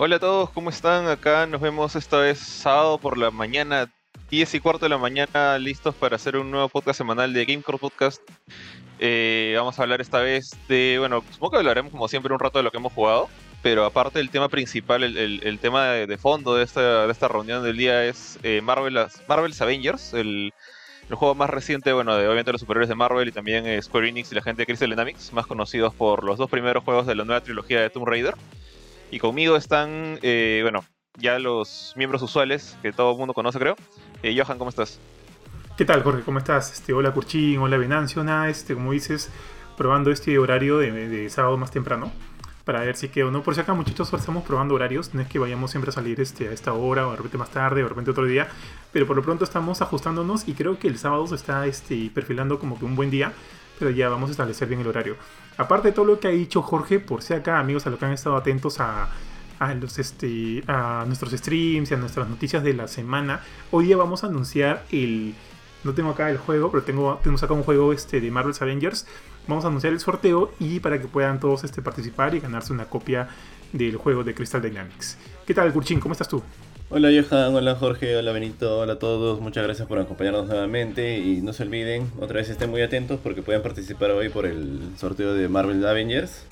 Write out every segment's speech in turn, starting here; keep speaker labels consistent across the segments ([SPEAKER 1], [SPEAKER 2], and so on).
[SPEAKER 1] Hola a todos, ¿cómo están? Acá nos vemos esta vez sábado por la mañana, 10 y cuarto de la mañana, listos para hacer un nuevo podcast semanal de Gamecore Podcast. Eh, vamos a hablar esta vez de, bueno, supongo que hablaremos como siempre un rato de lo que hemos jugado, pero aparte del tema principal, el, tema de, fondo de esta, de esta reunión del día es eh, Marvel, Marvel's Avengers, el, juego más reciente, bueno, de obviamente los superiores de Marvel y también eh, Square Enix y la gente de Crystal Dynamics, más conocidos por los dos primeros juegos de la nueva trilogía de Tomb Raider. Y conmigo están, eh, bueno, ya los miembros usuales que todo el mundo conoce, creo. Eh, Johan, ¿cómo estás?
[SPEAKER 2] ¿Qué tal, Jorge? ¿Cómo estás? Este, hola, Curchín, hola, Venancio, nada, este, como dices, probando este horario de, sábado más temprano para ver si queda o no. Por si acá, muchachos, estamos probando horarios. No es que vayamos siempre a salir este, a esta hora, o de repente más tarde, o de repente otro día. Pero por lo pronto estamos ajustándonos y creo que el sábado se está este, perfilando como que un buen día. Pero ya vamos a establecer bien el horario. Aparte de todo lo que ha dicho Jorge, por si acá, amigos, a lo que han estado atentos a, los, este, a nuestros streams y a nuestras noticias de la semana, hoy día vamos a anunciar el... No tengo acá el juego, pero tengo, tenemos acá un juego este, de Marvel's Avengers. Vamos a anunciar el sorteo y para que puedan todos este, participar y ganarse una copia del juego de Crystal Dynamics. ¿Qué tal, Gurchin? ¿Cómo estás tú?
[SPEAKER 3] Hola Johan, hola Jorge, hola Benito, hola a todos, muchas gracias por acompañarnos nuevamente y no se olviden, otra vez estén muy atentos porque pueden participar hoy por el sorteo de Marvel Avengers.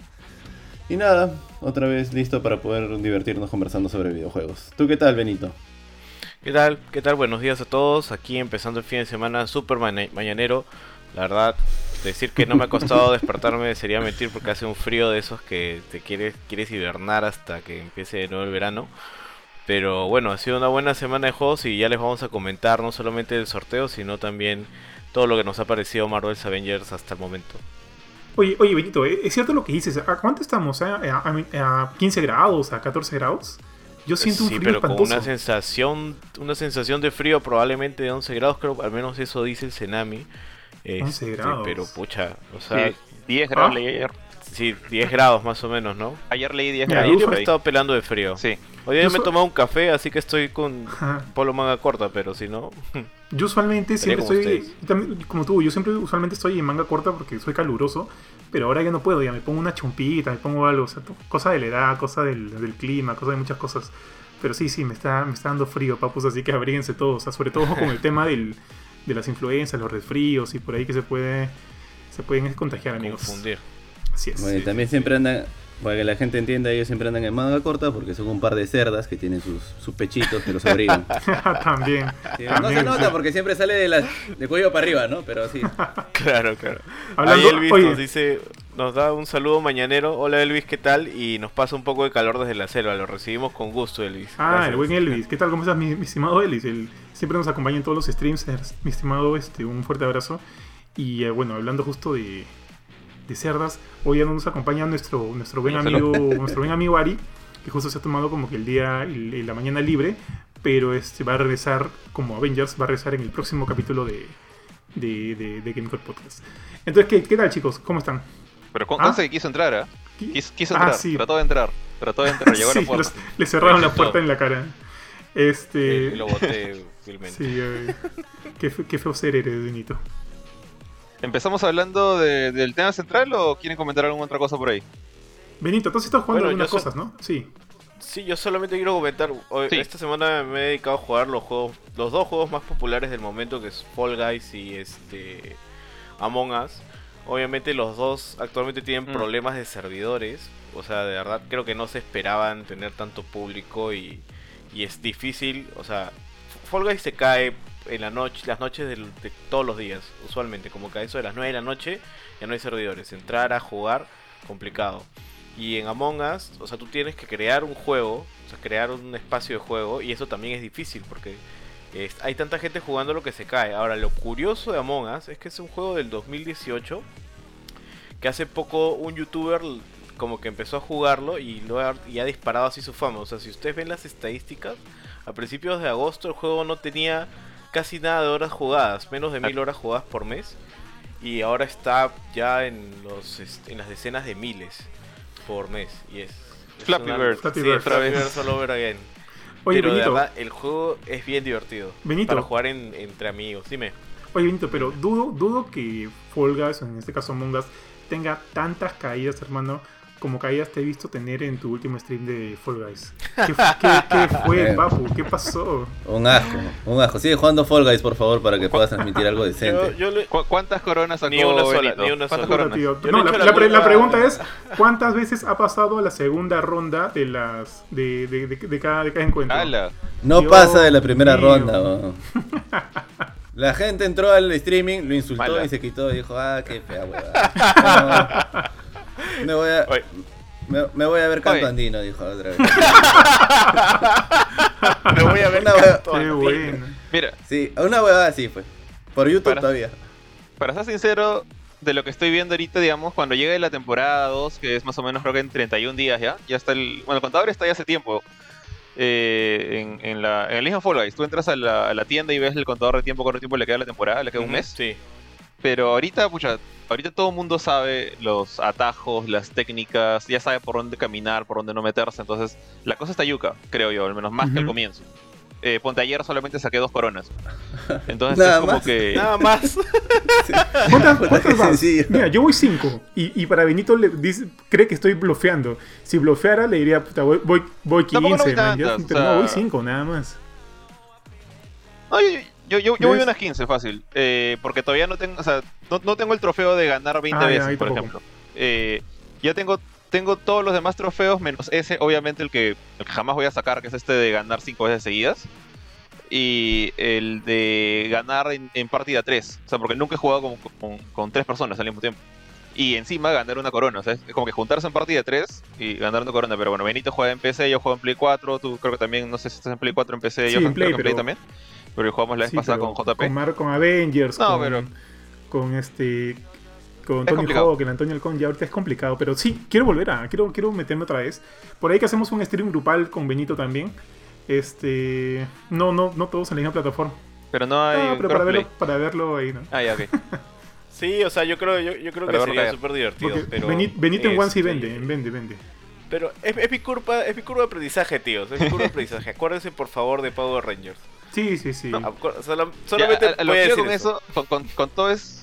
[SPEAKER 3] Y nada, otra vez listo para poder divertirnos conversando sobre videojuegos. ¿Tú qué tal Benito?
[SPEAKER 4] ¿Qué tal? ¿Qué tal? Buenos días a todos, aquí empezando el fin de semana súper mañanero, la verdad, decir que no me ha costado despertarme sería mentir porque hace un frío de esos que te quieres, quieres hibernar hasta que empiece de nuevo el verano. Pero bueno, ha sido una buena semana de juegos y ya les vamos a comentar no solamente el sorteo, sino también todo lo que nos ha parecido Marvel's Avengers hasta el momento.
[SPEAKER 2] Oye, oye, Benito, ¿eh? ¿es cierto lo que dices? ¿A cuánto estamos? ¿A, 15 grados? ¿A 14 grados?
[SPEAKER 4] Yo siento un frío pero con una sensación, una sensación de frío probablemente de 11 grados, creo, al menos eso dice el Tsunami.
[SPEAKER 2] 11 este, grados.
[SPEAKER 4] Pero pucha, o sea...
[SPEAKER 1] 10 grados leí ayer.
[SPEAKER 4] Sí, 10 grados más o menos, ¿no?
[SPEAKER 1] Ayer leí 10 grados.
[SPEAKER 4] Ayer yo me he estado pelando de frío. Sí. Hoy día me he tomado un café, así que estoy con polo manga corta, pero si no.
[SPEAKER 2] Yo usualmente siempre estoy. como tú, yo siempre usualmente estoy en manga corta porque soy caluroso, pero ahora ya no puedo, ya me pongo una chumpita, me pongo algo, o sea, cosa de la edad, cosa del, clima, cosa de muchas cosas. Pero sí, sí, me está, me está dando frío, papus, así que abríguense todos, o sea, sobre todo con el tema del, de las influencias, los resfríos y por ahí que se puede se pueden contagiar, amigos.
[SPEAKER 4] Confundir.
[SPEAKER 3] Así es. Bueno, también siempre andan para que la gente entienda, ellos siempre andan en manga corta porque son un par de cerdas que tienen sus, sus pechitos que los abrigan.
[SPEAKER 2] también,
[SPEAKER 3] No se nota porque siempre sale de, la, de cuello para arriba, ¿no? Pero sí.
[SPEAKER 4] claro, claro. Ahí Elvis nos dice, nos da un saludo mañanero. Hola Elvis, ¿qué tal? Y nos pasa un poco de calor desde la selva. Lo recibimos con gusto, Elvis.
[SPEAKER 2] Ah, el buen Elvis. ¿Qué tal? ¿Cómo estás, mi, estimado Elvis? siempre nos acompaña en todos los streams. Mi estimado, este, un fuerte abrazo. Y eh, bueno, hablando justo de de cerdas. Hoy ya nos acompaña nuestro, nuestro buen amigo, nuestro buen amigo Ari, que justo se ha tomado como que el día y la mañana libre, pero este va a regresar como Avengers, va a regresar en el próximo capítulo de, de, de, de Game Podcast. Entonces, ¿qué, ¿qué, tal chicos? ¿Cómo están?
[SPEAKER 1] Pero ¿cómo ¿Ah? que quiso entrar, ¿eh? Quiso, entrar, ah, trató de entrar, trató de entrar, llegó a la puerta.
[SPEAKER 2] le cerraron la puerta en la cara. Este...
[SPEAKER 4] lo boté.
[SPEAKER 2] Sí, qué, qué feo ser eres, Benito.
[SPEAKER 1] ¿Empezamos hablando del tema central o quieren comentar alguna otra cosa por ahí?
[SPEAKER 2] Benito, tú estás jugando algunas cosas, ¿no? Sí.
[SPEAKER 4] Sí, yo solamente quiero comentar. Esta semana me he dedicado a jugar los juegos, los dos juegos más populares del momento, que es Fall Guys y este Among Us. Obviamente los dos actualmente tienen mm. problemas de servidores. O sea, de verdad creo que no se esperaban tener tanto público y, y es difícil. O sea, Fall Guys se cae en la noche, las noches de, todos los días, usualmente, como que a eso de las 9 de la noche ya no hay servidores. Entrar a jugar, complicado. Y en Among Us, o sea, tú tienes que crear un juego, o sea, crear un espacio de juego, y eso también es difícil porque hay tanta gente jugando lo que se cae. Ahora, lo curioso de Among Us es que es un juego del 2018 que hace poco un youtuber como que empezó a jugarlo y, lo ha, y ha disparado así su fama. O sea, si ustedes ven las estadísticas, a principios de agosto el juego no tenía casi nada de horas jugadas, menos de mil horas jugadas por mes. Y ahora está ya en los en las decenas de miles por mes. Y es.
[SPEAKER 1] Flappy Bird.
[SPEAKER 4] Flappy Bird. all over again. pero de verdad, el juego es bien divertido.
[SPEAKER 2] Benito.
[SPEAKER 4] Para jugar entre amigos. Dime.
[SPEAKER 2] Oye, Benito, pero dudo, dudo que Fall Guys, en este caso Among Us, tenga tantas caídas, hermano, como que hayas te he visto tener en tu último stream de Fall Guys. ¿Qué, qué, qué fue, papu? ¿Qué pasó?
[SPEAKER 3] Un asco, un asco. Sigue jugando Fall Guys, por favor, para que puedas transmitir algo decente.
[SPEAKER 4] Yo, yo le-
[SPEAKER 1] ¿Cu- ¿Cuántas coronas sacó
[SPEAKER 4] Ni una sola, ni una
[SPEAKER 1] ¿Cuántas
[SPEAKER 4] sola.
[SPEAKER 1] coronas?
[SPEAKER 2] No, la,
[SPEAKER 4] echo la
[SPEAKER 2] la pre- la
[SPEAKER 4] culpa-
[SPEAKER 2] pregunta es ¿cuántas veces ha pasado a la segunda ronda de las de, de, de- de cada, de cada encuentro?
[SPEAKER 3] No
[SPEAKER 2] Dios
[SPEAKER 3] pasa de la primera ronda. La gente entró al streaming, lo insultó
[SPEAKER 1] Mala.
[SPEAKER 3] y se quitó y dijo, ah, qué fea huevada. No, me, voy a,
[SPEAKER 4] Oye.
[SPEAKER 3] me, me voy a ver canto
[SPEAKER 1] Oye.
[SPEAKER 3] andino, dijo la otra vez.
[SPEAKER 4] Me voy a ver
[SPEAKER 3] Una
[SPEAKER 4] canto andino.
[SPEAKER 2] bueno.
[SPEAKER 1] Mira,
[SPEAKER 3] Sí, una huevada así fue. Por YouTube
[SPEAKER 1] Para-
[SPEAKER 3] todavía.
[SPEAKER 1] para ser sincero, de lo que estoy viendo ahorita, digamos, cuando llegue la temporada 2, que es más o menos creo que en 31 días ya, ya está el... Bueno, el contador está ya hace tiempo. eh, en, en la, en el mismo Fall Guys, tú entras a la, a la tienda y ves el contador de tiempo, cuánto tiempo le queda a la temporada, le queda un mes.
[SPEAKER 4] Sí.
[SPEAKER 1] Pero ahorita, pucha, ahorita todo el mundo sabe los atajos, las técnicas, ya sabe por dónde caminar, por dónde no meterse. Entonces, la cosa está yuca, creo yo, al menos más que al comienzo. Eh, ponte ayer solamente saqué dos coronas. Entonces
[SPEAKER 3] Nada
[SPEAKER 1] es como
[SPEAKER 3] más.
[SPEAKER 1] que.
[SPEAKER 4] Nada más.
[SPEAKER 2] ¿Cuántas,
[SPEAKER 3] sencillo.
[SPEAKER 2] Mira, yo voy 5 y, y para Benito le dice, cree que estoy bloqueando. Si bloqueara le diría, puta, voy, voy, voy 15,
[SPEAKER 1] Tampoco no voy
[SPEAKER 2] man, ya,
[SPEAKER 1] tantas,
[SPEAKER 2] pero
[SPEAKER 1] o
[SPEAKER 2] no,
[SPEAKER 1] sea-
[SPEAKER 2] voy 5 nada más.
[SPEAKER 1] No, yo, yo, yo, yo voy unas 15 fácil. eh, porque todavía no tengo. O sea, no, no tengo el trofeo de ganar 20
[SPEAKER 2] Ah,
[SPEAKER 1] veces, por ejemplo. Eh, ya tengo. Tengo todos los demás trofeos, menos ese, obviamente, el que, el que jamás voy a sacar, que es este de ganar 5 veces seguidas. Y el de ganar en, en partida 3. O sea, porque nunca he jugado con, con, con tres personas al mismo tiempo. Y encima ganar una corona. O sea, es como que juntarse en partida 3 y ganar una corona. Pero bueno, Benito juega en PC, yo juego en Play 4. Tú creo que también, no sé si estás en Play 4 en PC,
[SPEAKER 2] Sí,
[SPEAKER 1] yo
[SPEAKER 2] en
[SPEAKER 1] creo
[SPEAKER 2] Play,
[SPEAKER 1] que en Play
[SPEAKER 2] pero-
[SPEAKER 1] también. Pero jugamos la vez
[SPEAKER 2] Sí,
[SPEAKER 1] pasada con JP.
[SPEAKER 2] Con, Mar- con Avengers,
[SPEAKER 1] No,
[SPEAKER 2] con,
[SPEAKER 1] pero-
[SPEAKER 2] con este. Con
[SPEAKER 1] Es
[SPEAKER 2] Tony
[SPEAKER 1] complicado.
[SPEAKER 2] Hawk, el Antonio Alcón, ya ahorita es complicado. Pero sí, quiero volver a. Quiero, quiero meterme otra vez. Por ahí que hacemos un stream grupal con Benito también. Este. No, no, no todos en la misma plataforma.
[SPEAKER 1] Pero no hay
[SPEAKER 2] No, pero para verlo, para verlo ahí, ¿no?
[SPEAKER 1] Ah, ya, ok.
[SPEAKER 4] Sí, o sea, yo creo, yo, yo creo
[SPEAKER 1] Para
[SPEAKER 4] que sería súper divertido.
[SPEAKER 2] Porque
[SPEAKER 4] Pero,
[SPEAKER 2] Beni- Benito en One sí vende, vende, vende.
[SPEAKER 4] Pero es, es mi curva, es mi curva de aprendizaje, tíos. Es mi curva de aprendizaje. Acuérdense, por favor, de Power Rangers.
[SPEAKER 2] Sí, sí, sí.
[SPEAKER 1] Ya,
[SPEAKER 4] solamente
[SPEAKER 1] a- a lo
[SPEAKER 4] voy a
[SPEAKER 1] que con
[SPEAKER 4] eso.
[SPEAKER 1] eso, con, con- con todo es,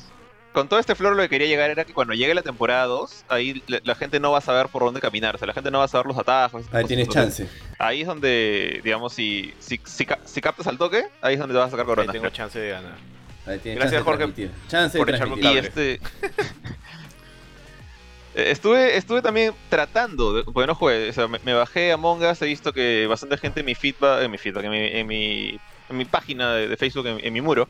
[SPEAKER 1] con todo este flor lo que quería llegar era que cuando llegue la temporada 2, ahí la, la gente no va a saber por dónde caminar, o sea, la gente no va a saber los atajos.
[SPEAKER 3] Ahí tienes chance.
[SPEAKER 1] Ahí es donde, digamos, si, si, si, ca- si captas al toque, ahí es donde te vas a sacar
[SPEAKER 4] Ahí
[SPEAKER 1] corona.
[SPEAKER 4] tengo chance de ganar.
[SPEAKER 3] Ahí tienes
[SPEAKER 4] Gracias,
[SPEAKER 3] chance
[SPEAKER 4] Jorge.
[SPEAKER 3] Chance
[SPEAKER 4] por
[SPEAKER 3] de
[SPEAKER 4] echarme un
[SPEAKER 3] transmitir.
[SPEAKER 1] Y
[SPEAKER 4] cable.
[SPEAKER 1] este. Estuve, estuve también tratando, de- porque no jugué, o sea, me, me bajé a Among Us, he visto que bastante gente en mi feedback, en mi feedback, en mi, en mi, en mi página de, de Facebook, en, en mi muro,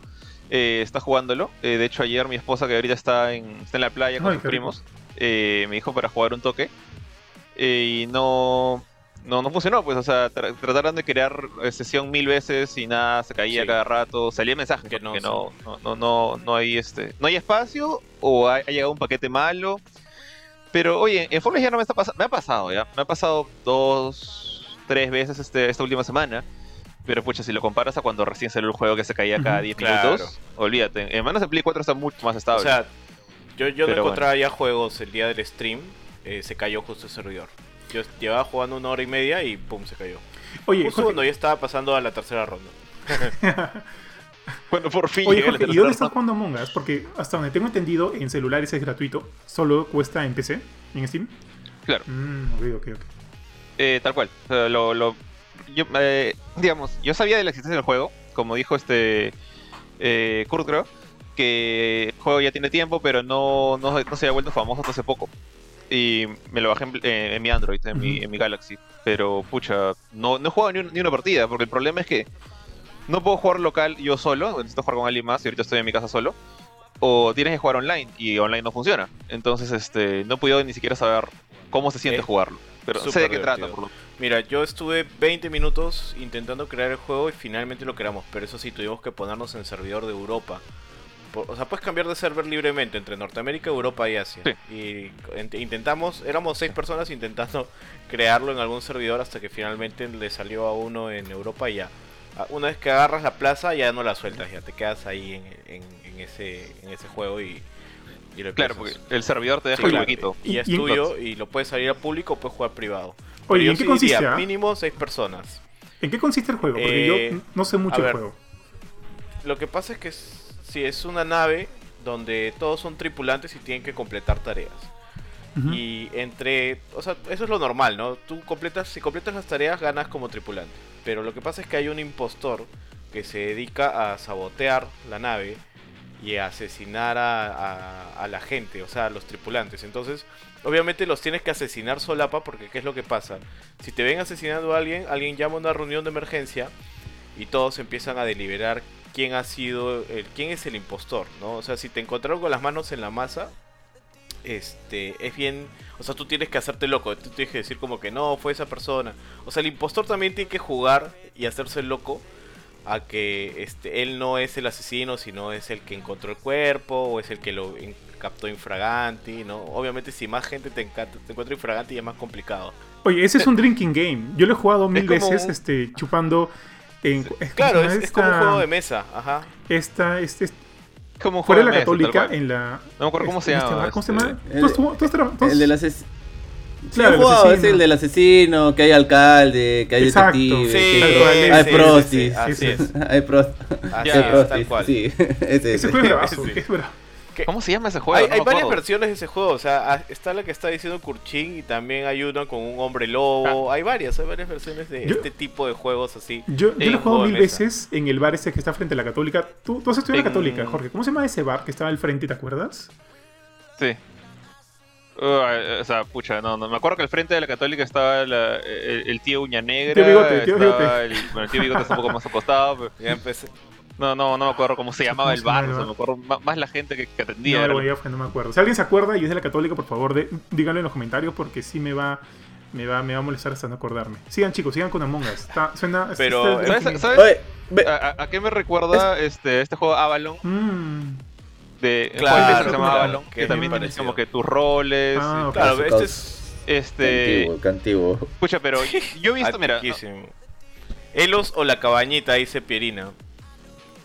[SPEAKER 1] eh, está jugándolo. Eh, de hecho, ayer mi esposa, que ahorita está en, está en la playa con
[SPEAKER 2] Ay, rico.
[SPEAKER 1] primos, eh, me dijo para jugar un toque. eh, y no, no, no funcionó, pues, o sea, tra- trataron de crear eh, sesión mil veces y nada, se caía
[SPEAKER 4] Sí.
[SPEAKER 1] cada rato, salía mensaje
[SPEAKER 4] Que
[SPEAKER 1] que,
[SPEAKER 4] no,
[SPEAKER 1] no, no, no, no, no hay este, no hay espacio o ha, ha llegado un paquete malo. Pero oye, en Fortnite ya no me está pasando, me ha pasado ya, me ha pasado dos, tres veces este, esta última semana. Pero pucha, si lo comparas a cuando recién salió el juego que se caía cada
[SPEAKER 2] Ujú,
[SPEAKER 1] 10
[SPEAKER 4] claro.
[SPEAKER 1] olvídate. olvídate. En manos de Play 4 está mucho más
[SPEAKER 4] O
[SPEAKER 1] estable.
[SPEAKER 4] sea, yo, yo no encontraba ya juegos el día del stream. eh, se cayó justo el servidor. Yo llevaba jugando una hora y media y pum, se cayó.
[SPEAKER 2] Oye,
[SPEAKER 4] Justo
[SPEAKER 2] Jorge,
[SPEAKER 4] cuando ya estaba pasando a la tercera ronda.
[SPEAKER 1] bueno, por fin
[SPEAKER 2] oye, Jorge, ¿y dónde estás jugando Among Us? Porque hasta donde tengo entendido, en celulares es gratuito. Solo cuesta en PC, en Steam.
[SPEAKER 1] Claro.
[SPEAKER 2] Mm, ok, ok, ok.
[SPEAKER 1] Eh, tal cual. O sea, lo, lo- yo, eh, digamos, yo sabía de la existencia del juego, como dijo este eh, Kurt, creo, que el juego ya tiene tiempo, pero no, no, no se había vuelto famoso hasta hace poco. Y me lo bajé en, eh, en mi Android, en, mi, en mi Galaxy. Pero, pucha, no, no he jugado ni, un- ni una partida, porque el problema es que no puedo jugar local yo solo, necesito jugar con alguien más y ahorita estoy en mi casa solo. O tienes que jugar online y online no funciona. Entonces, este, no he podido ni siquiera saber cómo se siente
[SPEAKER 4] Es
[SPEAKER 1] jugarlo. Pero sé de qué trata, por lo
[SPEAKER 4] Mira, yo estuve 20 minutos intentando crear el juego y finalmente lo creamos, pero eso sí, tuvimos que ponernos en servidor de Europa. Por- o sea, puedes cambiar de server libremente entre Norteamérica, Europa y Asia. Y int- intentamos, éramos seis personas intentando crearlo en algún servidor hasta que finalmente le salió a uno en Europa y ya. Ah, Una vez que agarras la plaza ya no la sueltas, ya te quedas ahí en, en- en ese, en ese juego y, y lo
[SPEAKER 1] Claro, porque el servidor te deja
[SPEAKER 4] Sí,
[SPEAKER 1] el
[SPEAKER 4] claro,
[SPEAKER 1] huequito.
[SPEAKER 4] Y es
[SPEAKER 2] Y- y-
[SPEAKER 4] tuyo y lo puedes salir a público o puedes jugar privado.
[SPEAKER 2] Oye,
[SPEAKER 4] Pero
[SPEAKER 2] ¿y
[SPEAKER 4] yo
[SPEAKER 2] en qué
[SPEAKER 4] sí
[SPEAKER 2] consiste?
[SPEAKER 4] diría,
[SPEAKER 2] ah?
[SPEAKER 4] mínimo seis personas.
[SPEAKER 2] ¿En qué consiste el juego? Porque
[SPEAKER 4] Eh,
[SPEAKER 2] yo no sé mucho del juego.
[SPEAKER 4] Lo que pasa es que si es una nave donde todos son tripulantes y tienen que completar tareas. Y entre, o sea, eso es lo normal, ¿no? Tú completas, si completas las tareas ganas como tripulante. Pero lo que pasa es que hay un impostor que se dedica a sabotear la nave y asesinar a, a- a la gente, o sea, a los tripulantes. Entonces, obviamente los tienes que asesinar solapa porque ¿qué es lo que pasa? Si te ven asesinando a alguien, alguien llama a una reunión de emergencia y todos empiezan a deliberar quién ha sido, el, quién es el impostor, ¿no? O sea, si te encontraron con las manos en la masa, este, es bien, o sea, tú tienes que hacerte loco, tú tienes que decir como que no, fue esa persona. O sea, el impostor también tiene que jugar y hacerse loco a que este, él no es el asesino, sino es el que encontró el cuerpo o es el que lo in- captó infraganti, ¿no? Obviamente si más gente te, encanta, te encuentra infraganti ya es más complicado.
[SPEAKER 2] Oye, ese es un drinking game. Yo lo he jugado mil veces
[SPEAKER 1] un-
[SPEAKER 2] este, chupando. En,
[SPEAKER 4] Claro,
[SPEAKER 2] ¿cómo se
[SPEAKER 4] es,
[SPEAKER 2] llama
[SPEAKER 4] es como un juego de mesa, ajá.
[SPEAKER 2] Esta, este,
[SPEAKER 1] Como un
[SPEAKER 2] fuera de
[SPEAKER 1] juego
[SPEAKER 2] la
[SPEAKER 1] mesa,
[SPEAKER 2] católica, en la.
[SPEAKER 1] No me acuerdo cómo se
[SPEAKER 2] este,
[SPEAKER 1] llama,
[SPEAKER 2] ¿Cómo se
[SPEAKER 1] este,
[SPEAKER 2] llama?
[SPEAKER 3] el-
[SPEAKER 2] ¿Tú has- tú has tra- tú has-
[SPEAKER 3] El del asesino.
[SPEAKER 2] Claro, el
[SPEAKER 3] jugado, es el del asesino, que hay alcalde, que hay
[SPEAKER 2] Exacto.
[SPEAKER 3] detective,
[SPEAKER 4] Sí,
[SPEAKER 3] que hay
[SPEAKER 2] ese,
[SPEAKER 4] así es.
[SPEAKER 3] hay.
[SPEAKER 4] Así es,
[SPEAKER 3] prostis,
[SPEAKER 4] tal cual.
[SPEAKER 3] Sí, ese,
[SPEAKER 2] Ese
[SPEAKER 3] ese.
[SPEAKER 2] juego es bravazo,
[SPEAKER 4] Sí.
[SPEAKER 2] es bravo.
[SPEAKER 4] Que-
[SPEAKER 1] ¿Cómo se llama ese juego?
[SPEAKER 4] Hay,
[SPEAKER 1] No
[SPEAKER 4] hay
[SPEAKER 1] me
[SPEAKER 4] varias
[SPEAKER 1] acuerdo.
[SPEAKER 4] versiones de ese juego, o sea, ah, está la que está diciendo Kurchin y también hay una con un hombre lobo, hay varias, hay varias versiones de
[SPEAKER 2] Ah. Yo-
[SPEAKER 4] este tipo de juegos así.
[SPEAKER 2] Yo, yo lo he jugado mil
[SPEAKER 4] mesa.
[SPEAKER 2] veces en el bar ese que está frente a la Católica. ¿Tú, tú has estudiado en la Católica, Jorge? ¿Cómo se llama ese bar que estaba al frente, te acuerdas?
[SPEAKER 1] Sí. Uh, o sea, pucha, no, no. Me acuerdo que al frente de la católica estaba la- el, el tío Uña Negra.
[SPEAKER 2] Tío Bigote, tío Bigote.
[SPEAKER 1] El, bueno, el tío Bigote está un poco más acostado. pero-
[SPEAKER 4] Ya empecé.
[SPEAKER 1] no, no, no me acuerdo cómo se llamaba
[SPEAKER 2] ¿Cómo
[SPEAKER 1] el bar. o sea, me acuerdo más, la gente que, que atendía.
[SPEAKER 2] No,
[SPEAKER 1] era-
[SPEAKER 2] no me acuerdo. Si alguien se acuerda y es de la Católica, por favor, de- díganlo en los comentarios porque sí me va, me va, me va a molestar hasta no acordarme. Sigan, chicos, sigan con Among Us. Está- suena.
[SPEAKER 4] Pero,
[SPEAKER 2] está-
[SPEAKER 1] ¿Sabes,
[SPEAKER 2] está-
[SPEAKER 1] sabes
[SPEAKER 3] Oye, ve-
[SPEAKER 1] a, a- a qué me recuerda este, este juego Avalon?
[SPEAKER 2] Mm.
[SPEAKER 1] De, el
[SPEAKER 4] Claro,
[SPEAKER 1] que se llama
[SPEAKER 2] claro,
[SPEAKER 4] que
[SPEAKER 1] también tienes como que tus roles.
[SPEAKER 2] Ah,
[SPEAKER 1] y-.
[SPEAKER 4] Claro, este es
[SPEAKER 1] Este.
[SPEAKER 3] Antiguo, antiguo.
[SPEAKER 1] Pucha, pero yo he visto, mira.
[SPEAKER 4] Elos o la cabañita, dice Pierina.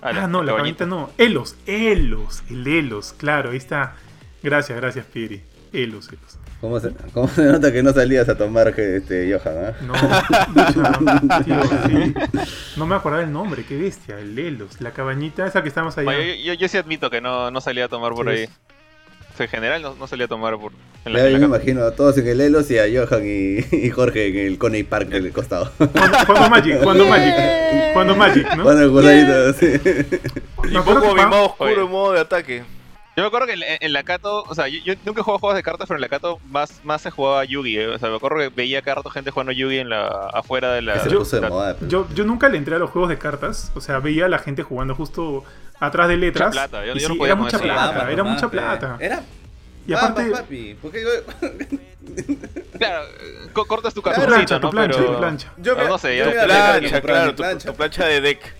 [SPEAKER 2] Ah, no, la cabañita no. Elos, Elos, el Elos, claro, ahí está. Gracias, gracias, Pieri. Elos, Elos.
[SPEAKER 3] ¿Cómo se, cómo se nota que no salías a tomar que, este, Johan? ah?
[SPEAKER 2] No, pucha, tío, sí. no me acordaba el nombre, qué bestia, el Elos, la cabañita esa que estamos allá.
[SPEAKER 1] Bueno, yo, yo, yo sí admito que no, no salía a tomar por
[SPEAKER 2] Sí,
[SPEAKER 1] ahí. O sea, en general no, no salía a tomar por. En la,
[SPEAKER 3] Ya,
[SPEAKER 1] en
[SPEAKER 3] yo
[SPEAKER 1] la
[SPEAKER 3] me
[SPEAKER 1] casa.
[SPEAKER 3] imagino a todos en el Elos y a Johan y, y Jorge en el Coney Park del costado.
[SPEAKER 2] Cuando, Magic, cuando Magic, cuando Magic, ¿no?
[SPEAKER 3] Cuando el guardadito, sí.
[SPEAKER 4] Y
[SPEAKER 2] que
[SPEAKER 4] mi modo oscuro modo de ataque.
[SPEAKER 1] Yo me acuerdo que en, en la Cato, o sea, yo, yo nunca he jugado juegos de cartas, pero en la Cato más, más se jugaba Yugi. eh. O sea, me acuerdo que veía cada rato gente jugando Yugi en la, afuera de la.
[SPEAKER 2] Yo-
[SPEAKER 3] de
[SPEAKER 1] la-
[SPEAKER 3] moda.
[SPEAKER 2] Yo, yo nunca le entré a los juegos de cartas, o sea, veía a la gente jugando justo atrás de letras.
[SPEAKER 1] Mucha plata, yo-
[SPEAKER 2] y
[SPEAKER 1] yo no
[SPEAKER 2] sí,
[SPEAKER 1] podía
[SPEAKER 2] era mucha
[SPEAKER 1] eso.
[SPEAKER 2] plata,
[SPEAKER 3] Vamos,
[SPEAKER 2] era mucha plata.
[SPEAKER 3] Era.
[SPEAKER 2] Y aparte,
[SPEAKER 3] Vamos, papi. Porque yo,
[SPEAKER 1] Claro, co- cortas tu
[SPEAKER 3] Tu
[SPEAKER 1] cartoncito,
[SPEAKER 2] plancha, tu
[SPEAKER 1] ¿no?
[SPEAKER 2] plancha,
[SPEAKER 1] pero...
[SPEAKER 2] tu plancha.
[SPEAKER 3] yo
[SPEAKER 1] No, no sé,
[SPEAKER 3] yo me
[SPEAKER 4] Plancha, claro, tu,
[SPEAKER 3] plancha.
[SPEAKER 4] tu plancha de deck.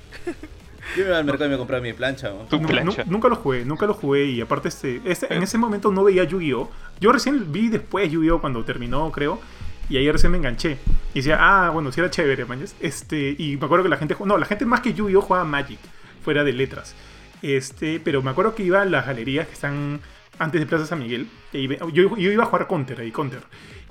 [SPEAKER 3] Yo me iba al mercado y me compraba mi plancha. ¿no?
[SPEAKER 1] Tu
[SPEAKER 2] Nu-
[SPEAKER 1] plancha.
[SPEAKER 2] nu- nunca lo jugué, nunca lo jugué y aparte este, este- en ese momento no veía Yu-Gi-Oh! Yo recién vi después Yu-Gi-Oh! cuando terminó, creo, y ahí recién me enganché. Y decía, ah, bueno, sí era chévere, mañas. Este, y me acuerdo que la gente, no, la gente más que Yu-Gi-Oh! jugaba Magic, fuera de letras. Este, pero me acuerdo que iba a las galerías que están antes de Plaza San Miguel. y ahí ve- yo, yo iba a jugar Counter ahí, Counter.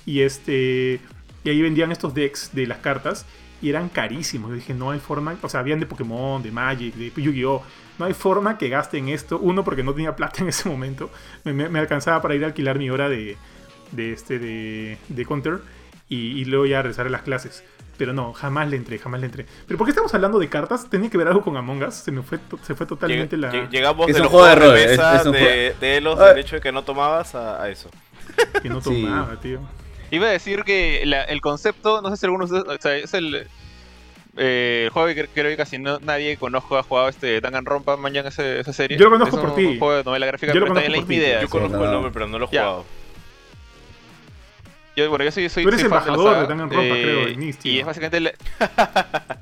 [SPEAKER 2] Y este, y ahí vendían estos decks de las cartas y eran carísimos. Yo dije, no hay forma, o sea, habían de Pokémon, de Magic, de Yu-Gi-Oh! No hay forma que gasten esto. Uno, porque no tenía plata en ese momento. Me, me- me alcanzaba para ir a alquilar mi hora de, de, este, de, de Counter y, y luego ya regresar a las clases. Pero no, jamás le entré, jamás le entré. ¿Pero por qué estamos hablando de cartas? ¿Tenía que ver algo con Among Us? Se me fue, se fue totalmente
[SPEAKER 4] Lleg-
[SPEAKER 2] la...
[SPEAKER 4] lleg- Llegamos
[SPEAKER 3] Es
[SPEAKER 4] de
[SPEAKER 3] un
[SPEAKER 4] los
[SPEAKER 3] juego de
[SPEAKER 4] juegos de
[SPEAKER 3] es- es
[SPEAKER 4] de, de Elos,
[SPEAKER 3] Ah.
[SPEAKER 4] del hecho de que no tomabas, a, a eso.
[SPEAKER 2] Que no
[SPEAKER 3] Sí.
[SPEAKER 2] tomaba, tío.
[SPEAKER 1] Iba a decir que la- el concepto, no sé si algunos de ustedes, o sea, es el, eh, el juego que cre- creo que casi no- nadie conozco ha jugado este Danganronpa mañana ese, esa serie.
[SPEAKER 2] Yo lo conozco
[SPEAKER 1] Es
[SPEAKER 2] por ti.
[SPEAKER 1] un juego de novela gráfica,
[SPEAKER 2] Yo lo
[SPEAKER 1] pero
[SPEAKER 2] conozco por
[SPEAKER 1] misma
[SPEAKER 2] ti.
[SPEAKER 1] idea.
[SPEAKER 4] Yo conozco
[SPEAKER 3] no.
[SPEAKER 4] el nombre, pero no lo he
[SPEAKER 1] Ya.
[SPEAKER 4] jugado.
[SPEAKER 1] Yo, bueno, yo soy, soy,
[SPEAKER 2] Tú eres
[SPEAKER 1] soy de
[SPEAKER 2] de Danganronpa, creo.
[SPEAKER 1] Y es básicamente... la-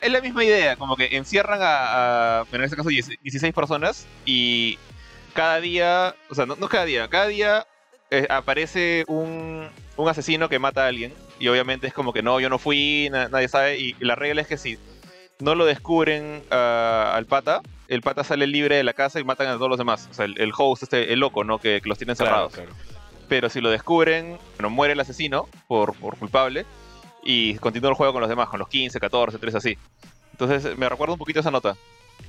[SPEAKER 1] es la misma idea, como que encierran a, a, bueno, en este caso 10 16 personas y cada día, o sea, no, no cada día, cada día eh, aparece un, un asesino que mata a alguien y obviamente es como que no, yo no fui, na- nadie sabe y, la regla es que si no lo descubren ah, al pata, el pata sale libre de la casa y matan a todos los demás, o sea, el, el host, este, el loco, ¿no? Que, que los tiene encerrados.
[SPEAKER 4] claro.
[SPEAKER 1] Pero si lo descubren, bueno, muere el asesino por, por culpable y continúa el juego con los demás, con los 15, 14, 13 así. Entonces me recuerda un poquito esa nota.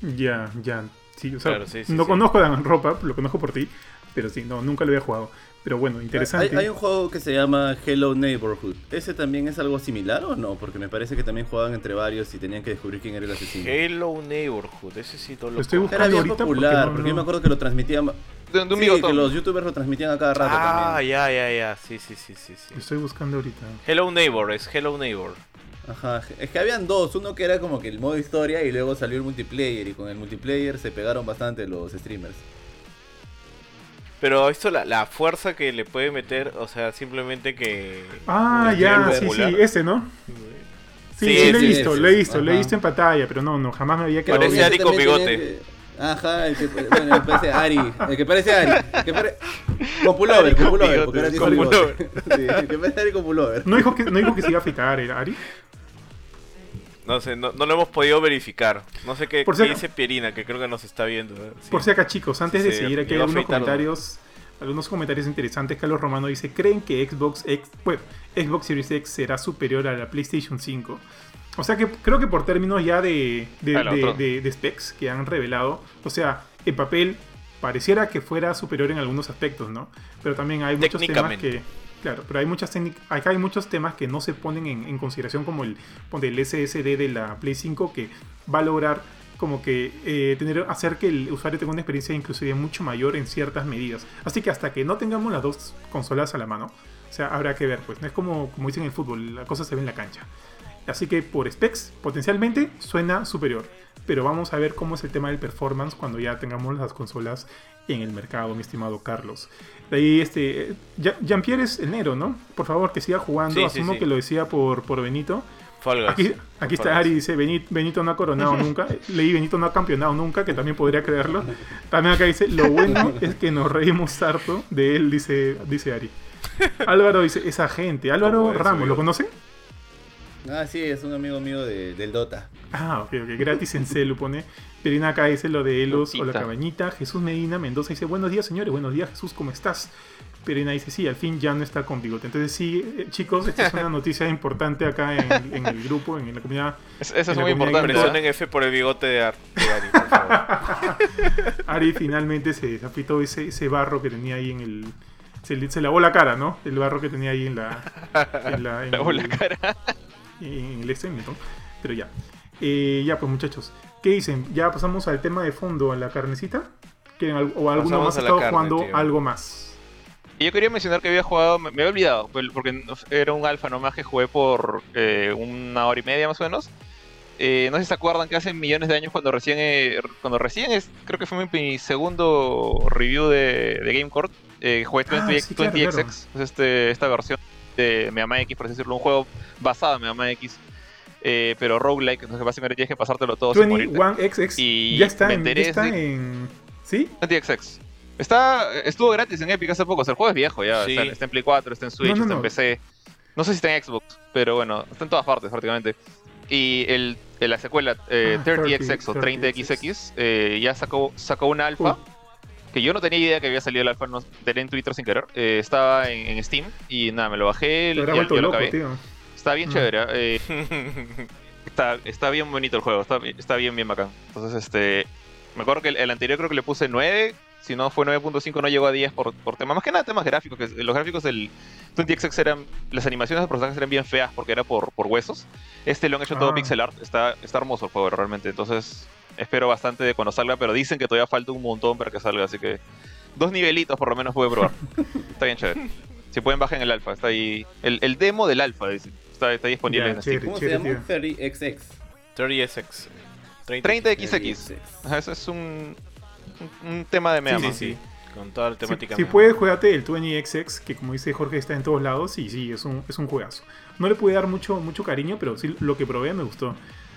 [SPEAKER 2] Ya, ya. Sí, o sea,
[SPEAKER 4] Claro, sí, sí,
[SPEAKER 2] no
[SPEAKER 4] sí.
[SPEAKER 2] conozco a Danganronpa, lo conozco por ti. Pero sí, no, nunca lo había jugado. Pero bueno, interesante.
[SPEAKER 3] Hay, un juego que se llama Hello Neighborhood. ¿Ese también es algo similar o no? Porque me parece que también jugaban entre varios y tenían que descubrir quién era el asesino.
[SPEAKER 4] Hello Neighborhood, ese sí todo
[SPEAKER 2] lo estoy
[SPEAKER 3] buscando Era bien popular, porque, yo me acuerdo que lo transmitían.
[SPEAKER 1] De, un
[SPEAKER 3] sí, que los youtubers lo transmitían a cada rato
[SPEAKER 4] ah,
[SPEAKER 3] también.
[SPEAKER 4] Ah, ya, ya, ya. Sí, sí, sí, sí, sí.
[SPEAKER 2] Lo estoy buscando ahorita.
[SPEAKER 4] Hello Neighbor, es Hello Neighbor.
[SPEAKER 3] Ajá, es que habían dos, uno que era como que el modo historia y luego salió el multiplayer y con el multiplayer se pegaron bastante los streamers.
[SPEAKER 4] Pero esto, la, la fuerza que le puede meter, o sea, simplemente que...
[SPEAKER 2] Ah, ya, sí, sí, ese, ¿no? Sí, sí, lo he visto, lo he visto, lo he visto en pantalla, pero no, no, jamás me había quedado
[SPEAKER 4] Parece Ari con bigote.
[SPEAKER 3] Ajá, el que, bueno, parece Ari, el que parece Ari, el que parece... Con pullover, con pullover, porque era con pullover. Sí, el que parece Ari con pullover.
[SPEAKER 2] ¿No dijo que, no dijo que se iba a afitar, ¿era Ari?
[SPEAKER 4] No sé, no, lo hemos podido verificar. No sé qué, dice Pierina, que creo que nos está viendo.
[SPEAKER 2] Por si acá, chicos, antes de seguir, aquí hay algunos comentarios, algunos comentarios interesantes. Carlos Romano dice: ¿Creen que Xbox, X, Xbox Series X será superior a la PlayStation 5? O sea que creo que por términos ya de, de, de specs que han revelado, o sea, en papel pareciera que fuera superior en algunos aspectos, ¿no? Pero también hay muchos temas que Claro, pero hay muchas acá hay muchos temas que no se ponen en, consideración como el, el SSD de la Play 5 que va a lograr como que eh, tener, hacer que el usuario tenga una experiencia inclusive mucho mayor en ciertas medidas. Así que hasta que no tengamos las dos consolas a la mano, o sea, habrá que ver, pues no es como, como dicen en el fútbol, la cosa se ve en la cancha. Así que por specs, potencialmente suena superior. Pero vamos a ver cómo es el tema del performance cuando ya tengamos las consolas en el mercado, mi estimado Carlos. De ahí, este. Jean-Pierre es enero, ¿no? Por favor, que siga jugando. Asumo que lo decía por, por Benito. Aquí, aquí está Ari, dice: Benito, no ha coronado nunca. Leí Benito no ha campeonado nunca, que también podría creerlo. También acá dice: Lo bueno es que nos reímos harto de él, dice, dice Ari. Álvaro dice: Esa gente. Álvaro Ramos, ¿lo conocen?
[SPEAKER 3] Ah, sí, es un amigo mío de, del Dota.
[SPEAKER 2] Ah, ok, ok. Gratis en celu pone. Perina acá dice lo de Elos o la cabañita. Jesús Medina Mendoza dice, buenos días señores, buenos días Jesús, ¿cómo estás? Perina dice, sí, al fin ya no está con bigote. Entonces sí, eh, chicos, esta es una noticia importante acá en, el grupo, en la comunidad.
[SPEAKER 1] eso es muy importante.
[SPEAKER 4] Presionen F por el bigote de, Ari, por favor.
[SPEAKER 2] Ari finalmente se desapitó ese, ese barro que tenía ahí en el... Se, lavó la cara, ¿no? El barro que tenía ahí en la... En
[SPEAKER 1] la lavó la cara
[SPEAKER 2] en el extremito. Pero ya. Eh, ya, pues muchachos. ¿Qué dicen? ¿Ya pasamos al tema de fondo, a la carnecita? ¿Quieren ¿O alguno más ha estado jugando algo más?
[SPEAKER 1] Yo quería mencionar que había jugado, me, había olvidado, porque era un alfa nomás que jugué por eh, una hora y media más o menos. Eh, no sé si se acuerdan que hace millones de años cuando recién, cuando recién es, creo que fue mi, segundo review de, de GameCourt, jugué 20XX, ah, este, esta versión de Mega Man X, por así decirlo, un juego basado en Mega Man X. Eh, pero roguelike, entonces básicamente tienes que pasártelo todo
[SPEAKER 2] 21XX y ya está, en, ya está en... ¿Sí?
[SPEAKER 1] 20XX. Está, estuvo gratis en Epic hace poco, o sea, el juego es viejo ya, está, en Play 4, está en Switch, está en PC. No sé si está en Xbox, pero bueno, está en todas partes prácticamente. Y el, la secuela eh, 30XX ah, o 30XX eh, ya sacó, sacó una alfa que yo no tenía idea que había salido el alfa, no, tenía en Twitter sin querer. Eh, estaba en, Steam y nada, me lo bajé y ya, lo acabé. Está bien mm. chévere. Eh, está, está bien bonito el juego, está, está bien, bien bacán. Entonces, este. Me acuerdo que el, anterior creo que le puse 9. Si no fue 9.5, no llegó a 10 por, por tema. Más que nada temas gráficos. Que los gráficos del 20XX eran. Las animaciones de los personajes eran bien feas porque era por, por huesos. Este lo han hecho todo ah. pixel art. Está, está hermoso el juego realmente. Entonces, espero bastante de cuando salga, pero dicen que todavía falta un montón para que salga, así que dos nivelitos por lo menos puede probar. está bien chévere. Si pueden bajen el alfa, está ahí. El, demo del alfa está, está disponible en
[SPEAKER 3] Steam. ¿Cómo se llama? 30XX.
[SPEAKER 4] 30XX.
[SPEAKER 1] 30XX. Eso es un, un, tema de Mega
[SPEAKER 4] Sí, sí, Con toda la temática.
[SPEAKER 2] Si, si puedes, juegate el 20XX, que como dice Jorge está en todos lados, y sí, es un, es un juegazo. No le pude dar mucho, mucho cariño, pero sí lo que probé me gustó.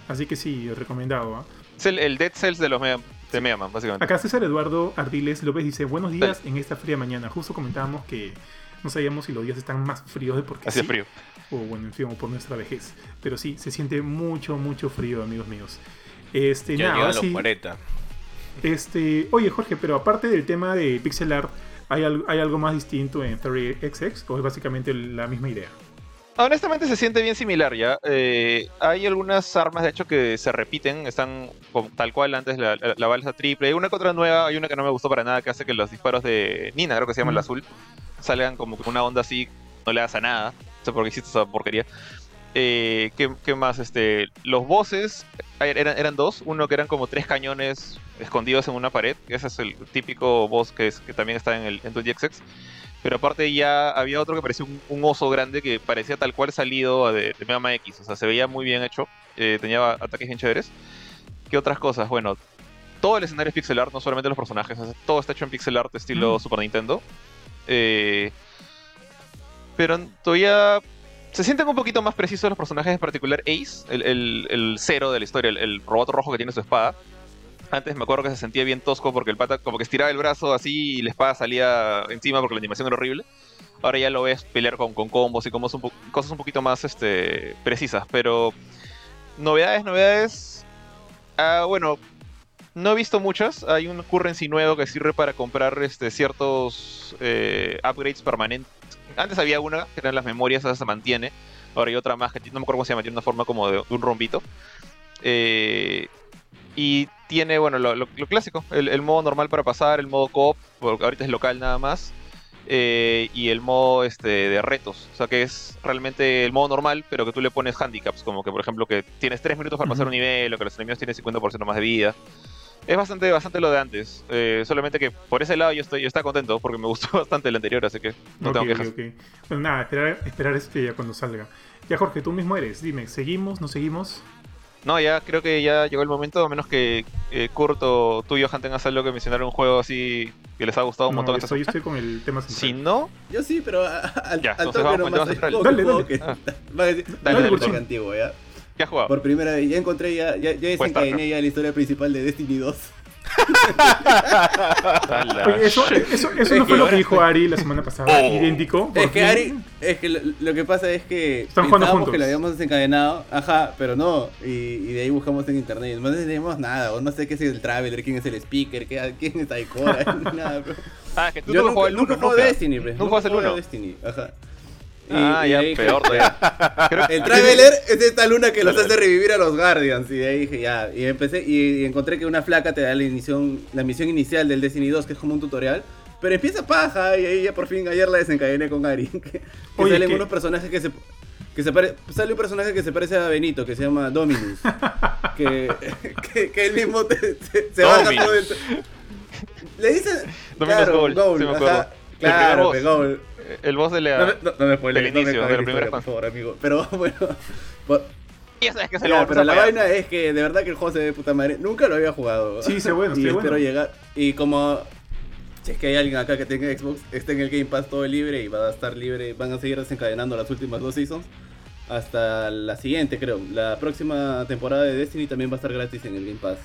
[SPEAKER 2] Así que sí, recomendado. ¿ah?
[SPEAKER 1] Es el, Dead Cells de los Mega, de Mega Man, básicamente.
[SPEAKER 2] Acá César Eduardo Ardiles López dice: Buenos días en esta fría mañana. Justo comentábamos que no sabíamos si los días están más fríos de porque
[SPEAKER 1] Hace frío.
[SPEAKER 2] O bueno, en fin, por nuestra vejez. Pero sí, se siente mucho, mucho frío, amigos míos. Este,
[SPEAKER 4] ya nada, los 40.
[SPEAKER 2] Este, oye, Jorge, pero aparte del tema de pixel art, ¿hay, ¿hay algo más distinto en 30XX o es básicamente la misma idea?
[SPEAKER 1] Honestamente se siente bien similar ya. Eh, hay algunas armas de hecho que se repiten, están tal cual antes la, la, balsa triple. Hay una que otra nueva, hay una que no me gustó para nada que hace que los disparos de Nina, creo que se llama el azul, salgan como con una onda así, no le das a nada. No sé por qué hiciste esa porquería. Eh, ¿qué, más? Este, los bosses eran, eran dos, uno que eran como tres cañones escondidos en una pared, ese es el típico boss que, es, que también está en el en pero aparte ya había otro que parecía un, oso grande que parecía tal cual salido de, de Mega Man X. O sea, se veía muy bien hecho. Eh, tenía ataques bien chéveres. ¿Qué otras cosas? Bueno, todo el escenario es pixel art, no solamente los personajes. todo está hecho en pixel art estilo mm. Super Nintendo. Eh, pero todavía se sienten un poquito más precisos los personajes, en particular Ace, el, cero de la historia, el robot rojo que tiene su espada. Antes me acuerdo que se sentía bien tosco porque el pata como que estiraba el brazo así y la espada salía encima porque la animación era horrible. Ahora ya lo ves pelear con, combos y como cosas un poquito más este, precisas. Pero novedades, novedades. Ah, bueno, no he visto muchas. Hay un currency nuevo que sirve para comprar este, ciertos eh, upgrades permanentes. Antes había una que eran las memorias, esa se mantiene. Ahora hay otra más que no me acuerdo cómo se llama, tiene una forma como de un rombito. Eh, y tiene, bueno, lo, clásico, el, modo normal para pasar, el modo coop, porque ahorita es local nada más, eh, y el modo este, de retos, o sea que es realmente el modo normal, pero que tú le pones handicaps, como que por ejemplo que tienes 3 minutos para pasar un nivel, o que los enemigos tienen 50% más de vida. Es bastante, bastante lo de antes, eh, solamente que por ese lado yo estoy yo estaba contento, porque me gustó bastante el anterior, así que no tengo quejas.
[SPEAKER 2] Okay. Pues nada, esperar, esperar este ya cuando salga. Ya Jorge, tú mismo eres, dime, ¿seguimos, no seguimos?
[SPEAKER 1] No, ya creo que ya llegó el momento, a menos que eh, Kurt o tú y Johan tengas algo que mencionar un juego así que les ha gustado un montón.
[SPEAKER 2] Yo estoy, estoy con el tema
[SPEAKER 1] central. Si no...
[SPEAKER 3] Yo sí, pero al,
[SPEAKER 1] ya, entonces vamos con el tema central.
[SPEAKER 2] Dale, dale. Que,
[SPEAKER 3] ah. Dale, dale, dale, antiguo, ¿ya?
[SPEAKER 1] ¿Qué has jugado?
[SPEAKER 3] Por primera vez, ya encontré, ya, ya, ya desencadené ya la historia principal de Destiny 2.
[SPEAKER 2] Oye, eso, eso, eso no fue lo que dijo Ari la semana pasada, oh. idéntico.
[SPEAKER 3] Es que Ari, es que lo, que pasa es que
[SPEAKER 2] Están jugando juntos.
[SPEAKER 3] que lo habíamos desencadenado, ajá, pero no, y, y de ahí buscamos en internet, no tenemos nada, o no sé qué es el traveler, quién es el speaker, qué, quién es Aikora, nada, bro.
[SPEAKER 1] Ah, que tú Yo nunca,
[SPEAKER 3] nunca juego Destiny, bro.
[SPEAKER 1] Nunca juegas el 1.
[SPEAKER 3] Destiny, ajá.
[SPEAKER 1] Ah, ya, peor todavía.
[SPEAKER 3] el Traveler es esta luna que los hace revivir a los Guardians. Y de ahí dije, ya. Y empecé y, encontré que una flaca te da la, inición, la misión inicial del Destiny 2, que es como un tutorial. Pero empieza paja y ahí ya por fin ayer la desencadené con Ari. Que, salen unos personajes que se. Que se pare, sale un personaje que se parece a Benito, que se llama Dominus. que, que, que él mismo se, baja todo el. Le dicen.
[SPEAKER 1] Dominus claro, Gold. Gold
[SPEAKER 3] sí claro, que Gold
[SPEAKER 1] el boss de la,
[SPEAKER 3] no, no, me spoilé,
[SPEAKER 1] del inicio,
[SPEAKER 3] no
[SPEAKER 1] de la primera
[SPEAKER 3] por favor, amigo. Pero bueno. Por...
[SPEAKER 1] Ya sabes que se
[SPEAKER 3] lo pero la vaina es que de verdad que el juego se ve de puta madre. Nunca lo había jugado.
[SPEAKER 2] Sí, se bueno,
[SPEAKER 3] y
[SPEAKER 2] espero
[SPEAKER 3] bueno. llegar. Y como si es que hay alguien acá que tenga Xbox, está en el Game Pass todo libre y va a estar libre. Van a seguir desencadenando las últimas dos seasons. Hasta la siguiente, creo. La próxima temporada de Destiny también va a estar gratis en el Game Pass.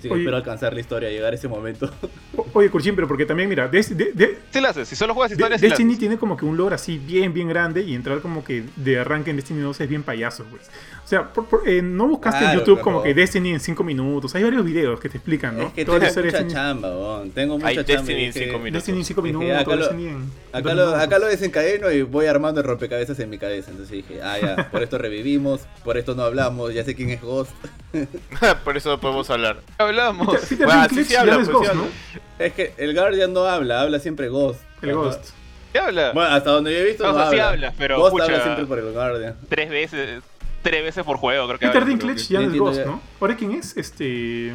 [SPEAKER 3] Sí, espero alcanzar la historia, llegar a ese momento.
[SPEAKER 2] Oye, Kurchin, pero porque también, mira, de, de, de,
[SPEAKER 1] sí lo haces, si solo juegas historias,
[SPEAKER 2] de, Destiny tiene como que un lore así bien, bien grande y entrar como que de arranque en Destiny 2 es bien payaso, pues. O sea, por, por, eh, no buscaste en YouTube como que Destiny en 5 minutos. Hay varios videos que te explican, ¿no?
[SPEAKER 3] Es que tengo mucha Destiny. chamba, bon. Tengo mucha
[SPEAKER 1] Hay
[SPEAKER 3] chamba.
[SPEAKER 1] Destiny en 5 minutos.
[SPEAKER 2] Destiny en 5 minutos,
[SPEAKER 3] acá, lo,
[SPEAKER 2] en
[SPEAKER 3] acá, lo, acá lo desencadeno y voy armando el rompecabezas en mi cabeza. Entonces dije, ah, ya, por esto revivimos, por esto no hablamos, ya sé quién es Ghost.
[SPEAKER 1] por eso no podemos hablar. Hablamos.
[SPEAKER 2] Bueno, sí, sí habla, pues, Ghost, ¿no?
[SPEAKER 3] Es que el Guardian no habla, habla siempre Ghost.
[SPEAKER 2] El Ghost.
[SPEAKER 1] ¿Qué habla?
[SPEAKER 3] Bueno, hasta donde yo he visto.
[SPEAKER 1] No,
[SPEAKER 3] no
[SPEAKER 1] o sea,
[SPEAKER 3] habla.
[SPEAKER 1] sí habla, pero.
[SPEAKER 3] Ghost
[SPEAKER 1] pucha,
[SPEAKER 3] habla siempre por el Guardian.
[SPEAKER 1] Tres veces. Tres veces por juego, creo que
[SPEAKER 2] Peter
[SPEAKER 1] habla,
[SPEAKER 2] Dinklage ya no es Ghost, ¿no? ¿Ahora quién es? Este.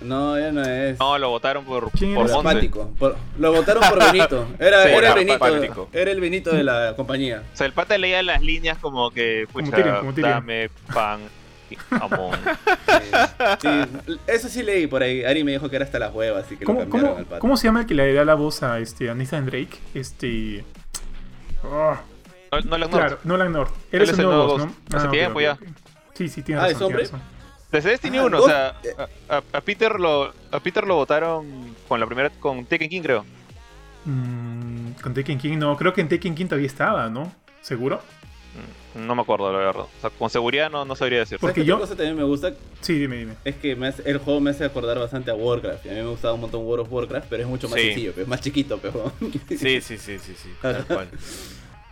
[SPEAKER 3] No, ya no es.
[SPEAKER 1] No, lo votaron por,
[SPEAKER 2] ¿Quién
[SPEAKER 1] por
[SPEAKER 2] era?
[SPEAKER 1] Monte.
[SPEAKER 3] Apático. Por- lo votaron por Benito. Era,
[SPEAKER 1] Sí,
[SPEAKER 3] era
[SPEAKER 1] por
[SPEAKER 3] Benito. Era el Benito de la compañía.
[SPEAKER 1] O sea, el pata leía las líneas como que, pucha,
[SPEAKER 2] Tyrion, como Tyrion.
[SPEAKER 1] dame pan
[SPEAKER 3] Sí, eso sí leí por ahí. Ari me dijo que era hasta las huevas, así que lo
[SPEAKER 2] ¿Cómo,
[SPEAKER 3] cambiaron
[SPEAKER 2] cómo,
[SPEAKER 3] al pato.
[SPEAKER 2] ¿Cómo se llama el que le da la voz a, este, a Nathan Drake? Este. Ah,
[SPEAKER 1] No, no lo
[SPEAKER 2] claro, Nolan North.
[SPEAKER 1] Él
[SPEAKER 2] Eres
[SPEAKER 1] es
[SPEAKER 2] el nuevo Ghost. ¿no?
[SPEAKER 1] Hace
[SPEAKER 2] ok,
[SPEAKER 1] tiempo
[SPEAKER 2] ok,
[SPEAKER 1] ya.
[SPEAKER 2] ok. Sí, sí, tiene
[SPEAKER 3] Ah,
[SPEAKER 2] razón.
[SPEAKER 3] ¿es hombre?
[SPEAKER 2] razón.
[SPEAKER 1] Desde Destiny
[SPEAKER 3] Ah,
[SPEAKER 1] 1, o
[SPEAKER 3] Ghost,
[SPEAKER 1] sea,
[SPEAKER 3] eh.
[SPEAKER 1] a, a- a Peter lo a Peter lo votaron con la primera con Tekken King, creo.
[SPEAKER 2] Mm, con Taken King, no, creo que en Taken King todavía estaba, ¿no? ¿Seguro?
[SPEAKER 1] No me acuerdo, la verdad. O sea, con seguridad no, no sabría decir.
[SPEAKER 2] Porque
[SPEAKER 3] ¿Sabes qué
[SPEAKER 2] yo-
[SPEAKER 3] cosa también me gusta?
[SPEAKER 2] Sí, dime, dime.
[SPEAKER 3] Es que me hace- el juego me hace acordar bastante a Warcraft. Y a mí me gustaba un montón World of Warcraft, pero es mucho más
[SPEAKER 1] Sí.
[SPEAKER 3] sencillo, pues, más chiquito, pero.
[SPEAKER 1] Sí, sí, sí, sí, sí. Tal cual.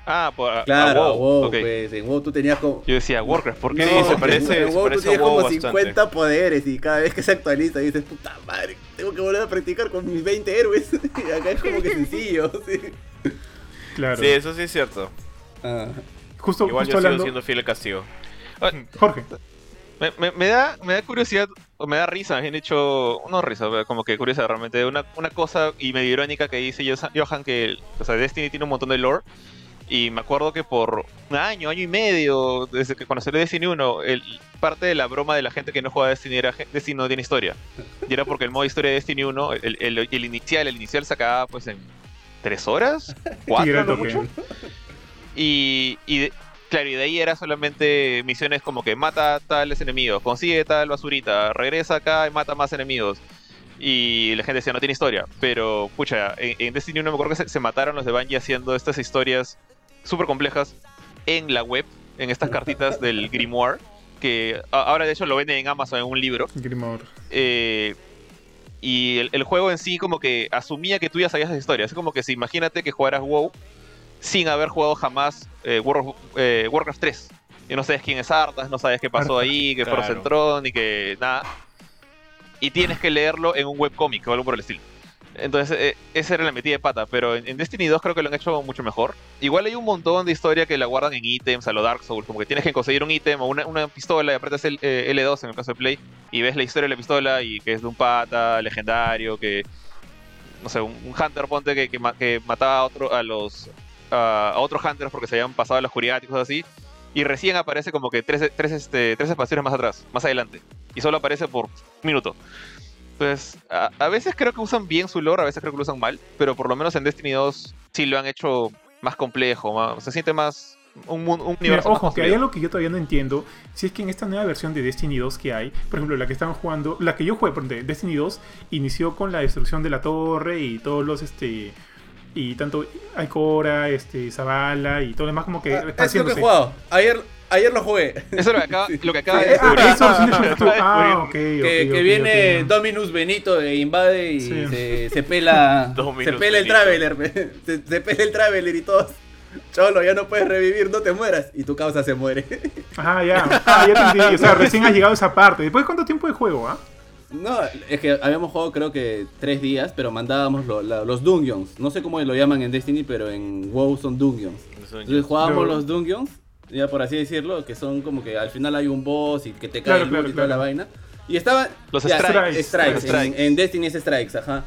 [SPEAKER 1] Ah, por, a- a
[SPEAKER 3] Claro,
[SPEAKER 1] WoW,
[SPEAKER 3] WoW,
[SPEAKER 1] ok.
[SPEAKER 3] pues, en WoW tú tenías como...
[SPEAKER 1] Yo decía Warcraft, ¿por qué?
[SPEAKER 4] Sí,
[SPEAKER 3] No,
[SPEAKER 4] se parece-
[SPEAKER 3] en WoW tú
[SPEAKER 4] parece a
[SPEAKER 3] tienes
[SPEAKER 4] WoW
[SPEAKER 3] como
[SPEAKER 4] bastante.
[SPEAKER 3] 50 poderes y cada vez que se actualiza dices, puta madre, tengo que volver a practicar con mis 20 héroes. y acá es como que sencillo, sí.
[SPEAKER 2] Claro.
[SPEAKER 4] Sí, eso sí es cierto.
[SPEAKER 3] Ah.
[SPEAKER 2] Justo,
[SPEAKER 4] Igual
[SPEAKER 2] justo
[SPEAKER 4] yo sigo
[SPEAKER 2] hablando.
[SPEAKER 4] siendo fiel al castigo.
[SPEAKER 2] Jorge.
[SPEAKER 1] Me, me- me da, me da curiosidad, o me da risa, me han hecho, no risa, como que curiosidad realmente, una, una cosa y medio irónica que dice Johan que, o sea, Destiny tiene un montón de lore, y me acuerdo que por un año, año y medio, desde que conocí Destiny 1, el, parte de la broma de la gente que no juega Destiny era que Destiny no tiene historia. Y era porque el modo historia de Destiny 1, el, el- el inicial, el inicial se acababa pues en tres horas, cuatro,
[SPEAKER 2] era
[SPEAKER 1] no mucho. Y, y claro, y de ahí era solamente misiones como que mata tales enemigos, consigue tal basurita, regresa acá y mata más enemigos. Y la gente decía, no tiene historia. Pero, pucha, en, en Destiny 1 me acuerdo que se, se mataron los de Bungie haciendo estas historias súper complejas en la web, en estas cartitas del Grimoire, que ahora de hecho lo venden en Amazon en un libro.
[SPEAKER 2] Grimor.
[SPEAKER 1] Eh, y el, el juego en sí como que asumía que tú ya sabías esa historia. Es como que si imagínate que jugaras WoW sin haber jugado jamás eh, World of- eh, Warcraft 3. Y no sabes quién es Arthas, no sabes qué pasó ahí, que
[SPEAKER 4] claro.
[SPEAKER 1] Frozen Throne y que nada. Y tienes que leerlo en un webcómic o algo por el estilo. Entonces, eh, esa era la metida de pata, pero en, en Destiny 2 creo que lo han hecho mucho mejor. Igual hay un montón de historia que la guardan en ítems, a lo Dark Souls, como que tienes que conseguir un ítem o una, una pistola y apretas el eh, L2 en el caso de Play y ves la historia de la pistola y que es de un pata legendario, que, no sé, un, un Hunter, ponte, que, que, que mataba a, otro, a los a, a otros Hunters porque se habían pasado a la oscuridad y cosas así. Y recién aparece como que tres, tres, este, tres expansiones más atrás, más adelante. Y solo aparece por un minuto. Pues a, a veces creo que usan bien su lore, a veces creo que lo usan mal, pero por lo menos en Destiny 2 sí lo han hecho más complejo, más, se siente más un, un
[SPEAKER 2] Mira, ojo, que hay algo que yo todavía no entiendo. Si es que en esta nueva versión de Destiny 2 que hay, por ejemplo, la que estaban jugando, la que yo jugué, por Destiny 2 inició con la destrucción de la torre y todos los, este, y tanto Aikora, este, Zavala y todo lo demás como que
[SPEAKER 3] Ah, es lo que he jugado. Ayer, ayer lo jugué.
[SPEAKER 1] Eso es lo que acaba, lo que acaba de
[SPEAKER 2] eh, ah,
[SPEAKER 1] descubrir.
[SPEAKER 2] eso lo tú. Ah, ok,
[SPEAKER 3] que,
[SPEAKER 2] ok,
[SPEAKER 3] que
[SPEAKER 2] ok,
[SPEAKER 3] viene. Dominus Benito e invade y
[SPEAKER 2] Sí.
[SPEAKER 3] se, se pela se pela el. Traveler se, se pela el Traveler y todos Cholo, ya no puedes revivir, no te mueras y tu causa se muere.
[SPEAKER 2] Ah, ya. Ah, ya te entendí. O sea, recién has llegado a esa parte. ¿Después de cuánto tiempo de juego, ah?
[SPEAKER 3] No, es que habíamos jugado creo que tres días, pero mandábamos lo- la- los dungeons. No sé cómo lo llaman en Destiny, pero en WoW son dungeons. Entonces jugábamos los dungeons, ya por así decirlo, que son como que al final hay un boss y que te cae
[SPEAKER 2] Claro,
[SPEAKER 3] el
[SPEAKER 2] claro,
[SPEAKER 3] y toda
[SPEAKER 2] claro.
[SPEAKER 3] la vaina. Y estaba...
[SPEAKER 1] Los
[SPEAKER 3] ya,
[SPEAKER 1] strikes.
[SPEAKER 3] en-
[SPEAKER 1] strikes.
[SPEAKER 3] En, Destiny es strikes, ajá.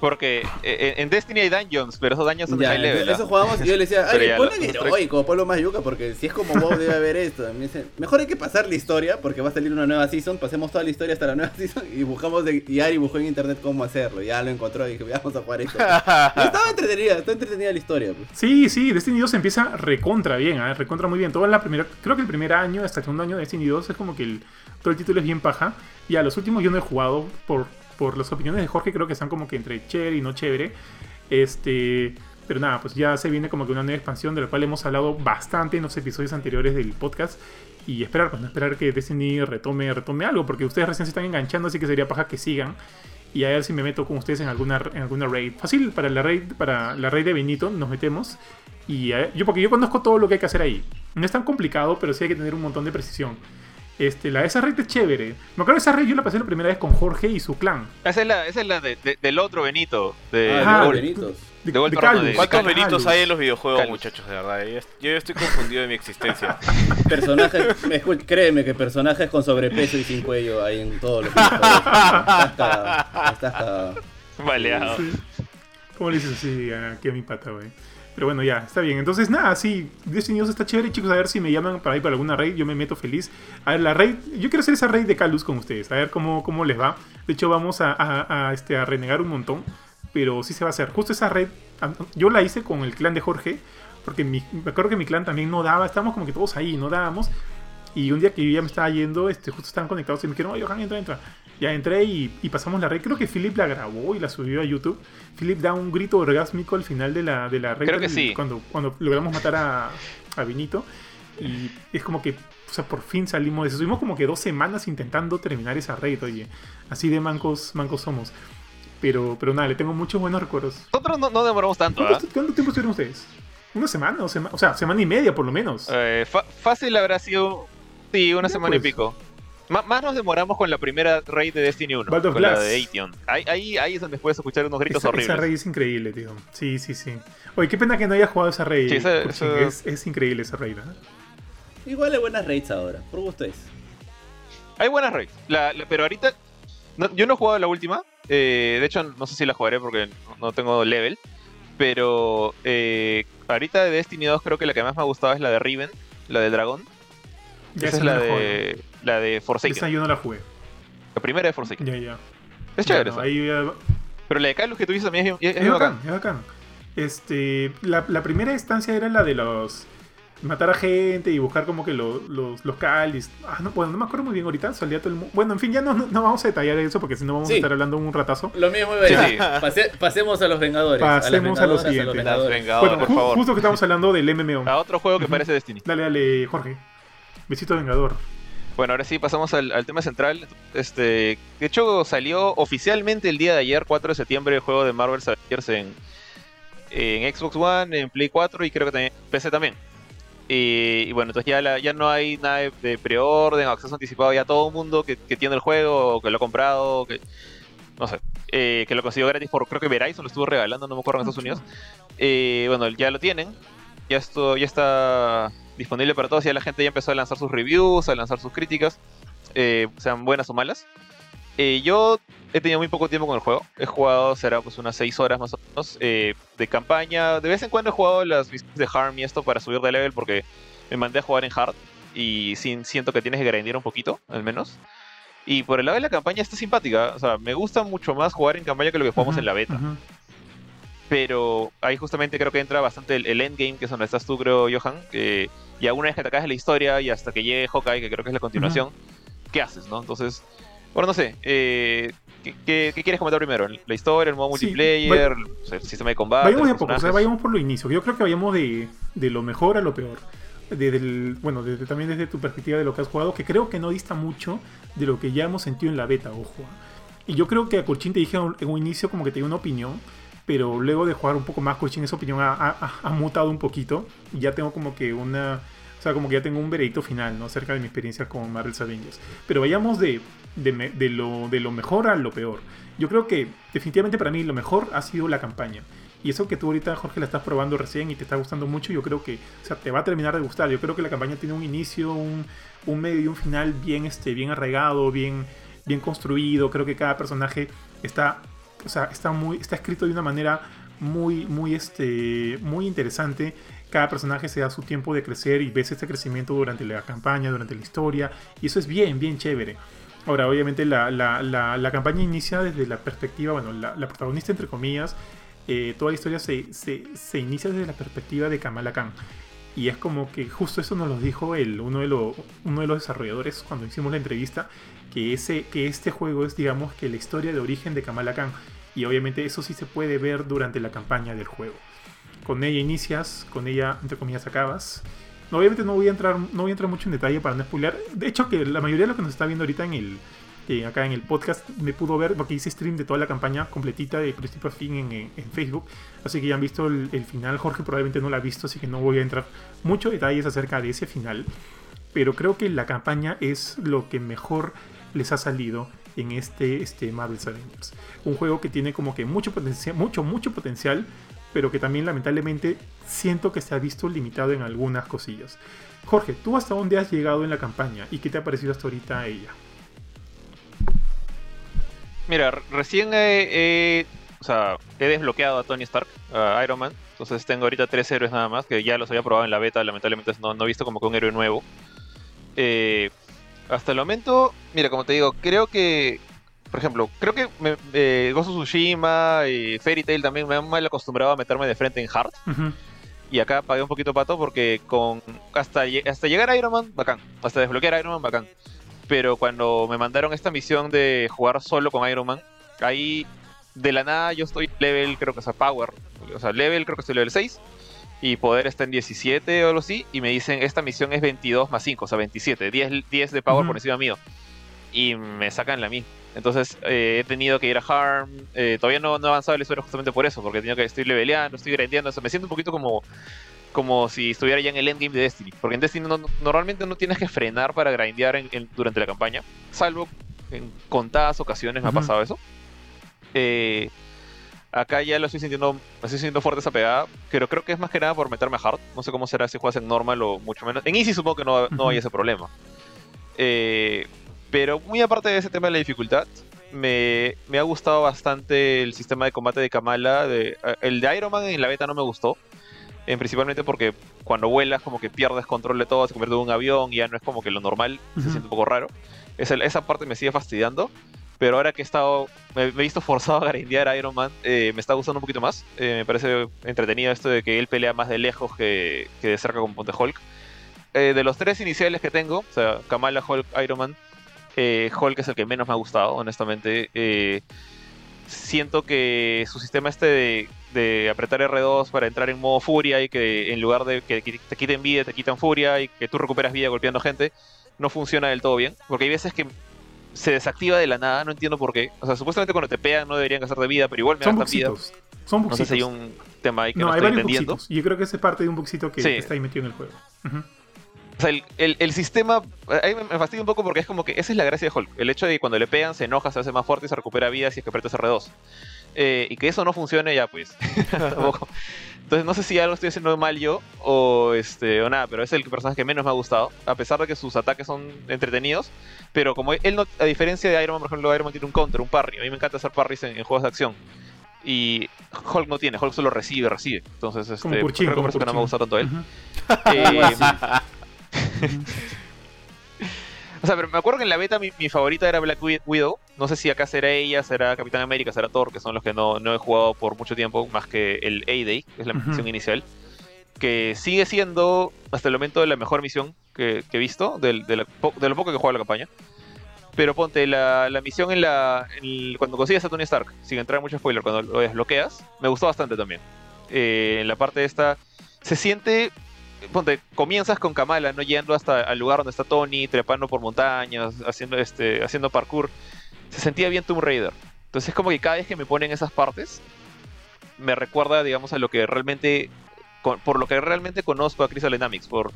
[SPEAKER 1] Porque eh, en Destiny hay dungeons, pero esos dungeons son de
[SPEAKER 3] Ya,
[SPEAKER 1] high level.
[SPEAKER 3] eso jugábamos y yo le decía, ay, ponle
[SPEAKER 1] strikes-
[SPEAKER 3] heroico, ponlo más yuca, porque si es como WoW debe haber esto. Y me dice, mejor hay que pasar la historia, porque va a salir una nueva season, pasemos toda la historia hasta la nueva season y buscamos, de, y Ari buscó en internet cómo hacerlo, ya lo encontró y dije, vamos a jugar esto. Y estaba entretenida, estaba entretenida la historia. Pues.
[SPEAKER 2] Sí, sí, Destiny 2 empieza recontra bien, ¿eh? recontra muy bien. Toda la primera, creo que el primer año, hasta el segundo año de Destiny 2 es como que el, todo el título es bien paja. Y a los últimos yo no he jugado por, por las opiniones de Jorge, creo que están como que entre chévere y no chévere. Este, pero nada, pues ya se viene como que una nueva expansión de la cual hemos hablado bastante en los episodios anteriores del podcast. Y esperar, pues esperar que Destiny retome, retome algo, porque ustedes recién se están enganchando, así que sería paja que sigan. Y a ver si me meto con ustedes en alguna, en alguna raid. Fácil, para la raid, para la raid de Benito nos metemos. Y ver, yo, porque yo conozco todo lo que hay que hacer ahí. No es tan complicado, pero sí hay que tener un montón de precisión. Este, la, esa raid es chévere. Me acuerdo de esa raid yo la pasé la primera vez con Jorge y su clan.
[SPEAKER 1] Esa es la, esa es la de- de- del otro Benito. De,
[SPEAKER 3] Ah,
[SPEAKER 1] de
[SPEAKER 2] Ajá.
[SPEAKER 3] los
[SPEAKER 1] Gold.
[SPEAKER 3] Benitos.
[SPEAKER 2] De,
[SPEAKER 1] De vuelta
[SPEAKER 2] de
[SPEAKER 1] a
[SPEAKER 2] Calus,
[SPEAKER 1] de-
[SPEAKER 4] ¿Cuántos
[SPEAKER 2] Calus.
[SPEAKER 4] Benitos hay en los videojuegos,
[SPEAKER 1] Calus.
[SPEAKER 4] muchachos? De verdad, yo, yo ya estoy confundido de mi existencia.
[SPEAKER 3] Personajes, créeme que personajes con sobrepeso y sin cuello hay en todos los videojuegos. Estás cagado, estás cagado.
[SPEAKER 1] Baleado.
[SPEAKER 2] Sí. ¿Cómo le dices así aquí a mi pata, güey? Pero bueno, ya, está bien. Entonces, nada, sí, Destiny 2 está chévere, chicos. A ver si me llaman para ir para alguna raid. Yo me meto feliz. A ver, la raid. Yo quiero hacer esa raid de Calus con ustedes. A ver cómo, cómo les va. De hecho, vamos a, este, a renegar un montón. Pero sí se va a hacer. Justo esa raid. Yo la hice con el clan de Jorge. Porque me acuerdo que mi clan también no daba. Estábamos como que todos ahí, no dábamos. Y un día que yo ya me estaba yendo, este, justo estaban conectados y me dijeron, oye, Johan, entra, entra. Ya entré y, y pasamos la raid. Creo que Philip la grabó y la subió a YouTube. Philip da un grito orgásmico al final de la, de la raid.
[SPEAKER 1] Creo que sí.
[SPEAKER 2] Cuando, cuando logramos matar a, a Vinito. Y es como que, o sea, por fin salimos de eso. Estuvimos como que dos semanas intentando terminar esa raid, oye. Así de mancos, mancos somos. Pero, pero nada, le tengo muchos buenos recuerdos.
[SPEAKER 1] Nosotros no, no demoramos tanto, ¿ah?
[SPEAKER 2] ¿Cuánto, cuánto tiempo estuvieron ustedes? Una semana, o, sema- o sea, semana y media por lo menos.
[SPEAKER 1] Eh, fácil habrá sido. Sí, una
[SPEAKER 2] Ya,
[SPEAKER 1] semana y
[SPEAKER 2] pues.
[SPEAKER 1] pico. Ma- más nos demoramos con la primera raid de Destiny 1.
[SPEAKER 2] Bald of
[SPEAKER 1] con la
[SPEAKER 2] Glass.
[SPEAKER 1] de Aetion. Ahí, ahí, ahí es donde puedes escuchar unos gritos
[SPEAKER 2] esa,
[SPEAKER 1] horribles.
[SPEAKER 2] esa raid es increíble, tío. Sí, sí, sí. Oye, qué pena que no haya jugado esa raid.
[SPEAKER 1] Sí, esa-
[SPEAKER 2] Kurchin.
[SPEAKER 1] esa-
[SPEAKER 2] Es, es increíble esa raid. ¿eh?
[SPEAKER 3] Igual hay buenas raids ahora, por gusto es.
[SPEAKER 1] Hay buenas raids. La, la- pero ahorita. no- yo no he jugado la última. eh, de hecho, no sé si la jugaré porque no, tengo level. Pero eh, ahorita de Destiny 2 creo que la que más me ha gustado es la de Riven, la del dragón.
[SPEAKER 2] Ya
[SPEAKER 1] Esa es la
[SPEAKER 2] la jugué.
[SPEAKER 1] La de Forsaken.
[SPEAKER 2] Esa yo no la jugué.
[SPEAKER 1] La primera de Forsaken.
[SPEAKER 2] Ya, ya.
[SPEAKER 1] Es chévere esa.
[SPEAKER 2] ahí
[SPEAKER 1] Pero la de Calus que tú dices también es, es, es
[SPEAKER 2] Es
[SPEAKER 1] bacán.
[SPEAKER 2] bacán, es bacán. Este, la, la primera instancia era la de los matar a gente y buscar como que lo- los, los cáliz. Ah, no, bueno, no me acuerdo muy bien ahorita. Salía todo el mu- Bueno, en fin, ya no, no, no vamos a detallar eso porque si no vamos
[SPEAKER 3] Sí.
[SPEAKER 2] a estar hablando un ratazo.
[SPEAKER 3] Lo mismo iba a
[SPEAKER 1] Sí,
[SPEAKER 3] decir. Pase- pasemos a los Vengadores.
[SPEAKER 2] Pasemos a
[SPEAKER 3] los
[SPEAKER 1] Las
[SPEAKER 3] Vengadores.
[SPEAKER 2] Bueno,
[SPEAKER 1] por
[SPEAKER 2] ju-
[SPEAKER 1] favor.
[SPEAKER 2] justo que estamos hablando del MMO.
[SPEAKER 1] A otro juego que parece Destiny.
[SPEAKER 2] Dale, dale, Jorge. Besito Vengador.
[SPEAKER 1] Bueno, ahora sí pasamos al, tema central. Este, de hecho, salió oficialmente el día de ayer, 4 de septiembre, el juego de Marvel Avengers en, en Xbox One, en Play 4 y creo que también PC también. Y, bueno, entonces ya, la- ya no hay nada de, de preorden acceso anticipado. Ya todo el mundo que, tiene el juego, que lo ha comprado, que no sé, eh, que lo consiguió gratis por creo que Verizon lo estuvo regalando, no me acuerdo en Estados Unidos. Eh, bueno, ya lo tienen. Ya esto ya está disponible para todos. Ya la gente ya empezó a lanzar sus reviews, a lanzar sus críticas, eh, sean buenas o malas. Eh, yo he tenido muy poco tiempo con el juego. He jugado, será pues unas 6 horas más o menos eh, de campaña. De vez en cuando he jugado las misiones de Harm y esto para subir de level porque me mandé a jugar en Hard. Y sí, siento que tienes que grindear un poquito, al menos. Y por el lado de la campaña está simpática. O sea, me gusta mucho más jugar en campaña que lo que jugamos
[SPEAKER 2] Ujú,
[SPEAKER 1] en la beta.
[SPEAKER 2] ujú.
[SPEAKER 1] Pero ahí justamente creo que entra bastante el, el endgame, que es donde estás tú, creo, Johan. Que ya una vez que te acabas la historia y hasta que llegue Hawkeye, que creo que es la continuación, ¿qué haces, no? Entonces, bueno, no sé. eh, ¿qué, qué, qué quieres comentar primero? ¿La historia, el modo
[SPEAKER 2] Sí,
[SPEAKER 1] multiplayer, o sea, el sistema de combate?
[SPEAKER 2] Vayamos de
[SPEAKER 1] los
[SPEAKER 2] poco, o sea, vayamos por lo inicio. Yo creo que vayamos de, de lo mejor a lo peor. Desde el- bueno, desde, también desde tu perspectiva de lo que has jugado, que creo que no dista mucho de lo que ya hemos sentido en la beta, ojo. Y yo creo que a Kurchin te dije en un inicio como que tenía una opinión, pero luego de jugar un poco más, Kurchin esa opinión ha, mutado un poquito. Y ya tengo como que una... O sea, como que ya tengo un veredicto final, ¿no? Acerca de mi experiencia con Marvel's Avengers. Pero vayamos de, de lo, de lo mejor a lo peor. Yo creo que definitivamente para mí lo mejor ha sido la campaña. Y eso que tú ahorita, Jorge, la estás probando recién y te está gustando mucho, yo creo que o sea, te va a terminar de gustar. Yo creo que la campaña tiene un inicio, un, un medio y un final bien, este, bien arraigado, bien, bien construido. Creo que cada personaje está, o sea, está, muy, está escrito de una manera muy, muy, este, muy interesante. Cada personaje se da su tiempo de crecer y ves este crecimiento durante la campaña, durante la historia. Y eso es bien, bien chévere. Ahora, obviamente, la, la- la- la campaña inicia desde la perspectiva, bueno, la, protagonista, entre comillas, eh, toda la historia se, se- se inicia desde la perspectiva de Kamala Khan. Y es como que justo eso nos lo dijo el, uno, de lo- uno de los desarrolladores cuando hicimos la entrevista, que, ese, que este juego es, digamos, que la historia de origen de Kamala Khan. Y obviamente eso sí se puede ver durante la campaña del juego. Con ella inicias, con ella, entre comillas, acabas. Obviamente no voy a entrar, no voy a entrar mucho en detalle para no spoilear. De hecho, que la mayoría de lo que nos está viendo ahorita en el, acá en el podcast me pudo ver porque hice stream de toda la campaña completita de principio a fin en, Facebook. Así que ya han visto el, final. Jorge probablemente no lo ha visto, así que no voy a entrar mucho detalles acerca de ese final. Pero creo que la campaña es lo que mejor les ha salido en este, este Marvel's Avengers. Un juego que tiene como que mucho potencial, mucho, mucho potencial, pero que también lamentablemente siento que se ha visto limitado en algunas cosillas. Jorge, ¿tú hasta dónde has llegado en la campaña y qué te ha parecido hasta ahorita ella?
[SPEAKER 1] Mira, re- recién he- o sea, he desbloqueado a Tony Stark, a Iron Man. Entonces tengo ahorita tres héroes nada más, que ya los había probado en la beta, lamentablemente no, no he visto como que un héroe nuevo. Eh, hasta el momento, mira, como te digo, creo que, por ejemplo, creo que me, eh, of Tsushima y Fairy Tail también me han mal acostumbrado a meterme de frente en hard. Y acá pagué un poquito pato porque con hasta, hasta llegar a Iron Man, bacán. Hasta desbloquear a Iron Man, bacán. Pero cuando me mandaron esta misión de jugar solo con Iron Man, ahí de la nada yo estoy level, creo que es a Power. O sea, level creo que estoy level 6. Y poder está en 17 o algo así. Y me dicen, esta misión es 22 más 5, o sea, 27. 10, 10 de Power
[SPEAKER 2] Ujú.
[SPEAKER 1] por encima mío. Y me sacan la misma. Entonces eh, he tenido que ir a Harm. eh, todavía no, no he avanzado en la historia justamente por eso, porque he tenido que estoy leveleando, estoy grindeando. O sea, me siento un poquito como, como si estuviera ya en el endgame de Destiny. Porque en Destiny normalmente no tienes que frenar para grindear durante la campaña, salvo en contadas ocasiones me ha pasado eso. Eh, acá ya lo estoy sintiendo, estoy sintiendo fuerte esa pegada, pero creo que es más que nada por meterme a hard. No sé cómo será si juegas en normal o mucho menos. En easy supongo que no, no hay ese problema. Eh, pero muy aparte de ese tema de la dificultad, me, me, ha gustado bastante el sistema de combate de Kamala. De, eh, el de Iron Man en la beta no me gustó. Eh, principalmente porque cuando vuelas como que pierdes control de todo, se convierte en un avión y ya no es como que lo normal, se siente un poco raro. esa parte me sigue fastidiando. Pero ahora que he estado, me, he visto forzado a grindear a Iron Man, eh, me está gustando un poquito más. me parece entretenido esto de que él pelea más de lejos que, que de cerca con Ponte Hulk. de los tres iniciales que tengo, o sea, Kamala, Hulk, Iron Man, eh, Hulk es el que menos me ha gustado, honestamente. Eh, siento que su sistema este de, apretar R2 para entrar en modo furia y que en lugar de que te quiten vida, te quitan furia y que tú recuperas vida golpeando gente, no funciona del todo bien. Porque hay veces que se desactiva de la nada, no entiendo por qué. O sea, supuestamente cuando te pegan no deberían hacer de vida, pero igual me
[SPEAKER 2] Son
[SPEAKER 1] gastan vida.
[SPEAKER 2] Son buxitos.
[SPEAKER 1] No sé si hay un tema ahí que no,
[SPEAKER 2] no
[SPEAKER 1] hay
[SPEAKER 2] estoy
[SPEAKER 1] entendiendo.
[SPEAKER 2] Yo creo que es parte de un buxito que, está ahí metido en el juego.
[SPEAKER 1] O sea, el, sistema. Ahí me, fastidia un poco porque es como que esa es la gracia de Hulk. El hecho de que cuando le pegan se enoja, se hace más fuerte y se recupera vida si es que apretas R2. Eh, y que eso no funcione, ya pues. Entonces no sé si algo estoy haciendo mal yo o este o nada, pero es el personaje que menos me ha gustado, a pesar de que sus ataques son entretenidos, pero como él no, a diferencia de Iron Man, por ejemplo, Iron Man tiene un counter, un parry, a mí me encanta hacer parries en, juegos de acción. Y Hulk no tiene, Hulk solo recibe, recibe. Entonces, este,
[SPEAKER 2] como Kurchin,
[SPEAKER 1] creo que no me gusta tanto él.
[SPEAKER 2] eh,
[SPEAKER 1] o sea, pero me acuerdo que en la beta mi, favorita era Black Widow. No sé si acá será ella, será Capitán América, será Thor, que son los que no, he jugado por mucho tiempo, más que el A-Day, que es la misión inicial. Que sigue siendo, hasta el momento, la mejor misión que, he visto, de, lo poco que juega la campaña. Pero ponte, la, misión en la cuando consigues a Tony Stark, sin entrar en mucho spoiler, cuando lo desbloqueas, me gustó bastante también. Eh, en la parte de esta, se siente ponte, comienzas con Kamala, ¿no? Yendo hasta el lugar donde está Tony, trepando por montañas, haciendo, este, haciendo parkour. Se sentía bien Tomb Raider. Entonces es como que cada vez que me ponen esas partes, me recuerda, digamos, a lo que realmente, por lo que realmente conozco a Crystal Dynamics, por,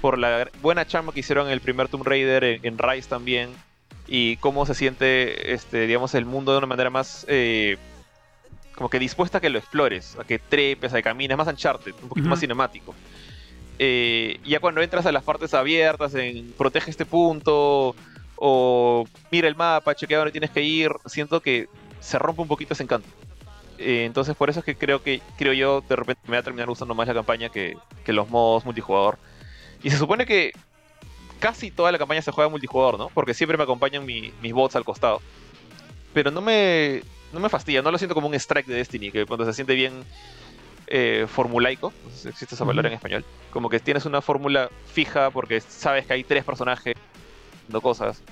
[SPEAKER 1] por la buena chamba que hicieron en el primer Tomb Raider, en, Rise también, y cómo se siente, este, digamos, el mundo de una manera más... Eh, como que dispuesta a que lo explores, a que trepes, a que camines, más Uncharted, un poquito más cinemático. Eh, ya cuando entras a las partes abiertas, en protege este punto, o mira el mapa, chequea dónde tienes que ir, siento que se rompe un poquito ese encanto. Eh, entonces por eso es que creo que creo yo de repente me va a terminar gustando más la campaña que, los modos multijugador. Y se supone que casi toda la campaña se juega multijugador, ¿no? Porque siempre me acompañan mis bots al costado. Pero no me, no me fastidia, no lo siento como un strike de Destiny, que cuando se siente bien eh, formulaico, no sé si existe esa palabra en español, como que tienes una fórmula fija porque sabes que hay tres personajes haciendo cosas.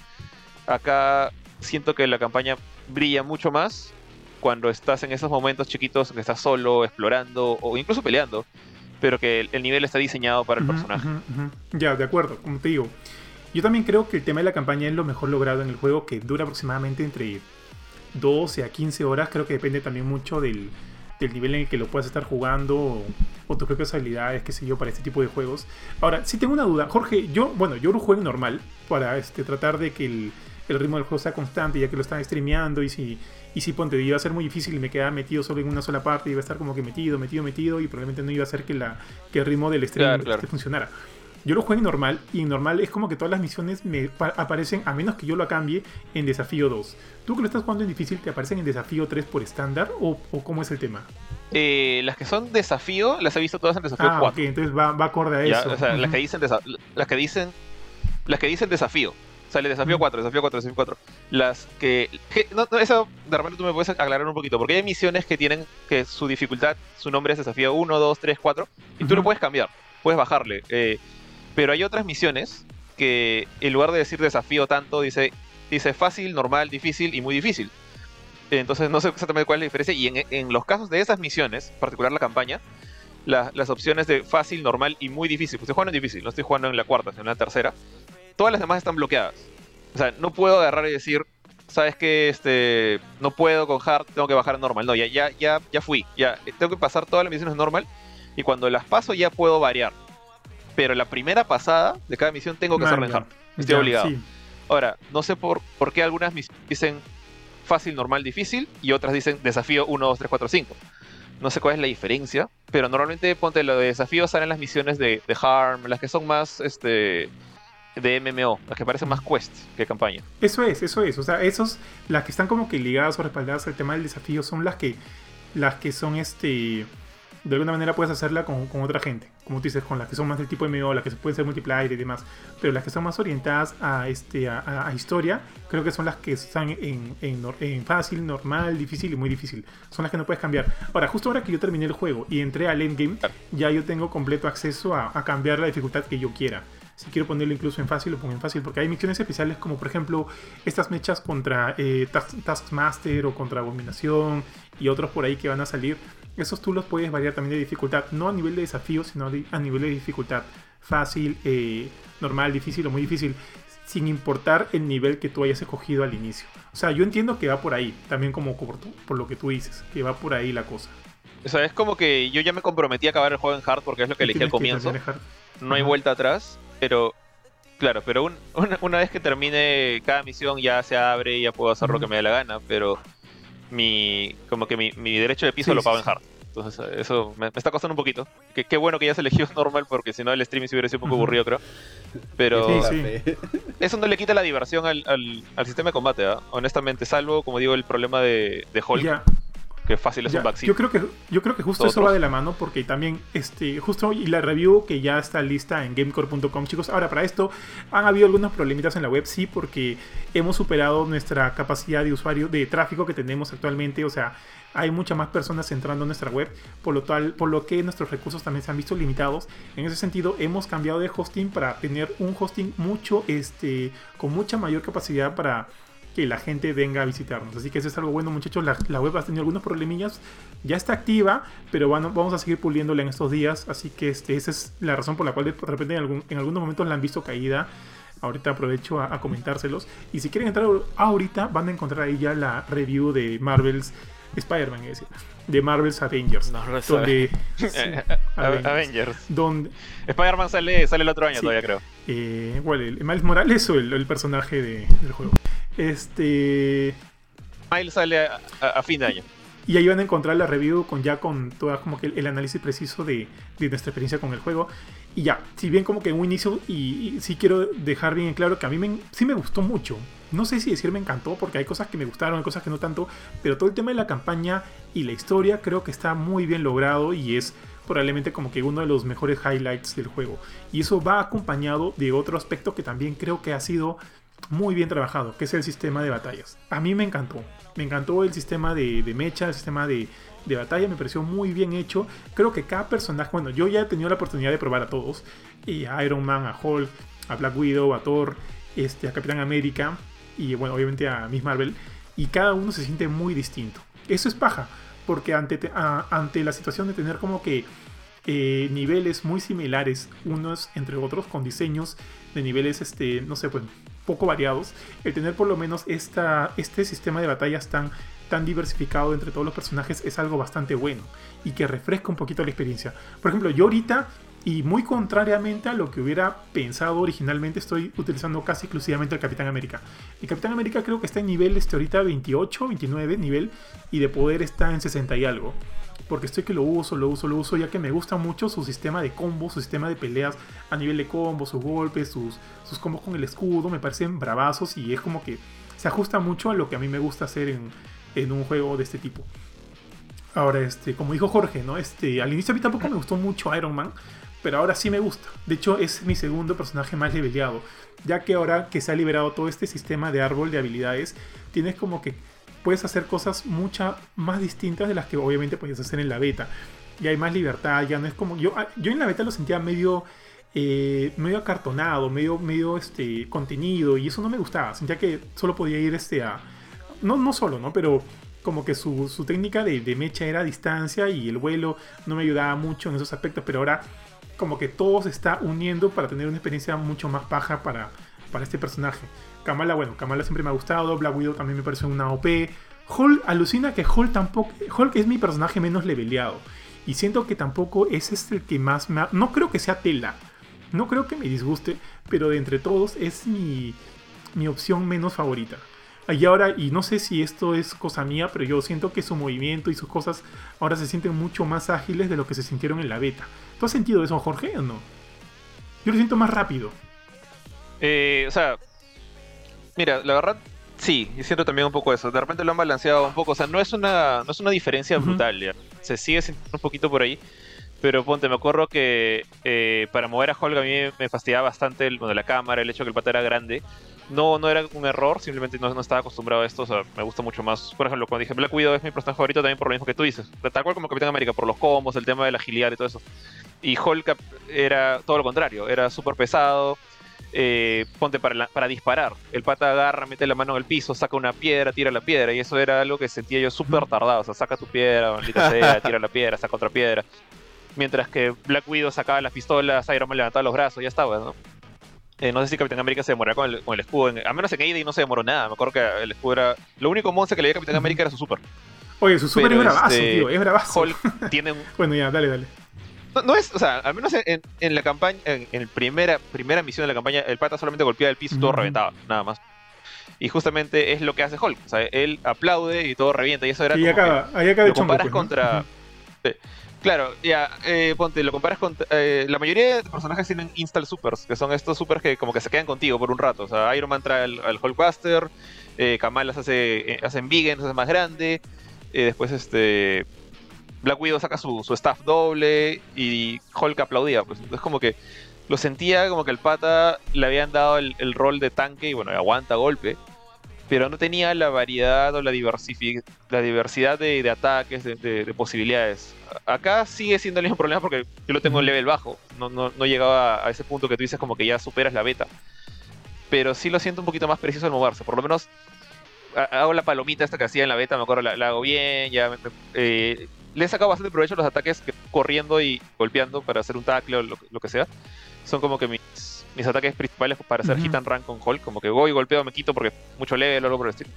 [SPEAKER 1] Acá siento que la campaña brilla mucho más cuando estás en esos momentos chiquitos que estás solo, explorando o incluso peleando, pero que el, nivel está diseñado para el personaje.
[SPEAKER 2] Ya, de acuerdo, como te digo. Yo también creo que el tema de la campaña es lo mejor logrado en el juego, que dura aproximadamente entre 12 a 15 horas. Creo que depende también mucho del, del nivel en el que lo puedas estar jugando o, tus propias habilidades, qué sé yo, para este tipo de juegos. Ahora, si tengo una duda, Jorge, yo, bueno, yo lo juego normal para este, tratar de que el, ritmo del juego sea constante, ya que lo están streameando y si, y si ponte, iba a ser muy difícil y me quedaba metido solo en una sola parte, iba a estar como que metido, metido, metido y probablemente no iba a hacer que, la, que el ritmo del stream este, funcionara. Yo lo juego en normal y en normal es como que todas las misiones me aparecen, a menos que yo lo cambie, en desafío 2. ¿Tú que lo estás jugando en difícil te aparecen en desafío 3 por estándar o, cómo es el tema?
[SPEAKER 1] Eh, las que son desafío, las he visto todas en desafío
[SPEAKER 2] ah,
[SPEAKER 1] 4.
[SPEAKER 2] Ok, entonces va, acorde a eso.
[SPEAKER 1] O sea, las, que dicen las que dicen las que dicen desafío. Sale desafío 4, desafío 4, desafío 4. Las que. no, eso de repente tú me puedes aclarar un poquito. Porque hay misiones que tienen que su dificultad, su nombre es desafío 1, 2, 3, 4. Y tú lo puedes cambiar. Puedes bajarle. Eh, pero hay otras misiones que en lugar de decir desafío tanto, dice, dice fácil, normal, difícil y muy difícil. Entonces no sé exactamente cuál es la diferencia. Y en, los casos de esas misiones, en particular la campaña, las opciones de fácil, normal y muy difícil, pues estoy jugando en difícil, no estoy jugando en la cuarta, sino en la tercera, todas las demás están bloqueadas. O sea, no puedo agarrar y decir, sabes que este no puedo con hard, tengo que bajar a normal. No, ya, ya, ya, ya fui. Ya tengo que pasar todas las misiones normal Y cuando las paso ya puedo variar. Pero la primera pasada de cada misión tengo que hacerla en hard. Estoy obligado. Ahora, no sé por, por qué algunas misiones dicen fácil, normal, difícil y otras dicen desafío 1, 2, 3, 4, 5. No sé cuál es la diferencia, pero normalmente ponte lo de desafíos salen las misiones de, de Harm, las que son más este de MMO, las que parecen más quest que campaña.
[SPEAKER 2] Eso es, eso es. O sea, esos, las que están como que ligadas o respaldadas al tema del desafío son las que, las que son este de alguna manera puedes hacerla con, otra gente, como tú dices, con las que son más del tipo MMO, las que se pueden ser multiplayer y demás, pero las que son más orientadas a, este, a, historia, creo que son las que están en, en, fácil, normal, difícil y muy difícil. Son las que no puedes cambiar. Ahora, justo ahora que yo terminé el juego y entré al endgame, ya yo tengo completo acceso a, a cambiar la dificultad que yo quiera. Si quiero ponerlo incluso en fácil, lo pongo en fácil. Porque hay misiones especiales como por ejemplo estas mechas contra eh, Taskmaster o contra Abominación y otros por ahí que van a salir. Esos tú los puedes variar también de dificultad. No a nivel de desafío, sino a nivel de dificultad. Fácil, eh, normal, difícil o muy difícil. Sin importar el nivel que tú hayas escogido al inicio. O sea, yo entiendo que va por ahí. También como por, por lo que tú dices. Que va por ahí la cosa.
[SPEAKER 1] O sea, es como que yo ya me comprometí a acabar el juego en hard porque es lo que elegí al comienzo. No hay vuelta atrás. Pero, claro, pero una, vez que termine cada misión ya se abre y ya puedo hacer lo que me dé la gana, pero mi como que mi, derecho de piso lo pago en hard. Entonces eso me, está costando un poquito. Que, qué bueno que ya se eligió normal porque si no el streaming se hubiera sido un poco aburrido, creo. Pero eso no le quita la diversión al, al, sistema de combate, ¿ah? honestamente, salvo, como digo, el problema de, de Hulk que fácil es un
[SPEAKER 2] Yo creo que, yo creo que justo eso va de la mano porque también, este, justo y la review que ya está lista en gamecore.com, chicos. Ahora, para esto han habido algunos problemitas en la web, sí, porque hemos superado nuestra capacidad de usuario, de tráfico que tenemos actualmente. O sea, hay muchas más personas entrando a nuestra web, por lo, tal, por lo que nuestros recursos también se han visto limitados. En ese sentido, hemos cambiado de hosting para tener un hosting mucho, este, con mucha mayor capacidad para que la gente venga a visitarnos. Así que eso es algo bueno, muchachos. La, web ha tenido algunos problemillas. Ya está activa, pero bueno, vamos a seguir puliéndola en estos días. Así que este, esa es la razón por la cual de repente en, algún, en algunos momentos la han visto caída. Ahorita aprovecho a, comentárselos. Y si quieren entrar ahorita, van a encontrar ahí ya la review de Marvel's Spider-Man, es decir, de Marvel's Avengers.
[SPEAKER 1] No, donde, Avengers. Donde, Spider-Man sale, sale el otro año todavía, creo.
[SPEAKER 2] Eh, el, Miles Morales o el, personaje del juego. Este.
[SPEAKER 1] Miles sale a, fin de año.
[SPEAKER 2] Y ahí van a encontrar la review con ya con toda como que el, análisis preciso de, nuestra experiencia con el juego. Y ya, si bien como que en un inicio, y, sí quiero dejar bien claro que a mí me, sí me gustó mucho. No sé si decir me encantó, porque hay cosas que me gustaron, hay cosas que no tanto, pero todo el tema de la campaña y la historia creo que está muy bien logrado y es probablemente como que uno de los mejores highlights del juego. Y eso va acompañado de otro aspecto que también creo que ha sido muy bien trabajado, que es el sistema de batallas. A mí me encantó. Me encantó el sistema de, mecha, el sistema de, batalla, me pareció muy bien hecho. Creo que cada personaje, bueno, yo ya he tenido la oportunidad de probar a todos. Y a Iron Man, a Hulk, a Black Widow, a Thor, este, a Capitán América y bueno, obviamente a Miss Marvel. Y cada uno se siente muy distinto. Eso es paja, porque ante, ante la situación de tener como que eh, niveles muy similares unos entre otros, con diseños de niveles, este, no sé, pues poco variados, el tener por lo menos esta, este sistema de batallas tan, tan diversificado entre todos los personajes es algo bastante bueno y que refresca un poquito la experiencia. Por ejemplo, yo ahorita, y muy contrariamente a lo que hubiera pensado originalmente, estoy utilizando casi exclusivamente el Capitán América. El Capitán América creo que está en nivel este, ahorita 28, 29 nivel y de poder está en 60 y algo porque estoy que lo uso, lo uso, lo uso, ya que me gusta mucho su sistema de combos, su sistema de peleas a nivel de combos, sus golpes, sus, sus combos con el escudo, me parecen bravazos y es como que se ajusta mucho a lo que a mí me gusta hacer en, en un juego de este tipo. Ahora, este, como dijo Jorge, ¿no? Este, al inicio a mí tampoco me gustó mucho Iron Man, pero ahora sí me gusta. De hecho, es mi segundo personaje más leveleado, ya que ahora que se ha liberado todo este sistema de árbol de habilidades, tienes como que puedes hacer cosas mucho más distintas de las que obviamente podías hacer en la beta. Y hay más libertad, ya no es como... Yo, ah, yo en la beta lo sentía medio... Eh, medio acartonado, medio, medio este, contenido, y eso no me gustaba. Sentía que solo podía ir este, a. No, no solo, ¿no? Pero como que su, su técnica de, de, mecha era a distancia y el vuelo no me ayudaba mucho en esos aspectos, pero ahora como que todo se está uniendo para tener una experiencia mucho más paja para, para este personaje. Kamala, bueno, Kamala siempre me ha gustado, Black Widow también me parece una OP. Hulk, alucina que Hulk tampoco. Hulk es mi personaje menos leveleado. Y siento que tampoco ese es el que más me... No creo que sea tela. No creo que me disguste, pero de entre todos es mi, mi opción menos favorita. Y ahora, y no sé si esto es cosa mía, pero yo siento que su movimiento y sus cosas ahora se sienten mucho más ágiles de lo que se sintieron en la beta. ¿Tú has sentido eso, Jorge, o no? Yo lo siento más rápido.
[SPEAKER 1] Eh, o sea, mira, la verdad, sí, y siento también un poco eso. De repente lo han balanceado un poco. O sea, no es una, no es una diferencia brutal, ya. Se sigue sintiendo un poquito por ahí. Pero ponte, me acuerdo que eh, para mover a Hulk a mí me fastidiaba bastante el, bueno, la cámara, el hecho que el pata era grande. No, no era un error, simplemente no, no, estaba acostumbrado a esto. O sea, me gusta mucho más. Por ejemplo, cuando dije Black Widow es mi personaje favorito también por lo mismo que tú dices. Tal cual como Capitán América, por los combos, el tema de la agilidad y todo eso. Y Hulk era todo lo contrario, era súper pesado. Eh, ponte para, para disparar. El pata agarra, mete la mano en el piso, saca una piedra, tira la piedra. Y eso era algo que sentía yo súper tardado. O sea, saca tu piedra, maldita sea, tira la piedra, saca otra piedra. Mientras que Black Widow sacaba las pistolas, Iron Man levantaba los brazos, ya estaba, ¿no? Eh, no sé si Capitán América se demoraba con el, con el escudo. a menos en y no se demoró nada. Me acuerdo que el escudo era. Lo único monce que le dio a Capitán América era su super.
[SPEAKER 2] Oye, su super es bravazo, este, tío. Es bravazo.
[SPEAKER 1] Hulk tiene un...
[SPEAKER 2] bueno, ya, dale, dale.
[SPEAKER 1] No, es, o sea, al menos en, en la campaña, en, en, primera, primera misión de la campaña, el pata solamente golpeaba el piso y todo reventaba, nada más. Y justamente es lo que hace Hulk. O sea, él aplaude y todo revienta. Y eso era.
[SPEAKER 2] Y acaba, ahí acaba
[SPEAKER 1] lo comparas pues, contra. Claro, ya, eh, ponte, lo comparas con... Eh, la mayoría de personajes tienen install supers, que son estos supers que como que se quedan contigo por un rato. O sea, Iron Man trae al, al Hulkbuster, eh, Kamal las hace, eh, hacen vegan, hace más grande. Eh, después este... Black Widow saca su, su staff doble y Hulk aplaudía. Pues entonces como que lo sentía como que el pata le habían dado el, el rol de tanque y bueno, aguanta golpe pero no tenía la variedad o la, la diversidad de, de ataques, de, de, de, posibilidades. Acá sigue siendo el mismo problema porque yo lo tengo en level bajo, no, no, no llegaba a ese punto que tú dices como que ya superas la beta. Pero sí lo siento un poquito más preciso al moverse, por lo menos hago la palomita esta que hacía en la beta, me acuerdo, la, la hago bien, ya me, eh, le he sacado bastante provecho a los ataques que, corriendo y golpeando para hacer un tackle o lo, lo que sea. Son como que mis mis ataques principales para hacer uh -huh. hit and run con Hulk. Como que voy, golpeo, me quito porque mucho level o algo por el estilo.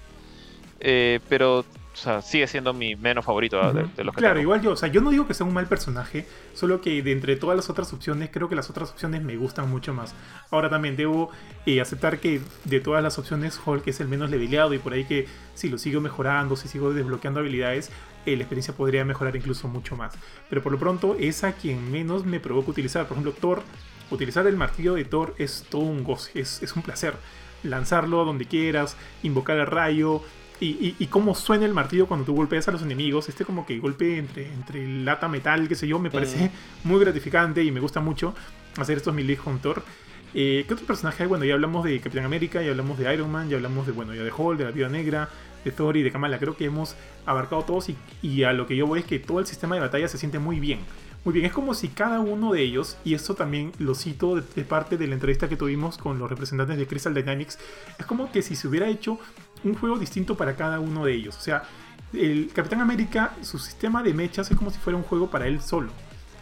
[SPEAKER 1] Eh, pero o sea, sigue siendo mi menos favorito de, de, los que
[SPEAKER 2] Claro,
[SPEAKER 1] tengo.
[SPEAKER 2] igual yo, o sea, yo no digo que sea un mal personaje, solo que de entre todas las otras opciones, creo que las otras opciones me gustan mucho más. Ahora también debo eh, aceptar que de todas las opciones, Hulk es el menos leveleado y por ahí que si lo sigo mejorando, si sigo desbloqueando habilidades, eh, la experiencia podría mejorar incluso mucho más. Pero por lo pronto es a quien menos me provoca utilizar. Por ejemplo, Thor, utilizar el martillo de Thor es todo un goce, es, es un placer. Lanzarlo donde quieras, invocar el rayo, y, y, y, cómo suena el martillo cuando tú golpeas a los enemigos. Este como que golpe entre, entre lata, metal, qué sé yo, me parece muy gratificante y me gusta mucho hacer estos melees con Thor. Eh, ¿Qué otro personaje hay? Bueno, ya hablamos de Capitán América, ya hablamos de Iron Man, ya hablamos de, bueno, ya de Hulk, de la Vida Negra, de Thor y de Kamala. Creo que hemos abarcado todos y, a lo que yo voy es que todo el sistema de batalla se siente muy bien. Muy bien, es como si cada uno de ellos, y esto también lo cito de, de, parte de la entrevista que tuvimos con los representantes de Crystal Dynamics, es como que si se hubiera hecho un juego distinto para cada uno de ellos. O sea, el Capitán América, su sistema de mechas es como si fuera un juego para él solo.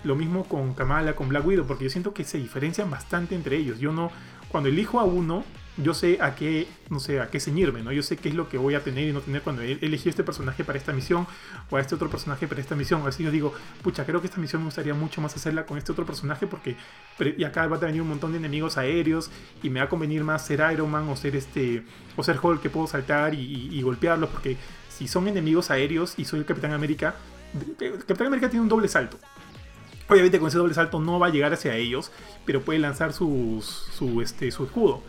[SPEAKER 2] Lo mismo con Kamala, con Black Widow, porque yo siento que se diferencian bastante entre ellos. Yo no, cuando elijo a uno, yo sé a qué, no sé, a qué ceñirme, ¿no? Yo sé qué es lo que voy a tener y no tener cuando elegí este personaje para esta misión o a este otro personaje para esta misión. Así yo digo, pucha, creo que esta misión me gustaría mucho más hacerla con este otro personaje porque y acá va a venir un montón de enemigos aéreos y me va a convenir más ser Iron Man o ser este o ser Hulk que puedo saltar y, y, y golpearlos porque si son enemigos aéreos y soy el Capitán América, Capitán América tiene un doble salto. Obviamente con ese doble salto no va a llegar hacia ellos, pero puede lanzar su, su, este, su escudo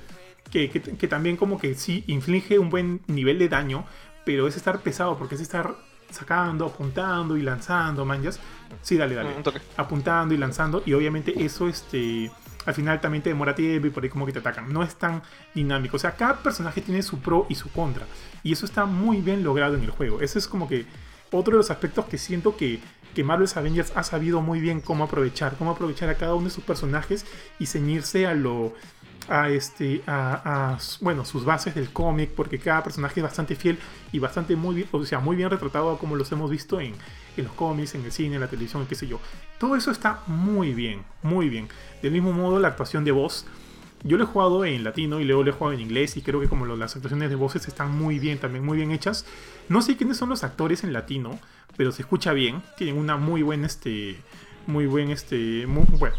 [SPEAKER 2] que, que, que, también como que sí inflige un buen nivel de daño, pero es estar pesado porque es estar sacando, apuntando y lanzando, manjas. Sí, dale, dale.
[SPEAKER 1] Un
[SPEAKER 2] apuntando y lanzando y obviamente eso este al final también te demora tiempo y por ahí como que te atacan. No es tan dinámico. O sea, cada personaje tiene su pro y su contra. Y eso está muy bien logrado en el juego. Ese es como que otro de los aspectos que siento que, que Marvel's Avengers ha sabido muy bien cómo aprovechar. Cómo aprovechar a cada uno de sus personajes y ceñirse a lo a, este, a, bueno, sus bases del cómic, porque cada personaje es bastante fiel y bastante muy bien, o sea, muy bien retratado como los hemos visto en, en los cómics, en el cine, en la televisión, qué sé yo. Todo eso está muy bien, muy bien. Del mismo modo, la actuación de voz yo lo he jugado en latino y luego lo he jugado en inglés y creo que como las actuaciones de voces están muy bien, también muy bien hechas. No sé quiénes son los actores en latino, pero se escucha bien. Tienen una muy buena, este, muy buen, este, muy, bueno,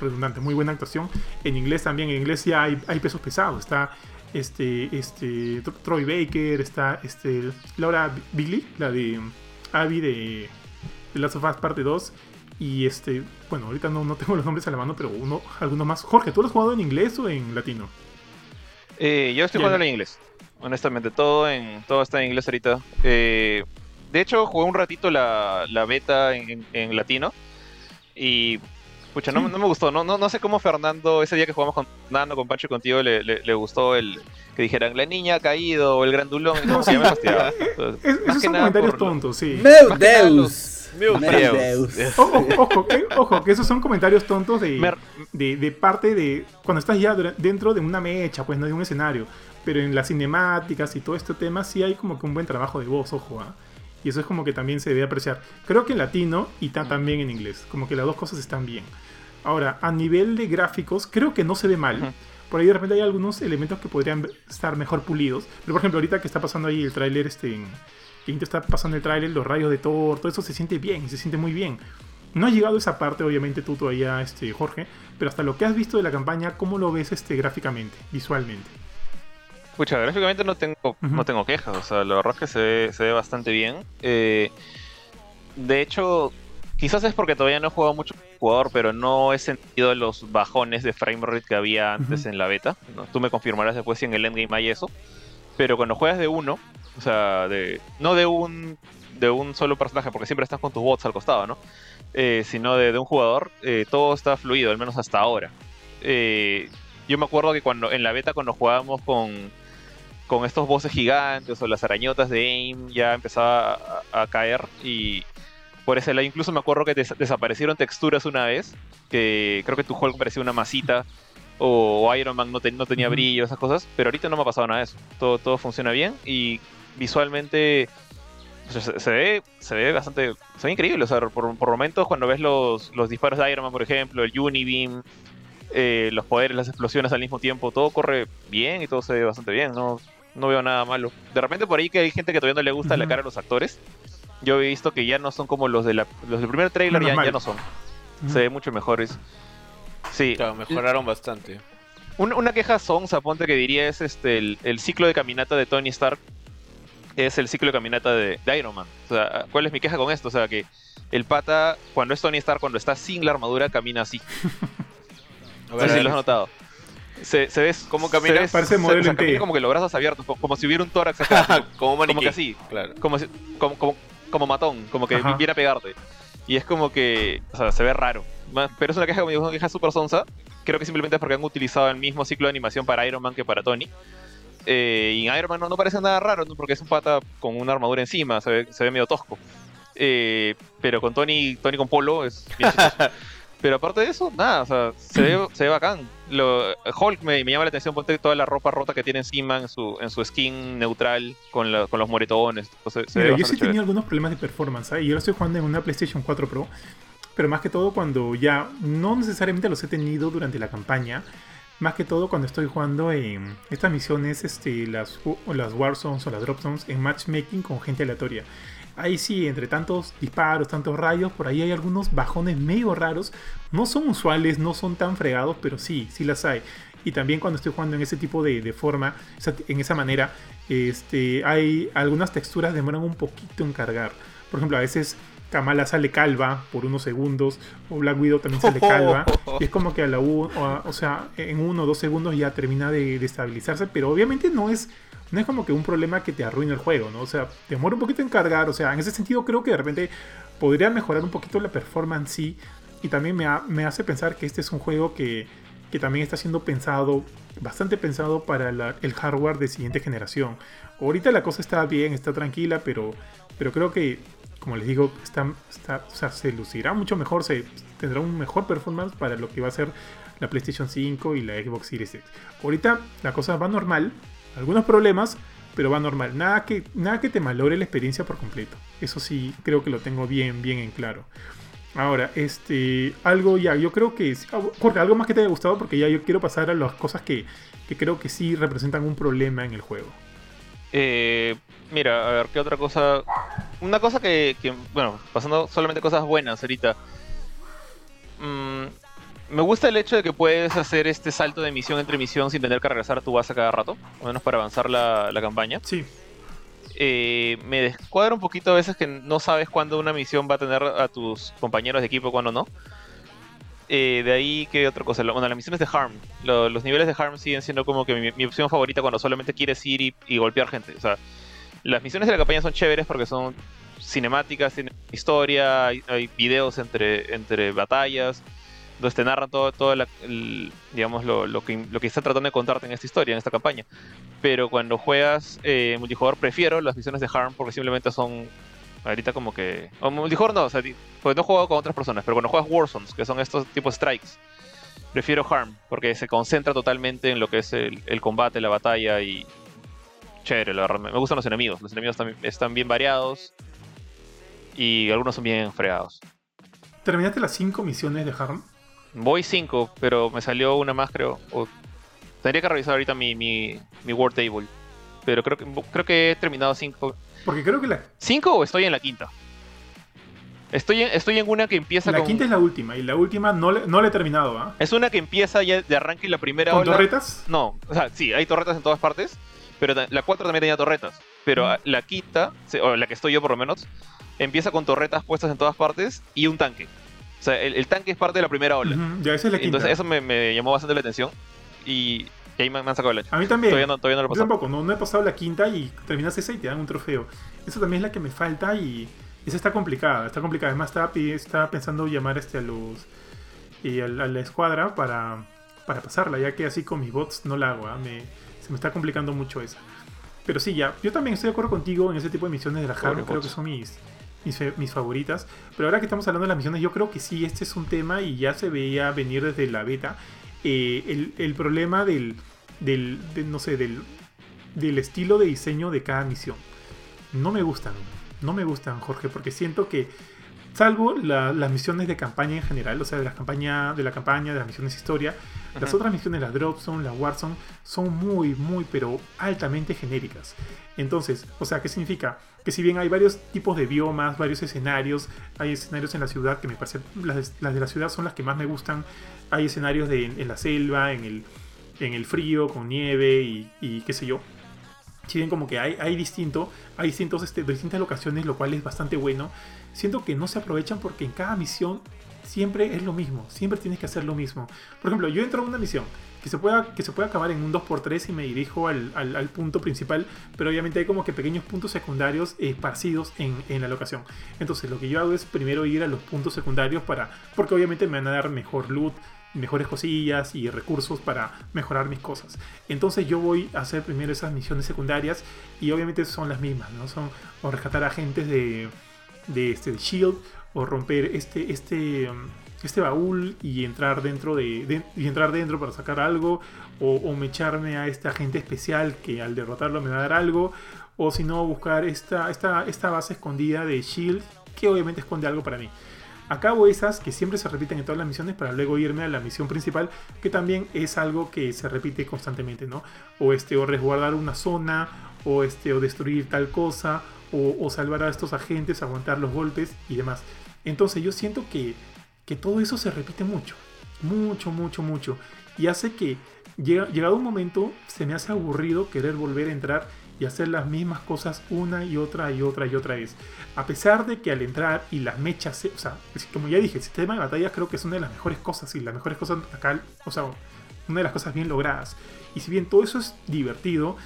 [SPEAKER 2] redundante, muy buena actuación. En inglés también, en inglés ya hay, hay pesos pesados. Está este, este, Troy Baker, está este, Laura Bigley, la de Abby de, de Last of Us Parte 2 y este, bueno, ahorita no, no tengo los nombres a la mano, pero uno, alguno más. Jorge, ¿tú lo has jugado en inglés o en latino?
[SPEAKER 1] Eh, yo estoy jugando en inglés. Honestamente, todo en todo está en inglés ahorita. Eh, de hecho, jugué un ratito la, la beta en, en, latino. Y Pucha, no, no, me gustó. No, no, no sé cómo Fernando, ese día que jugamos con Nando, con Pancho y contigo, le, le, le, gustó el que dijeran la niña ha caído o el grandulón. No, sí, me fastidiaba.
[SPEAKER 2] esos son comentarios tontos, sí.
[SPEAKER 3] ¡Meu Deus!
[SPEAKER 2] Meu Deus. Ojo, ojo, que, ojo, que esos son comentarios tontos de, de, de, parte de cuando estás ya dentro de una mecha, pues no de un escenario. Pero en las cinemáticas y todo este tema sí hay como que un buen trabajo de voz, ojo. ¿eh? Y eso es como que también se debe apreciar. Creo que en latino y también en inglés. Como que las dos cosas están bien. Ahora, a nivel de gráficos, creo que no se ve mal. Por ahí de repente hay algunos elementos que podrían estar mejor pulidos. Pero por ejemplo, ahorita que está pasando ahí el tráiler este que está pasando el tráiler, los rayos de Thor, todo eso se siente bien, se siente muy bien. No ha llegado esa parte, obviamente, tú todavía, este, Jorge, pero hasta lo que has visto de la campaña, ¿cómo lo ves este, gráficamente, visualmente?
[SPEAKER 1] Escucha, gráficamente no tengo, uh -huh. no tengo quejas, o sea, la verdad es que se ve, se ve bastante bien. Eh, de hecho, quizás es porque todavía no he jugado mucho jugador, pero no he sentido los bajones de frame rate que había antes uh -huh. en la beta. ¿no? Tú me confirmarás después si en el endgame hay eso. Pero cuando juegas de uno, o sea, de, no de un, de un solo personaje, porque siempre estás con tus bots al costado, ¿no? Eh, sino de, de, un jugador, eh, todo está fluido, al menos hasta ahora. Eh, yo me acuerdo que cuando en la beta, cuando jugábamos con, con estos bosses gigantes o las arañotas de AIM, ya empezaba a, a caer y por ese lado incluso me acuerdo que des desaparecieron texturas una vez, que creo que tu Hulk parecía una masita o, o Iron Man no, te, no tenía brillo, esas cosas, pero ahorita no me ha pasado nada de eso. Todo, todo funciona bien y visualmente sea, se, se, ve, se ve bastante, se ve increíble, o sea, por, por momentos cuando ves los, los, disparos de Iron Man, por ejemplo, el Unibeam, eh, los poderes, las explosiones al mismo tiempo, todo corre bien y todo se ve bastante bien, no, no veo nada malo. De repente por ahí que hay gente que todavía no le gusta uh -huh. la cara a los actores, yo he visto que ya no son como los, de la, los del primer trailer, ya, ya, no son. Uh -huh. Se ve mucho mejores. Sí.
[SPEAKER 4] Claro, mejoraron bastante.
[SPEAKER 1] Una, una queja sonsa, ponte que diría, es este el, el ciclo de caminata de Tony Stark es el ciclo de caminata de, de, Iron Man. O sea, ¿cuál es mi queja con esto? O sea, que el pata, cuando es Tony Stark, cuando está sin la armadura, camina así. A ver, no sé si lo has notado. Se, se ve
[SPEAKER 4] ¿Cómo camina?
[SPEAKER 1] Se,
[SPEAKER 2] Parece modelo
[SPEAKER 1] o sea, camina como que los brazos abiertos, como, como si hubiera un tórax acá.
[SPEAKER 4] como maniquí.
[SPEAKER 1] Como que así,
[SPEAKER 4] claro.
[SPEAKER 1] Como, si, como, como, como, matón, como que Ajá. viene a pegarte. Y es como que, o sea, se ve raro. Pero es una queja, como digo, una queja súper sonsa. Creo que simplemente es porque han utilizado el mismo ciclo de animación para Iron Man que para Tony. Eh, y en Iron Man no, no, parece nada raro, ¿no? porque es un pata con una armadura encima, se ve, se ve medio tosco. Eh, pero con Tony, Tony con Polo es bien Pero aparte de eso, nada, o sea, se ve, se ve bacán. Lo, Hulk me, me, llama la atención, ponte toda la ropa rota que tiene encima en su, en su skin neutral con, la, con los moretones. Se
[SPEAKER 2] Mira, yo sí tenía algunos problemas de performance, ¿eh? y yo lo estoy jugando en una PlayStation 4 Pro, pero más que todo cuando ya no necesariamente los he tenido durante la campaña, más que todo cuando estoy jugando en estas misiones, este, las, las Warzones o las Drop Zones en matchmaking con gente aleatoria. Ahí sí, entre tantos disparos, tantos rayos, por ahí hay algunos bajones medio raros. No son usuales, no son tan fregados, pero sí, sí las hay. Y también cuando estoy jugando en ese tipo de, de forma, en esa manera, este, hay algunas texturas demoran un poquito en cargar. Por ejemplo, a veces Kamala sale calva por unos segundos, o Black Widow también sale calva, y es como que a la U, o, a, o sea, en uno o dos segundos ya termina de, de, estabilizarse, pero obviamente no es, no es como que un problema que te arruine el juego, ¿no? O sea, demora un poquito en cargar, o sea, en ese sentido creo que de repente podría mejorar un poquito la performance sí, y también me, me hace pensar que este es un juego que, que también está siendo pensado, bastante pensado para el hardware de siguiente generación. Ahorita la cosa está bien, está tranquila, pero, pero creo que como les digo, está, está, o sea, se lucirá mucho mejor, se tendrá un mejor performance para lo que va a ser la PlayStation 5 y la Xbox Series X. Ahorita la cosa va normal, algunos problemas, pero va normal. Nada que, nada que te malore la experiencia por completo. Eso sí, creo que lo tengo bien, bien en claro. Ahora, este, algo ya, yo creo que, ah, Jorge, algo más que te haya gustado, porque ya yo quiero pasar a las cosas que, que creo que sí representan un problema en el juego.
[SPEAKER 1] Eh, mira, a ver, ¿qué otra cosa? Una cosa que, que bueno, pasando solamente cosas buenas ahorita. Mm, me gusta el hecho de que puedes hacer este salto de misión entre misión sin tener que regresar a tu base cada rato, al menos para avanzar la, la campaña.
[SPEAKER 2] Sí.
[SPEAKER 1] Eh, me descuadra un poquito a veces que no sabes cuándo una misión va a tener a tus compañeros de equipo cuándo no. Eh, de ahí, ¿qué otra cosa? Bueno, las misiones de Harm. Lo- los niveles de Harm siguen siendo como que mi, mi opción favorita cuando solamente quieres ir y, y golpear gente. O sea, las misiones de la campaña son chéveres porque son cinemáticas, tienen historia, hay, hay videos entre, entre batallas, donde te narran todo, todo el- digamos, lo, lo que, está tratando de contarte en esta historia, en esta campaña. Pero cuando juegas eh, multijugador prefiero las misiones de Harm porque simplemente son ahorita como que... O multijugador no, o sea, porque no he jugado con otras personas, pero cuando juegas Warzones, que son estos tipos strikes, prefiero Harm porque se concentra totalmente en lo que es el, combate, la batalla y... Chévere, la verdad. Me gustan los enemigos. Los enemigos también están bien variados y algunos son bien fregados.
[SPEAKER 2] ¿Terminaste las 5 misiones de Harm?
[SPEAKER 1] Voy 5, pero me salió una más, creo. O... Tendría que revisar ahorita mi, mi, mi Word Table. Pero creo que, creo que he terminado 5.
[SPEAKER 2] Porque creo que la,
[SPEAKER 1] ¿5 o estoy en la quinta? Estoy en, estoy en una que empieza
[SPEAKER 2] la
[SPEAKER 1] con.
[SPEAKER 2] quinta es la última, y la última no, le- no la he terminado, ¿ah?
[SPEAKER 1] Es una que empieza ya de arranque la primera
[SPEAKER 2] ¿Con
[SPEAKER 1] ola.
[SPEAKER 2] torretas?
[SPEAKER 1] No, o sea, sí, hay torretas en todas partes. Pero la 4 también tenía torretas. Pero
[SPEAKER 2] Mm.
[SPEAKER 1] la quinta, o la que estoy yo por lo menos, empieza con torretas puestas en todas partes y un tanque. O sea, el, el tanque es parte de la primera ola.
[SPEAKER 2] Ya, esa es la quinta.
[SPEAKER 1] Entonces eso me, me llamó bastante la atención. Y, y ahí me, me han sacado el hacha.
[SPEAKER 2] A mí también.
[SPEAKER 1] Todavía no, todavía no lo he
[SPEAKER 2] Yo
[SPEAKER 1] pasado.
[SPEAKER 2] tampoco, no, no he pasado la quinta y terminas esa y te dan un trofeo. Eso también es la que me falta y esa está complicada, está complicada. Además estaba, estaba pensando llamar este a los y a, la, a la escuadra para, para pasarla, ya que así con mis bots no la hago, ¿ah? me, se me está complicando mucho esa. Pero sí, ya, yo también estoy de acuerdo contigo en ese tipo de misiones de la Harm,
[SPEAKER 1] Pobre
[SPEAKER 2] creo
[SPEAKER 1] bots.
[SPEAKER 2] que son mis, mis, fe- mis favoritas. Pero ahora que estamos hablando de las misiones, yo creo que sí, este es un tema y ya se veía venir desde la beta. eh, el, el problema del, del, de- no sé, del, del estilo de diseño de cada misión. No me gustan, no me gustan, Jorge, porque siento que, salvo la- las misiones de campaña en general, o sea, de la campaña, de la campaña, de las misiones historia, las otras misiones, las Dropzone, las Warzone, son muy, muy, pero altamente genéricas. Entonces, o sea, ¿qué significa? Que si bien hay varios tipos de biomas, varios escenarios, hay escenarios en la ciudad que me parece, las, de la ciudad son las que más me gustan, hay escenarios de, en la selva, en el, en el frío, con nieve y, y qué sé yo. Si bien como que hay, hay distinto, hay distintos, este, distintas locaciones, lo cual es bastante bueno. Siento que no se aprovechan porque en cada misión siempre es lo mismo, siempre tienes que hacer lo mismo. Por ejemplo, yo entro a una misión que se pueda, que se pueda acabar en un 2x3 y me dirijo al, al- punto principal, pero obviamente hay como que pequeños puntos secundarios esparcidos en, en la locación. Entonces lo que yo hago es primero ir a los puntos secundarios para, porque obviamente me van a dar mejor loot, mejores cosillas y recursos para mejorar mis cosas. Entonces yo voy a hacer primero esas misiones secundarias y obviamente son las mismas, ¿no? Son o rescatar agentes de, de, este, de Shield o romper este, este, um, este baúl y entrar dentro de, y entrar dentro para sacar algo o, o me echarme a este agente especial que al derrotarlo me va a dar algo o si no buscar esta, esta, esta base escondida de Shield que obviamente esconde algo para mí. Acabo esas que siempre se repiten en todas las misiones para luego irme a la misión principal, que también es algo que se repite constantemente, ¿no? O este, o resguardar una zona, o este, o destruir tal cosa, o salvar a estos agentes, aguantar los golpes y demás. Entonces yo siento que, que todo eso se repite mucho, mucho, mucho, mucho. Y hace que, llega- llegado un momento, se me hace aburrido querer volver a entrar y hacer las mismas cosas una y otra y otra y otra vez. A pesar de que al entrar y las mechas, se- o sea, como ya dije, el sistema de batalla creo que es una de las mejores cosas y las mejores cosas acá, o sea, una de las cosas bien logradas. Y si bien todo eso es divertido,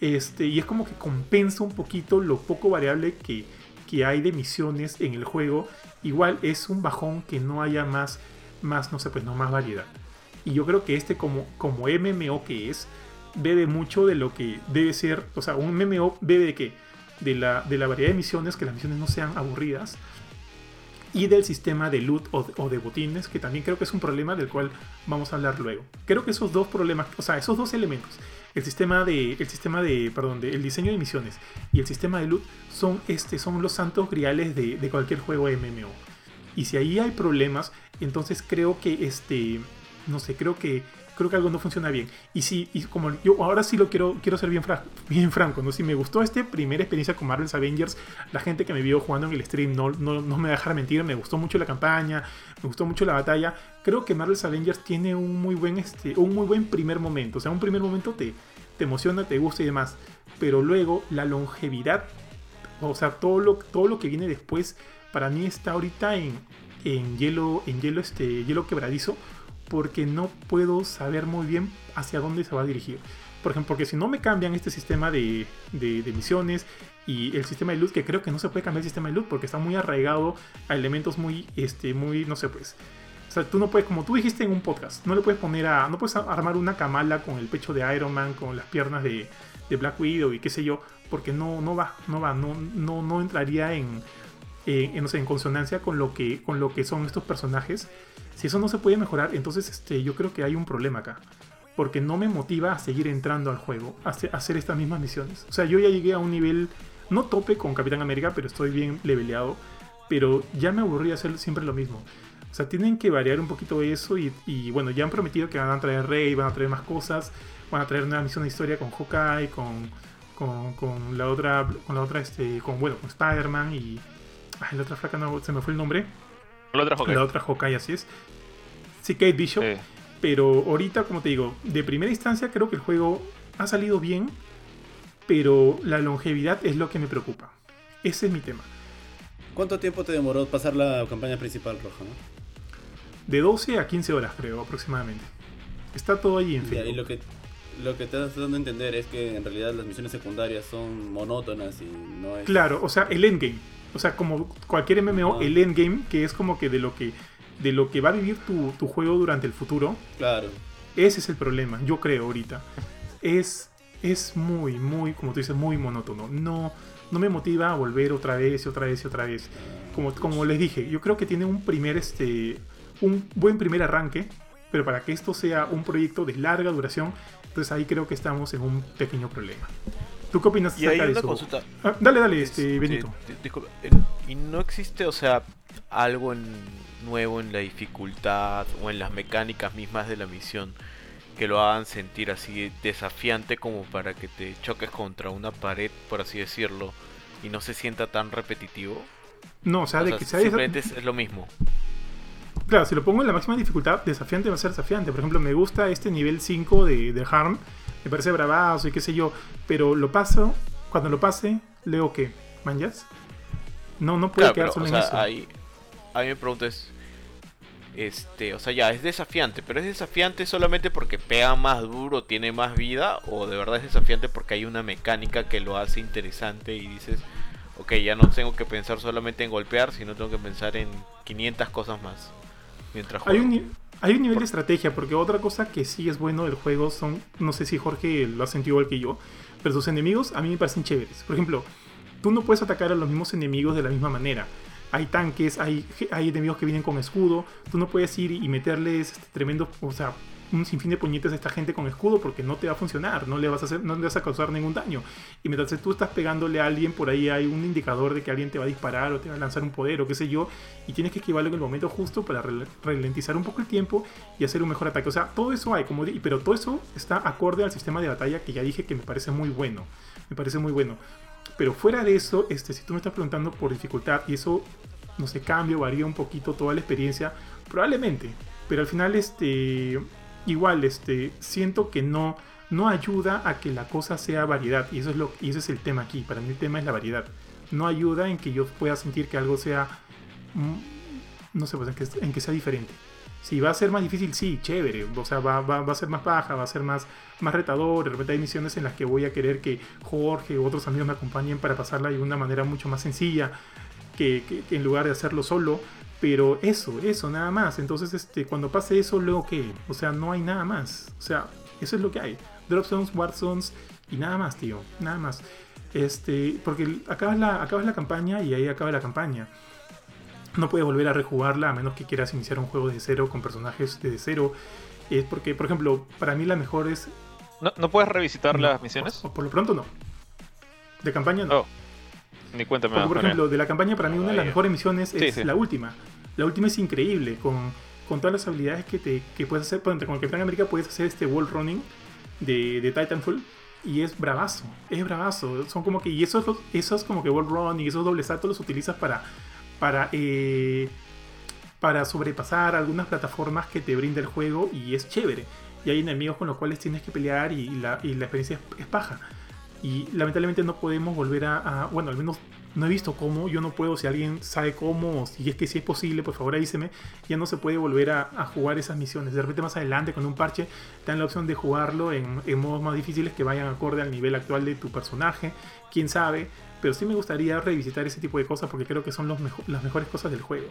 [SPEAKER 2] este, y es como que compensa un poquito lo poco variable que, que hay de misiones en el juego, igual es un bajón que no haya más, más no sé, pues no más variedad. Y yo creo que este como, como MMO que es, bebe mucho de lo que debe ser, o sea, un MMO bebe de que de la, de la variedad de misiones, que las misiones no sean aburridas, y del sistema de loot o de, botines, que también creo que es un problema del cual vamos a hablar luego. Creo que esos dos problemas, o sea, esos dos elementos, el sistema de, el sistema de, perdón, de, el diseño de misiones y el sistema de loot son, este, son los santos griales de, de cualquier juego MMO. Y si ahí hay problemas, entonces creo que este, no sé, creo que creo que algo no funciona bien. Y si, y como yo ahora sí lo quiero, quiero ser bien, franco, ¿no? Si me gustó esta primera experiencia con Marvel's Avengers, la gente que me vio jugando en el stream no, no, no me dejará mentir, me gustó mucho la campaña, me gustó mucho la batalla. Creo que Marvel's Avengers tiene un muy buen, este, un muy buen primer momento. O sea, un primer momento te, te emociona, te gusta y demás. Pero luego la longevidad, o sea, todo lo, todo lo que viene después, para mí está ahorita en, en hielo, en hielo, este, hielo quebradizo porque no puedo saber muy bien hacia dónde se va a dirigir. Por ejemplo, porque si no me cambian este sistema de, de, misiones y el sistema de luz, que creo que no se puede cambiar el sistema de luz porque está muy arraigado a elementos muy, este, muy, no sé, pues. O sea, tú no puedes, como tú dijiste en un podcast, no le puedes poner a, no puedes armar una camala con el pecho de Iron Man, con las piernas de, Black Widow y qué sé yo, porque no, no va, no va, no, no, no entraría en, en, no sé, en consonancia con lo, que, con lo que son estos personajes si eso no se puede mejorar, entonces este, yo creo que hay un problema acá. Porque no me motiva a seguir entrando al juego, a hacer estas mismas misiones. O sea, yo ya llegué a un nivel, no tope con Capitán América, pero estoy bien leveleado. Pero ya me aburrí hacer siempre lo mismo. O sea, tienen que variar un poquito eso y, bueno, ya han prometido que van a traer Rey, van a traer más cosas, van a traer una misión de historia con Hawkeye, con, con, la otra, con la otra, este, con, bueno, con Spider-Man y... Ay, la otra flaca no, se me fue el nombre.
[SPEAKER 1] La otra Hawkeye.
[SPEAKER 2] La otra Hawkeye, así es. Sí, Kate Bishop. Pero ahorita, como te digo, de primera instancia creo que el juego ha salido bien, pero la longevidad es lo que me preocupa. Ese es mi tema.
[SPEAKER 3] ¿Cuánto tiempo te demoró pasar la campaña principal roja?
[SPEAKER 2] De 12 a 15 horas, creo, aproximadamente. Está todo ahí en fin.
[SPEAKER 3] Y lo que, lo que te estás dando a entender es que en realidad las misiones secundarias son monótonas y no es.
[SPEAKER 2] Claro, o sea, el endgame. O sea, como cualquier MMO, el endgame, que es como que de lo que de lo que va a vivir tu, juego durante el futuro.
[SPEAKER 3] Claro.
[SPEAKER 2] Ese es el problema, yo creo ahorita. Es, es muy, muy, como tú dices, muy monótono. No, no me motiva a volver otra vez y otra vez y otra vez. Como, como les dije, yo creo que tiene un primer, este, un buen primer arranque, pero para que esto sea un proyecto de larga duración, entonces ahí creo que estamos en un pequeño problema. ¿Tú qué opinas
[SPEAKER 4] y hay una consulta.
[SPEAKER 2] Ah, dale, dale, este, Benito.
[SPEAKER 4] y no existe, o sea, algo en nuevo en la dificultad o en las mecánicas mismas de la misión que lo hagan sentir así desafiante como para que te choques contra una pared, por así decirlo, y no se sienta tan repetitivo.
[SPEAKER 2] No, o sea, de que sea
[SPEAKER 4] simplemente es, lo mismo.
[SPEAKER 2] Claro, si lo pongo en la máxima dificultad, desafiante va a ser desafiante. Por ejemplo, me gusta este nivel 5 de, de Harm, me parece bravazo y qué sé yo, pero lo paso, cuando lo pase, leo que, ¿manjas? No, no puede quedar solo en eso.
[SPEAKER 4] Ahí, a mí me preguntas, este, o sea, ya es desafiante, pero es desafiante solamente porque pega más duro, tiene más vida, o de verdad es desafiante porque hay una mecánica que lo hace interesante y dices, ok, ya no tengo que pensar solamente en golpear, sino tengo que pensar en 500 cosas más mientras
[SPEAKER 2] juego. Hay un, hay un nivel de estrategia, porque otra cosa que sí es bueno del juego son, no sé si Jorge lo ha sentido igual que yo, pero sus enemigos a mí me parecen chéveres. Por ejemplo, tú no puedes atacar a los mismos enemigos de la misma manera hay tanques, hay, hay enemigos que vienen con escudo. Tú no puedes ir y meterles este tremendo, o sea, un sinfín de puñetes a esta gente con escudo porque no te va a funcionar, no le vas a hacer, no le vas a causar ningún daño. Y mientras tú estás pegándole a alguien, por ahí hay un indicador de que alguien te va a disparar o te va a lanzar un poder o qué sé yo, y tienes que esquivarlo en el momento justo para ralentizar un poco el tiempo y hacer un mejor ataque. O sea, todo eso hay, como pero todo eso está acorde al sistema de batalla que ya dije que me parece muy bueno. Me parece muy bueno. Pero fuera de eso, este, si tú me estás preguntando por dificultad y eso, no sé, cambia varía un poquito toda la experiencia, probablemente. Pero al final, este, igual, este, siento que no, no ayuda a que la cosa sea variedad. Y eso es lo, y ese es el tema aquí. Para mí el tema es la variedad. No ayuda en que yo pueda sentir que algo sea, mm, no sé, pues en que, en que sea diferente. Si va a ser más difícil, sí, chévere. O sea, va, va, a ser más baja, va a ser más, más retador. De repente hay misiones en las que voy a querer que Jorge u otros amigos me acompañen para pasarla de una manera mucho más sencilla que, en lugar de hacerlo solo. Pero eso, eso, nada más. Entonces, este, cuando pase eso, luego qué? O sea, no hay nada más. O sea, eso es lo que hay. Drop zones, war zones y nada más, tío. Nada más. Este, porque acabas la, acabas la campaña y ahí acaba la campaña no puedes volver a rejugarla a menos que quieras iniciar un juego de cero con personajes de cero. Es porque, por ejemplo, para mí la mejor es.
[SPEAKER 1] ¿No, puedes revisitar las misiones?
[SPEAKER 2] Por, lo pronto no. De campaña no.
[SPEAKER 1] Oh, ni cuéntame.
[SPEAKER 2] por ejemplo, de la campaña para mí una de las mejores misiones es la última. La última es increíble, con, con todas las habilidades que, te, que puedes hacer. Con el Capitán América puedes hacer este wall running de, de Titanfall. Y es bravazo, es bravazo. Son como que. Y esos, esos como que wall running, esos dobles saltos los utilizas para. Para. Eh, para sobrepasar algunas plataformas que te brinda el juego y es chévere. Y hay enemigos con los cuales tienes que pelear y la, y la experiencia es, paja. Y lamentablemente no podemos volver a, Bueno, al menos no he visto cómo. Yo no puedo. Si alguien sabe cómo, si es que si es posible, por favor avíseme. Ya no se puede volver a, jugar esas misiones. De repente más adelante, con un parche, te dan la opción de jugarlo en, modos más difíciles que vayan acorde al nivel actual de tu personaje. Quién sabe. Pero sí me gustaría revisitar ese tipo de cosas porque creo que son los las mejores cosas del juego.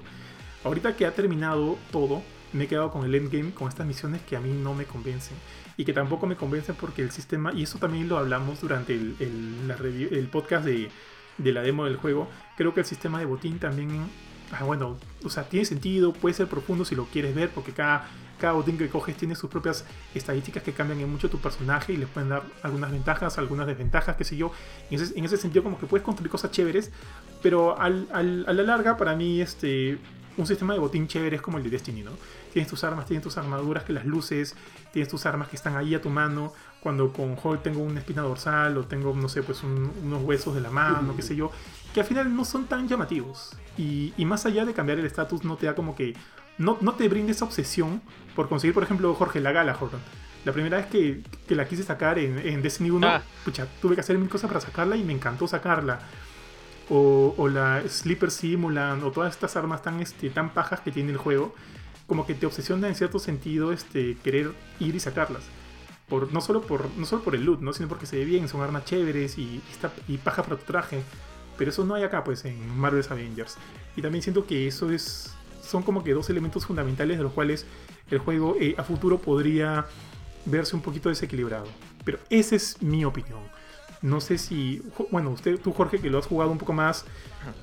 [SPEAKER 2] Ahorita que ha terminado todo, me he quedado con el endgame, con estas misiones que a mí no me convencen. Y que tampoco me convencen porque el sistema, y eso también lo hablamos durante el, el, podcast de, de, la demo del juego, creo que el sistema de botín también, ah, bueno, o sea, tiene sentido, puede ser profundo si lo quieres ver, porque cada, cada botín que coges tiene sus propias estadísticas que cambian en mucho tu personaje y les pueden dar algunas ventajas, algunas desventajas, qué sé yo. En ese, en ese sentido como que puedes construir cosas chéveres, pero al, al, a la larga para mí este un sistema de botín chévere es como el de Destiny, ¿no? Tienes tus armas, tienes tus armaduras que las luces, tienes tus armas que están ahí a tu mano. Cuando con Hulk tengo una espina dorsal o tengo, no sé, pues unos huesos de la mano, qué sé yo, que al final no son tan llamativos. Y, más allá de cambiar el estatus, no te da como que. No, no te brinda esa obsesión por conseguir, por ejemplo, Jorge, la gala, Jordan. La primera vez que, la quise sacar en, Destiny 1, ah. pucha, tuve que hacer mil cosas para sacarla y me encantó sacarla o, la Sleeper Simulant o todas estas armas tan, este, tan pajas que tiene el juego, como que te obsesiona en cierto sentido este, querer ir y sacarlas. Por, no, solo por, no solo por el loot, ¿no? sino porque se ve bien, son armas chéveres y, está, y paja para tu traje. Pero eso no hay acá, pues, en Marvel's Avengers. Y también siento que eso es. Son como que dos elementos fundamentales de los cuales el juego eh, a futuro podría verse un poquito desequilibrado. Pero esa es mi opinión. No sé si, bueno, usted, tú Jorge, que lo has jugado un poco más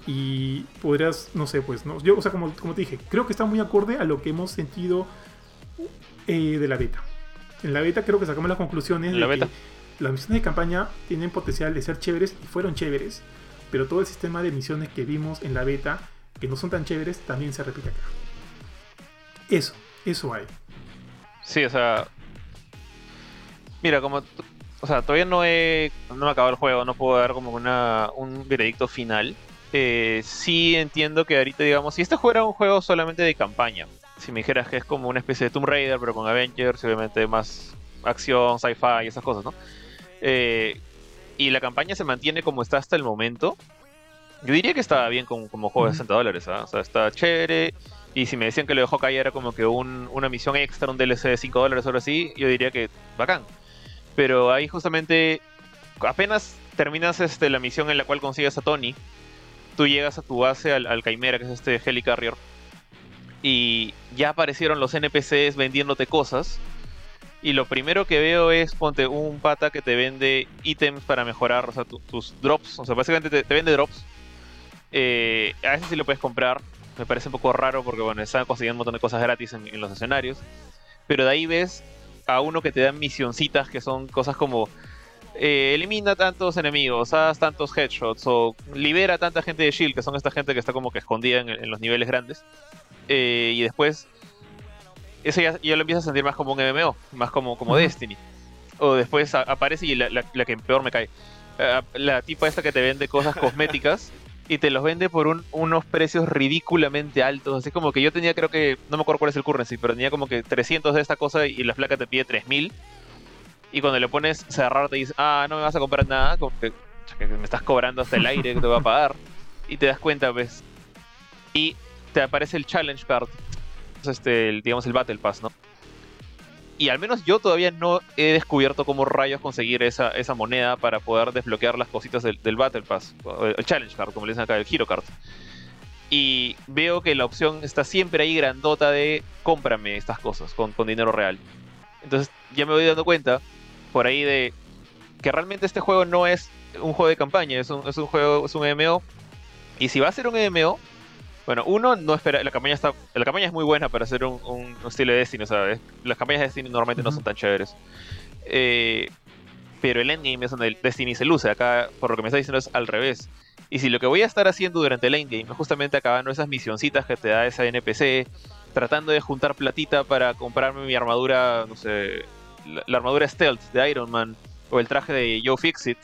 [SPEAKER 2] y podrías, no sé, pues, ¿no? Yo, o sea, como, como te dije, creo que está muy acorde a lo que hemos sentido eh, de la beta. En la beta creo que sacamos las conclusiones de que las misiones de campaña tienen potencial de ser chéveres y fueron chéveres, pero todo el sistema de misiones que vimos en la beta, que no son tan chéveres, también se repite acá. Eso, eso hay.
[SPEAKER 1] Sí, o sea, mira, como o sea, todavía no he, no me acabado el juego, no puedo dar como una, un veredicto final. Eh, sí entiendo que ahorita, digamos, si este fuera un juego solamente de campaña, si me dijeras que es como una especie de Tomb Raider, pero con Avengers, obviamente más acción, sci-fi y esas cosas, ¿no? Eh, y la campaña se mantiene como está hasta el momento, yo diría que estaba bien como, como juego de 60 dólares, ¿ah? O sea, está chévere. Y si me decían que lo de Hawkeye era como que un, una misión extra, un DLC de 5 dólares o algo así, yo diría que bacán. Pero ahí justamente, apenas terminas este, la misión en la cual consigues a Tony, tú llegas a tu base, al, Chimera, que es este Helicarrier, y ya aparecieron los NPCs vendiéndote cosas. Y lo primero que veo es, ponte, un pata que te vende ítems para mejorar, tus drops. O sea, básicamente te, vende drops. Eh, a veces sí lo puedes comprar. Me parece un poco raro porque, bueno, están consiguiendo un montón de cosas gratis en, en los escenarios. Pero de ahí ves a uno que te dan misioncitas que son cosas como eh, elimina tantos enemigos, haz tantos headshots o libera tanta gente de Shield, que son esta gente que está como que escondida en, los niveles grandes. Eh, y después, eso ya, lo empiezas a sentir más como un MMO, más como, como Destiny. O después aparece y la, la, que peor me cae. Eh, la tipa esta que te vende cosas cosméticas y te los vende por unos precios ridículamente altos. Así como que yo tenía, creo que, no me acuerdo cuál es el currency, pero tenía como que 300 de esta cosa y la placa te pide 3000. Y cuando le pones cerrar, te dice, ah, no me vas a comprar nada, como que, me estás cobrando hasta el aire que te va a pagar. Y te das cuenta, pues. Y te aparece el challenge card, este, digamos el Battle Pass, ¿no? Y al menos yo todavía no he descubierto cómo rayos conseguir esa, esa moneda para poder desbloquear las cositas del, Battle Pass, el Challenge Card, como le dicen acá, el Hero Card. Y veo que la opción está siempre ahí grandota de cómprame estas cosas con, con dinero real. Entonces ya me voy dando cuenta por ahí de que realmente este juego no es un juego de campaña, es un, es un juego, es un MMO. Y si va a ser un MMO, bueno, uno, no espera, la campaña está, la campaña es muy buena para hacer un, estilo de Destiny, ¿sabes? Las campañas de Destiny normalmente no son tan chéveres. Eh, pero el endgame es donde el Destiny se luce. Acá, por lo que me está diciendo, es al revés. Y si lo que voy a estar haciendo durante el endgame es justamente acabando esas misioncitas que te da esa NPC, tratando de juntar platita para comprarme mi armadura, no sé, la, armadura stealth de Iron Man o el traje de Joe Fixit,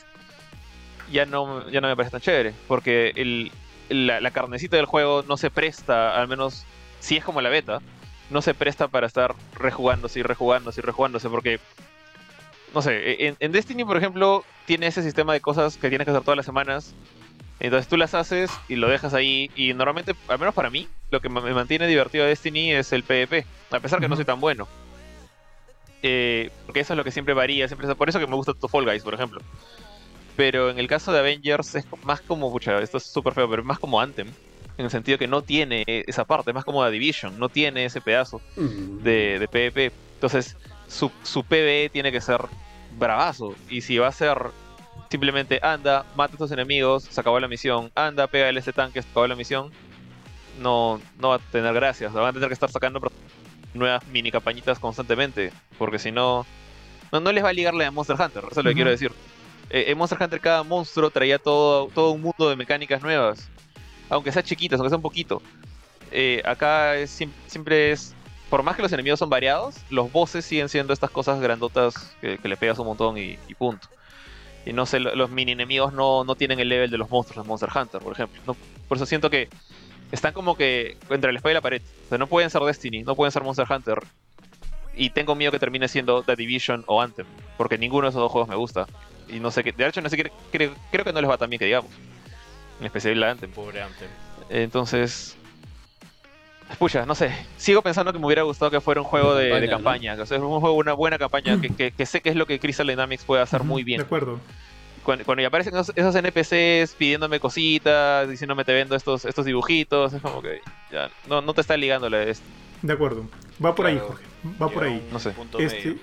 [SPEAKER 1] ya no, ya no me parece tan chévere, porque el, la, carnecita del juego no se presta, al menos si es como la beta, no se presta para estar rejugándose y rejugándose y rejugándose, porque, no sé, en, en Destiny, por ejemplo, tiene ese sistema de cosas que tienes que hacer todas las semanas entonces tú las haces y lo dejas ahí. Y normalmente, al menos para mí, lo que me mantiene divertido a Destiny es el PvP. A pesar que no soy tan bueno. Eh, porque eso es lo que siempre varía. Siempre por eso que me gusta tu Fall Guys, por ejemplo. Pero en el caso de Avengers es más como, pucha, esto es súper feo, pero es más como Anthem. En el sentido que no tiene esa parte, es más como la Division, no tiene ese pedazo de, de PvP. Entonces, su, su PvE tiene que ser bravazo. Y si va a ser simplemente anda, mata a tus enemigos, se acabó la misión, anda, pega a ese tanque, se acabó la misión, no, no va a tener gracias, van a tener que estar sacando nuevas mini campañitas constantemente, porque si no, no, les va a ligarle a Monster Hunter, eso es lo que quiero decir. Eh, en Monster Hunter cada monstruo traía todo, todo un mundo de mecánicas nuevas, aunque sea chiquitas, aunque sea un poquito. Eh, acá es, siempre es, por más que los enemigos son variados, los bosses siguen siendo estas cosas grandotas que, le pegas un montón y punto. Y no sé, los mini enemigos no, no tienen el level de los monstruos de Monster Hunter, por ejemplo. por eso siento que están como que entre la espada y la pared. O sea, no pueden ser Destiny, no pueden ser Monster Hunter. Y tengo miedo que termine siendo The Division o Anthem, porque ninguno de esos dos juegos me gusta. Y no sé qué, de hecho, no sé qué, creo, creo que no les va tan bien que digamos. En especial la Anthem.
[SPEAKER 4] Pobre Anthem.
[SPEAKER 1] Entonces, Pucha, no sé. Sigo pensando que me hubiera gustado que fuera un juego de, campaña. Que sea, un juego, una buena campaña. Que, sé que es lo que Crystal Dynamics puede hacer muy bien.
[SPEAKER 2] De acuerdo.
[SPEAKER 1] Cuando, ya aparecen esos, NPCs pidiéndome cositas, diciéndome te vendo estos, estos dibujitos, es como que ya no, no te está ligándole esto.
[SPEAKER 2] De acuerdo. Va por ahí, Jorge. Va por ahí.
[SPEAKER 1] No sé.
[SPEAKER 2] Este,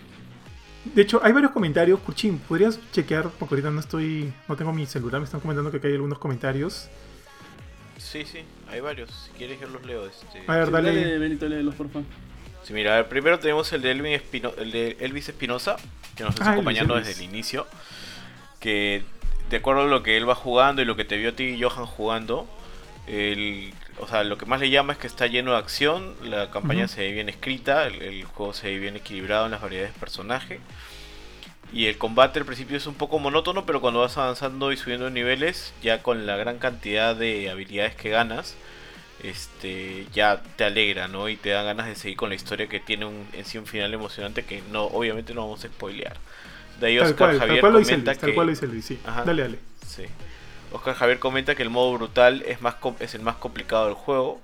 [SPEAKER 2] de hecho, hay varios comentarios. Cuchín, ¿podrías chequear? Porque ahorita no estoy. No tengo mi celular. Me están comentando que hay algunos comentarios.
[SPEAKER 4] Sí, sí, hay varios. Si quieres yo los leo. Este...
[SPEAKER 2] A ver, dale.
[SPEAKER 3] Benito, léelos, por favor.
[SPEAKER 4] Sí, mira, primero tenemos el de Elvin Espino el de Elvis Espinosa, que nos está ah, acompañando desde el inicio. Que de acuerdo a lo que él va jugando y lo que te vio a ti y Johan jugando, el, o sea, lo que más le llama es que está lleno de acción, la campaña se ve bien escrita, el, el, juego se ve bien equilibrado en las variedades de personaje. Y el combate al principio es un poco monótono, pero cuando vas avanzando y subiendo niveles, ya con la gran cantidad de habilidades que ganas, este ya te alegra, ¿no? Y te da ganas de seguir con la historia que tiene un, en sí un final emocionante que no obviamente no vamos a spoilear.
[SPEAKER 2] De ahí Oscar Javier comenta que... cual sí. Dale, dale.
[SPEAKER 4] Sí. Oscar Javier comenta que el modo brutal es, más es el más complicado del juego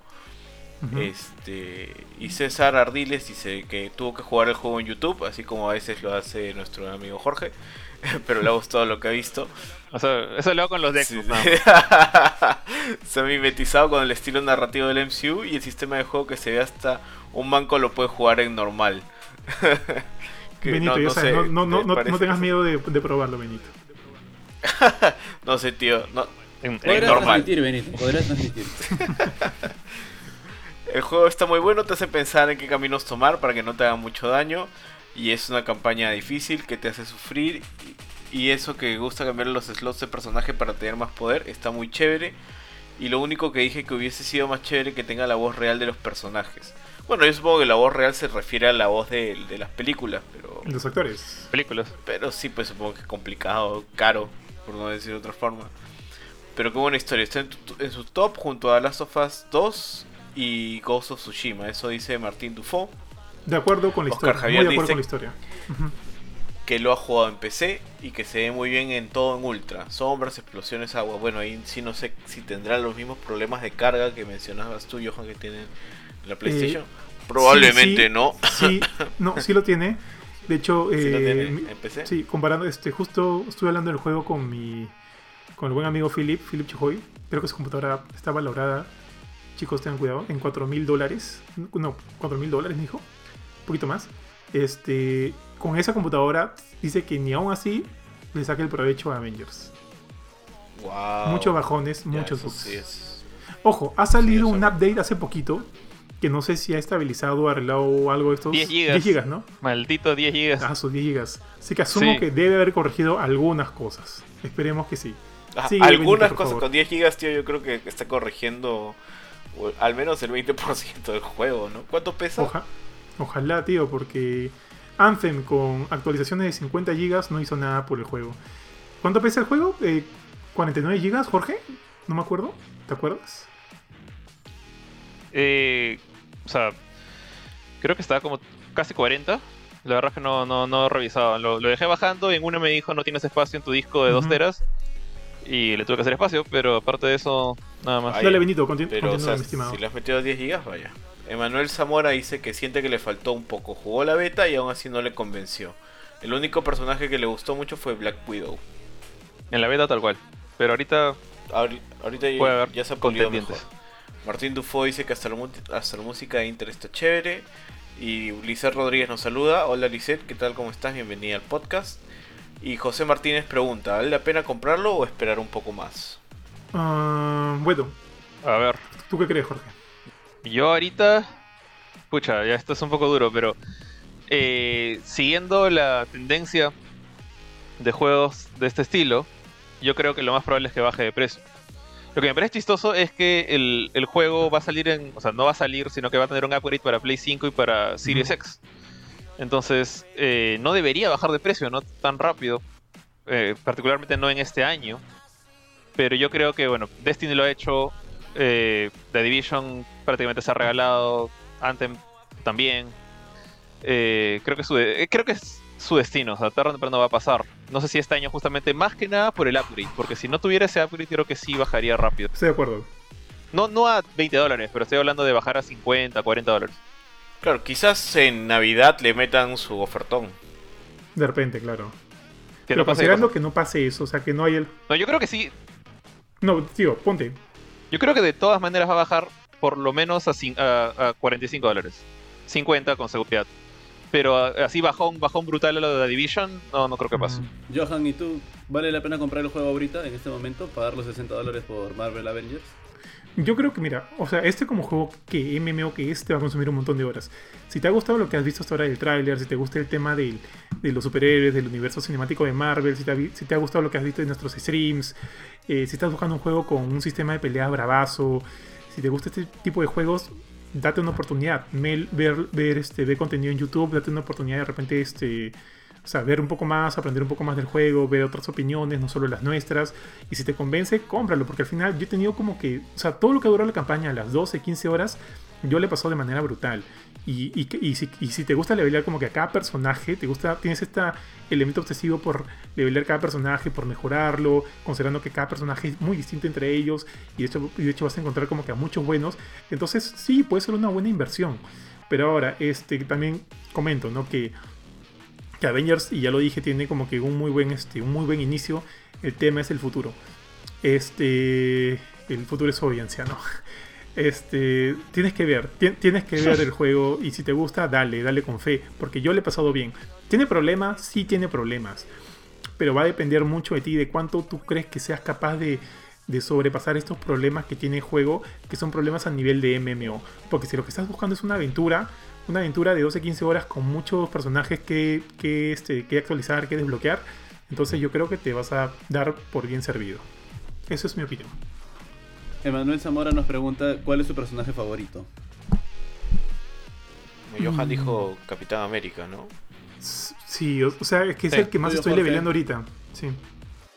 [SPEAKER 4] este Y César Ardiles dice que tuvo que jugar el juego en YouTube, así como a veces lo hace nuestro amigo Jorge, pero le ha gustado lo que ha visto.
[SPEAKER 1] eso lo hago con los decks.
[SPEAKER 4] Se ha mimetizado con el estilo narrativo del MCU y el sistema de juego que se ve hasta un banco lo puede jugar en normal.
[SPEAKER 2] Benito, no, ya no, no, no, tengas miedo de, probarlo, Benito.
[SPEAKER 4] no sé, tío. No,
[SPEAKER 3] en, normal. Benito, podrás transmitir.
[SPEAKER 4] El juego está muy bueno, te hace pensar en qué caminos tomar para que no te haga mucho daño. Y es una campaña difícil que te hace sufrir. Y eso que gusta cambiar los slots de personaje para tener más poder está muy chévere. Y lo único que dije que hubiese sido más chévere que tenga la voz real de los personajes. Bueno, yo supongo que la voz real se refiere a la voz de, las películas, pero...
[SPEAKER 2] Los actores.
[SPEAKER 1] Películas.
[SPEAKER 4] Pero sí, pues supongo que es complicado, caro, por no decir de otra forma. Pero qué buena historia. Está en, en su top junto a Last of Us 2 y Ghost of Tsushima. Eso dice Martín Dufo.
[SPEAKER 2] De acuerdo con la historia.
[SPEAKER 4] Javier muy de acuerdo con la historia. Que lo ha jugado en PC y que se ve muy bien en todo en Ultra. Sombras, explosiones, agua. Bueno, ahí sí no sé si tendrá los mismos problemas de carga que mencionabas tú, Johan, que tienen la eh, PlayStation. Probablemente no.
[SPEAKER 2] Sí, no, sí lo tiene. De hecho,
[SPEAKER 4] ¿Sí, lo tiene eh, en PC?
[SPEAKER 2] sí, comparando, este, justo estuve hablando del juego con mi, con el buen amigo Philip, Philip Chujoy. Creo que su computadora está valorada chicos tengan cuidado, en 4 mil dólares, no, 4 mil dólares, me dijo, un poquito más. Este, con esa computadora dice que ni aún así le saque el provecho a Avengers.
[SPEAKER 4] Wow.
[SPEAKER 2] Muchos bajones, muchos bugs. Ojo, ha salido un update hace poquito que no sé si ha estabilizado o arreglado algo de estos.
[SPEAKER 1] 10 gigas.
[SPEAKER 2] 10 gigas, ¿no?
[SPEAKER 1] Maldito 10 gigas.
[SPEAKER 2] Ah, sus 10 gigas. Así que asumo
[SPEAKER 1] Sí.
[SPEAKER 2] que debe haber corregido algunas cosas. Esperemos que sí.
[SPEAKER 4] Ah,
[SPEAKER 2] Sí,
[SPEAKER 4] Algunas cosas
[SPEAKER 2] favor.
[SPEAKER 4] con 10 gigas, tío, yo creo que está corrigiendo o- al menos el 20% del juego, ¿no? ¿Cuánto pesa?
[SPEAKER 2] Oja- ojalá, tío, porque Anthem con actualizaciones de 50 gigas no hizo nada por el juego. ¿Cuánto pesa el juego? Eh, ¿49 gigas, Jorge? No me acuerdo. ¿Te acuerdas?
[SPEAKER 1] Eh, o sea, creo que estaba como casi 40. La verdad es que no, no, no he revisado. Lo, lo dejé bajando y en uno me dijo no tienes espacio en tu disco de 2
[SPEAKER 2] Ujú.
[SPEAKER 1] teras. Y le tuve que hacer espacio, pero aparte de eso, nada más.
[SPEAKER 4] Ay,
[SPEAKER 2] Dale, Benito, continu-
[SPEAKER 4] Pero, o
[SPEAKER 2] continúa,
[SPEAKER 4] sea,
[SPEAKER 2] mi estimado.
[SPEAKER 4] si le has metido 10 gigas, vaya. Emanuel Zamora dice que siente que le faltó un poco. Jugó la beta y aún así no le convenció. El único personaje que le gustó mucho fue Black Widow.
[SPEAKER 1] En la beta tal cual. Pero ahorita
[SPEAKER 4] Ahori- Ahorita ya- se ha pulido mejor. Martín Dufo dice que hasta la, mu- hasta la música de Inter está chévere. Y Lizeth Rodríguez nos saluda. Hola Lizeth, ¿qué tal? ¿Cómo estás? Bienvenida al podcast. Y José Martínez pregunta, ¿vale la pena comprarlo o esperar un poco más?
[SPEAKER 2] Ah, bueno,
[SPEAKER 1] A ver,
[SPEAKER 2] ¿tú qué crees, Jorge?
[SPEAKER 1] yo ahorita. Pucha, ya esto es un poco duro, pero. eh, siguiendo la tendencia de juegos de este estilo, yo creo que lo más probable es que baje de precio. Lo que me parece chistoso es que el, el juego va a salir en. O sea, no va a salir, sino que va a tener un upgrade para Play 5 y para Series. X. Entonces, eh, no debería bajar de precio, no tan rápido. eh, particularmente no en este año. Pero yo creo que, bueno, Destiny lo ha hecho. eh, The Division prácticamente se ha regalado. Anthem también. Eh, creo que su creo que es su destino, o sea, tarde o temprano va a pasar. No sé si este año justamente más que nada por el upgrade, porque si no tuviera ese upgrade creo que sí bajaría rápido.
[SPEAKER 2] Estoy de acuerdo.
[SPEAKER 1] No, no a 20 dólares, pero estoy hablando de bajar a 50, 40 dólares.
[SPEAKER 4] Claro, quizás en Navidad le metan su ofertón.
[SPEAKER 2] De repente, claro.
[SPEAKER 1] Que
[SPEAKER 2] Pero
[SPEAKER 1] no pase
[SPEAKER 2] considerando que no pase eso, o sea, que no hay el...
[SPEAKER 1] No, yo creo que sí.
[SPEAKER 2] No, tío, ponte.
[SPEAKER 1] Yo creo que de todas maneras va a bajar por lo menos a, a, a 45 dólares. 50 con seguridad. Pero a- así bajón, bajón brutal a lo de The Division, no, no creo que pase.
[SPEAKER 2] Mm.
[SPEAKER 3] Johan, ¿y tú? ¿Vale la pena comprar el juego ahorita, en este momento? ¿Pagar los 60 dólares por Marvel Avengers?
[SPEAKER 2] Yo creo que, mira, o sea, este como juego que MMO que es, te va a consumir un montón de horas. Si te ha gustado lo que has visto hasta ahora del tráiler, si te gusta el tema del- de los superhéroes, del universo cinemático de Marvel, si te ha, si te ha gustado lo que has visto en nuestros streams, eh, si estás buscando un juego con un sistema de pelea bravazo, si te gusta este tipo de juegos, date una oportunidad. Mel- ver, ver, este, ver contenido en YouTube, date una oportunidad de repente, este, o sea, ver un poco más, aprender un poco más del juego, ver otras opiniones, no solo las nuestras. Y si te convence, cómpralo, porque al final yo he tenido como que, o sea, todo lo que duró la campaña, las 12, 15 horas, yo le pasó de manera brutal. Y, y, si, y si te gusta levelear como que a cada personaje, te gusta, tienes este elemento obsesivo por levelear cada personaje, por mejorarlo, considerando que cada personaje es muy distinto entre ellos, y de hecho, de hecho vas a encontrar como que a muchos buenos, entonces sí, puede ser una buena inversión. Pero ahora, este, también comento, ¿no? Que que Avengers, y ya lo dije, tiene como que un muy buen, este, un muy buen inicio. El tema es el futuro. Este. El futuro es hoy, anciano. Este. Tienes que ver. ti- Tienes que ver el juego. Y si te gusta, dale, dale con fe. Porque yo le he pasado bien. ¿Tiene problemas? Sí, tiene problemas. Pero va a depender mucho de ti, de cuánto tú crees que seas capaz de, sobrepasar estos problemas que tiene el juego, que son problemas a nivel de MMO. Porque si lo que estás buscando es una aventura, una aventura de 12-15 horas con muchos personajes que, que, este, que actualizar, que desbloquear, entonces yo creo que te vas a dar por bien servido. Esa es mi opinión.
[SPEAKER 3] Emanuel Zamora nos pregunta cuál es su personaje favorito.
[SPEAKER 4] Johan
[SPEAKER 2] Mm.
[SPEAKER 4] dijo Capitán América, ¿no?
[SPEAKER 2] Sí, o, o sea, es que es
[SPEAKER 1] Sí,
[SPEAKER 2] el que más estoy leveleando ahorita. Sí.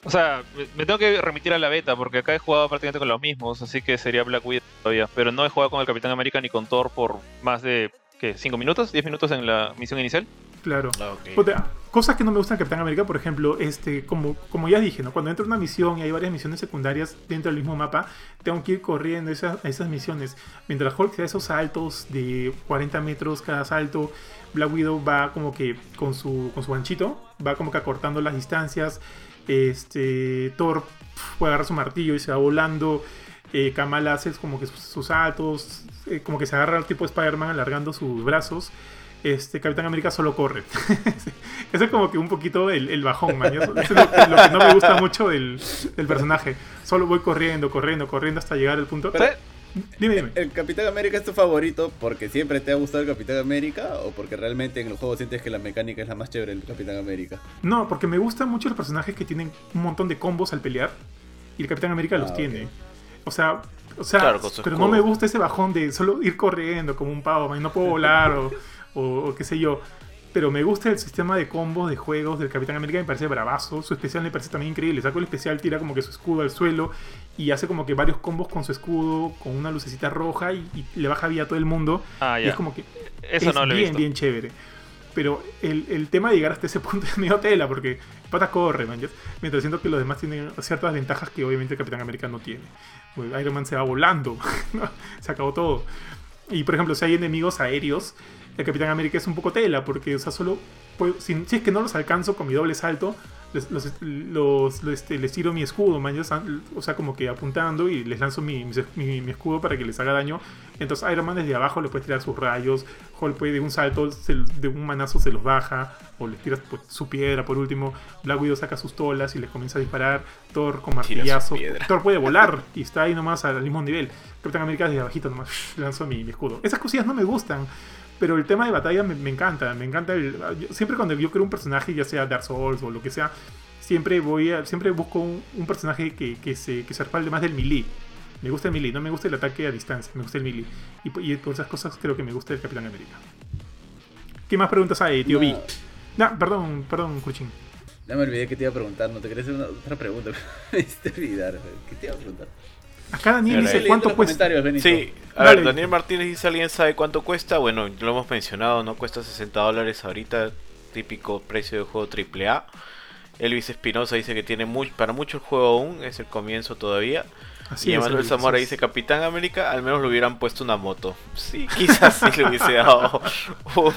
[SPEAKER 1] O sea, me- me tengo que remitir a la beta porque acá he jugado prácticamente con los mismos, así que sería Black Widow todavía. Pero no he jugado con el Capitán América ni con Thor por más de, ¿qué? ¿5 minutos? ¿10 minutos en la misión inicial?
[SPEAKER 2] Claro.
[SPEAKER 4] Ah, ok.
[SPEAKER 2] Puta, cosas que no me gustan de Capitán América, por ejemplo, este, como, como ya dije, ¿no? cuando entro a una misión y hay varias misiones secundarias dentro del mismo mapa, tengo que ir corriendo a esas, esas misiones. Mientras Hulk da esos saltos de 40 metros cada salto, Black Widow va como que con su, con su ganchito, va como que acortando las distancias. Este, Thor puede agarrar su martillo y se va volando. Eh, Kamala hace como que sus, sus saltos, eh, como que se agarra al tipo de Spider-Man alargando sus brazos este Capitán América solo corre. Eso es como que un poquito el, el bajón, man. Eso, es lo, que- lo que no me gusta mucho del, del personaje. Solo voy corriendo, corriendo, corriendo hasta llegar al punto.
[SPEAKER 1] ¿Sabes,
[SPEAKER 2] Dime, dime.
[SPEAKER 3] ¿El Capitán América es tu favorito porque siempre te ha gustado el Capitán América o porque realmente en el juego sientes que la mecánica es la más chévere del Capitán América?
[SPEAKER 2] No, porque me gustan mucho los personajes que tienen un montón de combos al pelear y el Capitán América los
[SPEAKER 3] Ah,
[SPEAKER 2] tiene. O sea, o sea
[SPEAKER 4] Claro,
[SPEAKER 2] pero no me gusta ese bajón de solo ir corriendo como un pavo, man, no puedo volar o, o- o qué sé yo. Pero me gusta el sistema de combos de juegos del Capitán América, me parece bravazo. Su especial me parece también increíble. Saco el especial, tira como que su escudo al suelo y hace como que varios combos con su escudo, con una lucecita roja y, y le baja vida a todo el mundo.
[SPEAKER 1] Ah,
[SPEAKER 2] Y
[SPEAKER 1] ya.
[SPEAKER 2] es como que
[SPEAKER 1] Eso
[SPEAKER 2] es
[SPEAKER 1] no lo he
[SPEAKER 2] bien,
[SPEAKER 1] visto.
[SPEAKER 2] bien chévere. Pero el, el tema de llegar hasta ese punto es medio tela, porque pata corre, man. Mientras siento que los demás tienen ciertas ventajas que obviamente el Capitán América no tiene. Pues Iron Man se va volando, se acabó todo. Y por ejemplo, si hay enemigos aéreos, el Capitán América es un poco tela, porque, o sea, solo. puedo- si, si es que no los alcanzo con mi doble salto, les, los, los- los, este, les tiro mi escudo, man, o sea, como que apuntando y les lanzo mi, mi- mi escudo para que les haga daño. Entonces Iron Man desde abajo le puede tirar sus rayos, Hulk puede de un salto, se- de un manazo se los baja, o les tira pues, su piedra por último, Black Widow saca sus tolas y les comienza a disparar, Thor con martillazo. Thor puede volar y está ahí nomás al mismo nivel. Capitán América desde abajito nomás lanzo mi, mi escudo. Esas cosillas no me gustan. Pero el tema de batalla me, me encanta, me encanta. el- yo- siempre cuando yo creo un personaje, ya sea Dark Souls o lo que sea, siempre voy a, siempre busco un, un personaje que, que se, que se respalde más del melee. Me gusta el melee, no me gusta el ataque a distancia, me gusta el melee. Y, po- y por esas cosas creo que me gusta el Capitán América. ¿Qué más preguntas hay, tío
[SPEAKER 3] No,
[SPEAKER 2] B? No, perdón, perdón, Kurchin.
[SPEAKER 3] Ya me olvidé que te iba a preguntar, no te quería hacer una, otra pregunta. me olvidar. ¿Qué te iba a preguntar?
[SPEAKER 2] Acá Daniel dice
[SPEAKER 4] ahí
[SPEAKER 2] cuánto cuesta.
[SPEAKER 4] Sí, a
[SPEAKER 2] Dale.
[SPEAKER 4] ver, Daniel Martínez dice, ¿alguien sabe cuánto cuesta? Bueno, lo hemos mencionado, no cuesta 60 dólares ahorita, típico precio de juego AAA. Elvis Espinosa dice que tiene mucho, para mucho el juego aún, es el comienzo todavía.
[SPEAKER 2] Así
[SPEAKER 4] y Zamora dice Capitán América, al menos le hubieran puesto una moto. Sí, quizás sí le hubiese dado un-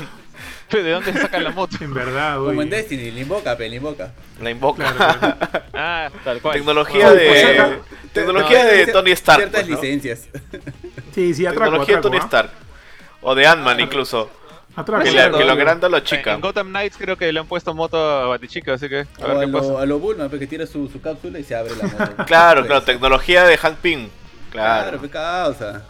[SPEAKER 1] ¿De dónde se saca la moto?
[SPEAKER 2] En verdad,
[SPEAKER 3] Como
[SPEAKER 2] oye.
[SPEAKER 3] en Destiny, le invoca, pe, le invoca.
[SPEAKER 4] la invoca.
[SPEAKER 2] Claro, claro.
[SPEAKER 1] Ah, tal cual.
[SPEAKER 4] Tecnología de tecnología
[SPEAKER 3] No,
[SPEAKER 4] de Tony Stark.
[SPEAKER 3] Ciertas
[SPEAKER 4] pues, ¿no?
[SPEAKER 3] licencias.
[SPEAKER 2] Sí, sí, atraco,
[SPEAKER 4] Tecnología de Tony. Stark. O de Ant-Man incluso.
[SPEAKER 2] Atraco,
[SPEAKER 4] Que,
[SPEAKER 1] es
[SPEAKER 4] le-
[SPEAKER 1] cierto,
[SPEAKER 4] que lo agranda lo
[SPEAKER 1] En-
[SPEAKER 4] chica.
[SPEAKER 1] En Gotham Knights creo que le han puesto moto a Batichica, así que a
[SPEAKER 3] O
[SPEAKER 1] ver
[SPEAKER 3] a
[SPEAKER 1] qué pasa.
[SPEAKER 3] lo, a lo Bulma, pe, que tira su, su cápsula y se abre la moto.
[SPEAKER 4] Claro,
[SPEAKER 3] Pues,
[SPEAKER 4] claro, tecnología de Hank Pym.
[SPEAKER 3] Claro,
[SPEAKER 4] Claro.
[SPEAKER 3] pe, causa.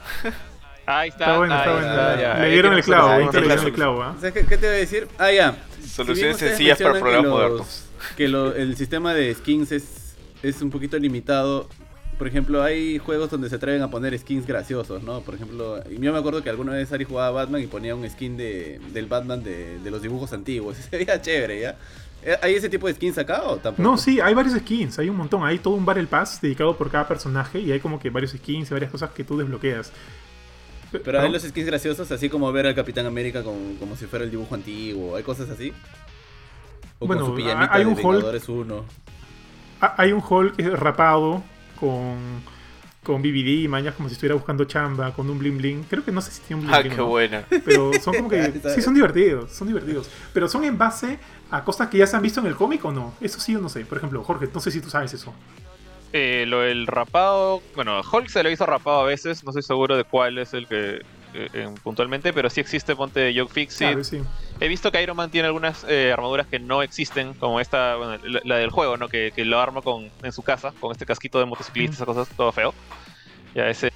[SPEAKER 1] Ahí está.
[SPEAKER 2] Está bueno,
[SPEAKER 1] ahí
[SPEAKER 2] está bueno.
[SPEAKER 1] ya.
[SPEAKER 2] Le
[SPEAKER 1] Ahí
[SPEAKER 2] dieron el clavo, le
[SPEAKER 1] solución.
[SPEAKER 2] dieron el clavo, ¿ah?
[SPEAKER 3] ¿qué, qué te voy a decir? Ah, ya.
[SPEAKER 4] Soluciones
[SPEAKER 3] Si
[SPEAKER 4] sencillas para problemas modernos.
[SPEAKER 3] Que lo- el sistema de skins es, es un poquito limitado. Por ejemplo, hay juegos donde se atreven a poner skins graciosos, ¿no? Por ejemplo, yo me acuerdo que alguna vez Ari jugaba Batman y ponía un skin de, del Batman de, de los dibujos antiguos. Se veía chévere, ¿ya? Eh, ¿Hay ese tipo de skins acá o tampoco?
[SPEAKER 2] No, sí, hay varios skins, hay un montón. Hay todo un Battle Pass dedicado por cada personaje y hay como que varios skins y varias cosas que tú desbloqueas.
[SPEAKER 3] Pero hay los skins graciosos, así como ver al Capitán América con- como si fuera el dibujo antiguo. ¿Hay cosas así? O
[SPEAKER 2] Bueno,
[SPEAKER 3] con su pijamita
[SPEAKER 2] hay
[SPEAKER 3] de
[SPEAKER 2] un Hulk-
[SPEAKER 3] Vengadores 1.
[SPEAKER 2] Ah, Hay un Hulk rapado con, con BBD, mañas como si estuviera buscando chamba, con un bling bling. Creo que no sé si tiene un bling
[SPEAKER 4] Ah,
[SPEAKER 2] bling.
[SPEAKER 4] qué
[SPEAKER 2] no.
[SPEAKER 4] buena.
[SPEAKER 2] Pero son como que. Sí, son divertidos, son divertidos. Pero son en base a cosas que ya se han visto en el cómic o no. Eso sí o no sé. Por ejemplo, Jorge, no sé si tú sabes eso.
[SPEAKER 1] Eh, lo del rapado, bueno, Hulk se lo hizo rapado a veces, no estoy seguro de cuál es el que eh, en- puntualmente, pero sí existe Ponte Joke Fixit.
[SPEAKER 2] Claro, sí.
[SPEAKER 1] He visto que Iron Man tiene algunas eh, armaduras que no existen, como esta, bueno, la, la del juego, ¿no? Que, que lo arma con, en su casa, con este casquito de motociclista, esas cosas, todo feo. Ya ese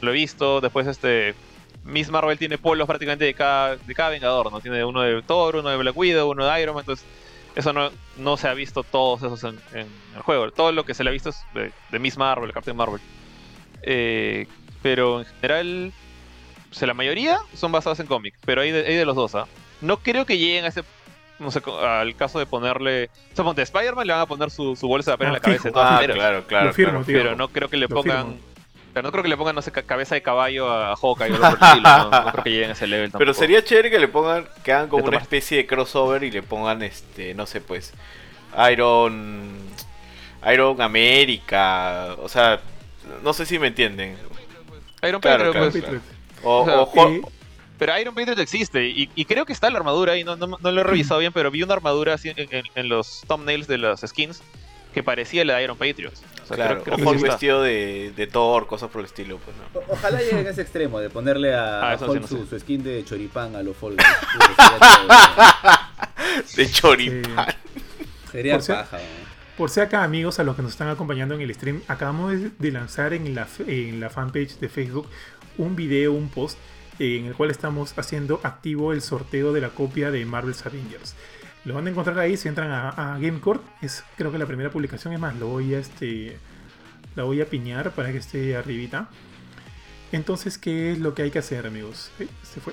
[SPEAKER 1] lo he visto. Después este Miss Marvel tiene polos prácticamente de cada, de cada Vengador, ¿no? Tiene uno de Thor, uno de Black Widow, uno de Iron Man, entonces eso no, no se ha visto todos esos en, en el juego. Todo lo que se le ha visto es de, de Miss Marvel, Captain Marvel. Eh, pero en general, o sea, la mayoría son basados en cómic, pero hay de, hay de los dos, ¿ah? No creo que lleguen a ese, no sé, al caso de ponerle... O sea, ponte, a Spider-Man le van a poner su, su bolsa de papel en
[SPEAKER 2] Ah,
[SPEAKER 1] la cabeza de todas
[SPEAKER 4] Ah,
[SPEAKER 1] maneras.
[SPEAKER 4] claro, claro.
[SPEAKER 2] Lo firmo,
[SPEAKER 4] claro.
[SPEAKER 2] tío.
[SPEAKER 1] Pero no creo que le
[SPEAKER 2] Lo
[SPEAKER 1] pongan...
[SPEAKER 2] firmo.
[SPEAKER 1] Pero no creo que le pongan, no sé, ca- cabeza de caballo a Hawkeye o algo por el estilo, ¿no? No creo que lleguen a ese level
[SPEAKER 4] Pero
[SPEAKER 1] tampoco.
[SPEAKER 4] sería chévere que le pongan, que hagan como una especie de crossover y le pongan, este, no sé, pues, Iron, Iron América, o sea, no sé si me entienden.
[SPEAKER 1] Iron
[SPEAKER 4] Claro,
[SPEAKER 1] Patriot,
[SPEAKER 4] claro,
[SPEAKER 1] pues.
[SPEAKER 2] Patriot.
[SPEAKER 4] O,
[SPEAKER 1] O sea,
[SPEAKER 4] o Hulk-
[SPEAKER 1] Pero Iron Patriot existe y, y creo que está la armadura ahí, no, no, no lo he revisado bien, pero vi una armadura así en, en- en los thumbnails de las skins que parecía la de Iron Patriot. O sea,
[SPEAKER 4] claro,
[SPEAKER 1] creo, creo
[SPEAKER 4] o
[SPEAKER 1] que
[SPEAKER 4] Hulk vestido de, de Thor, cosas por el estilo, pues, ¿no?
[SPEAKER 3] O- Ojalá llegue a ese extremo de ponerle a,
[SPEAKER 1] Ah,
[SPEAKER 3] a
[SPEAKER 1] eso sí,
[SPEAKER 3] Hulk
[SPEAKER 1] no
[SPEAKER 3] su, skin de choripán a lo Fall Guys. Puta, sería chévere.
[SPEAKER 4] De choripán.
[SPEAKER 3] Sería
[SPEAKER 2] Por si-
[SPEAKER 3] paja, weón.
[SPEAKER 2] Por si acá, amigos, a los que nos están acompañando en el stream, acabamos de lanzar en la, en la fanpage de Facebook un video, un post, en el cual estamos haciendo activo el sorteo de la copia de Marvel's Avengers. Lo van a encontrar ahí si entran a, a Gamecore. Es creo que la primera publicación. Es más, lo voy a este. La voy a piñar para que esté arribita. Entonces, ¿qué es lo que hay que hacer, amigos? Se fue.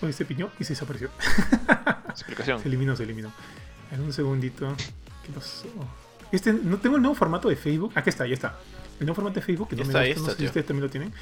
[SPEAKER 2] Hoy se piñó y se desapareció.
[SPEAKER 1] Explicación.
[SPEAKER 2] se eliminó, se eliminó. En un segundito. ¿Qué pasó? Este, no tengo el nuevo formato de Facebook. Aquí está, ya está. El nuevo formato de Facebook, que no, me gusta, no sé si ustedes también lo tienen.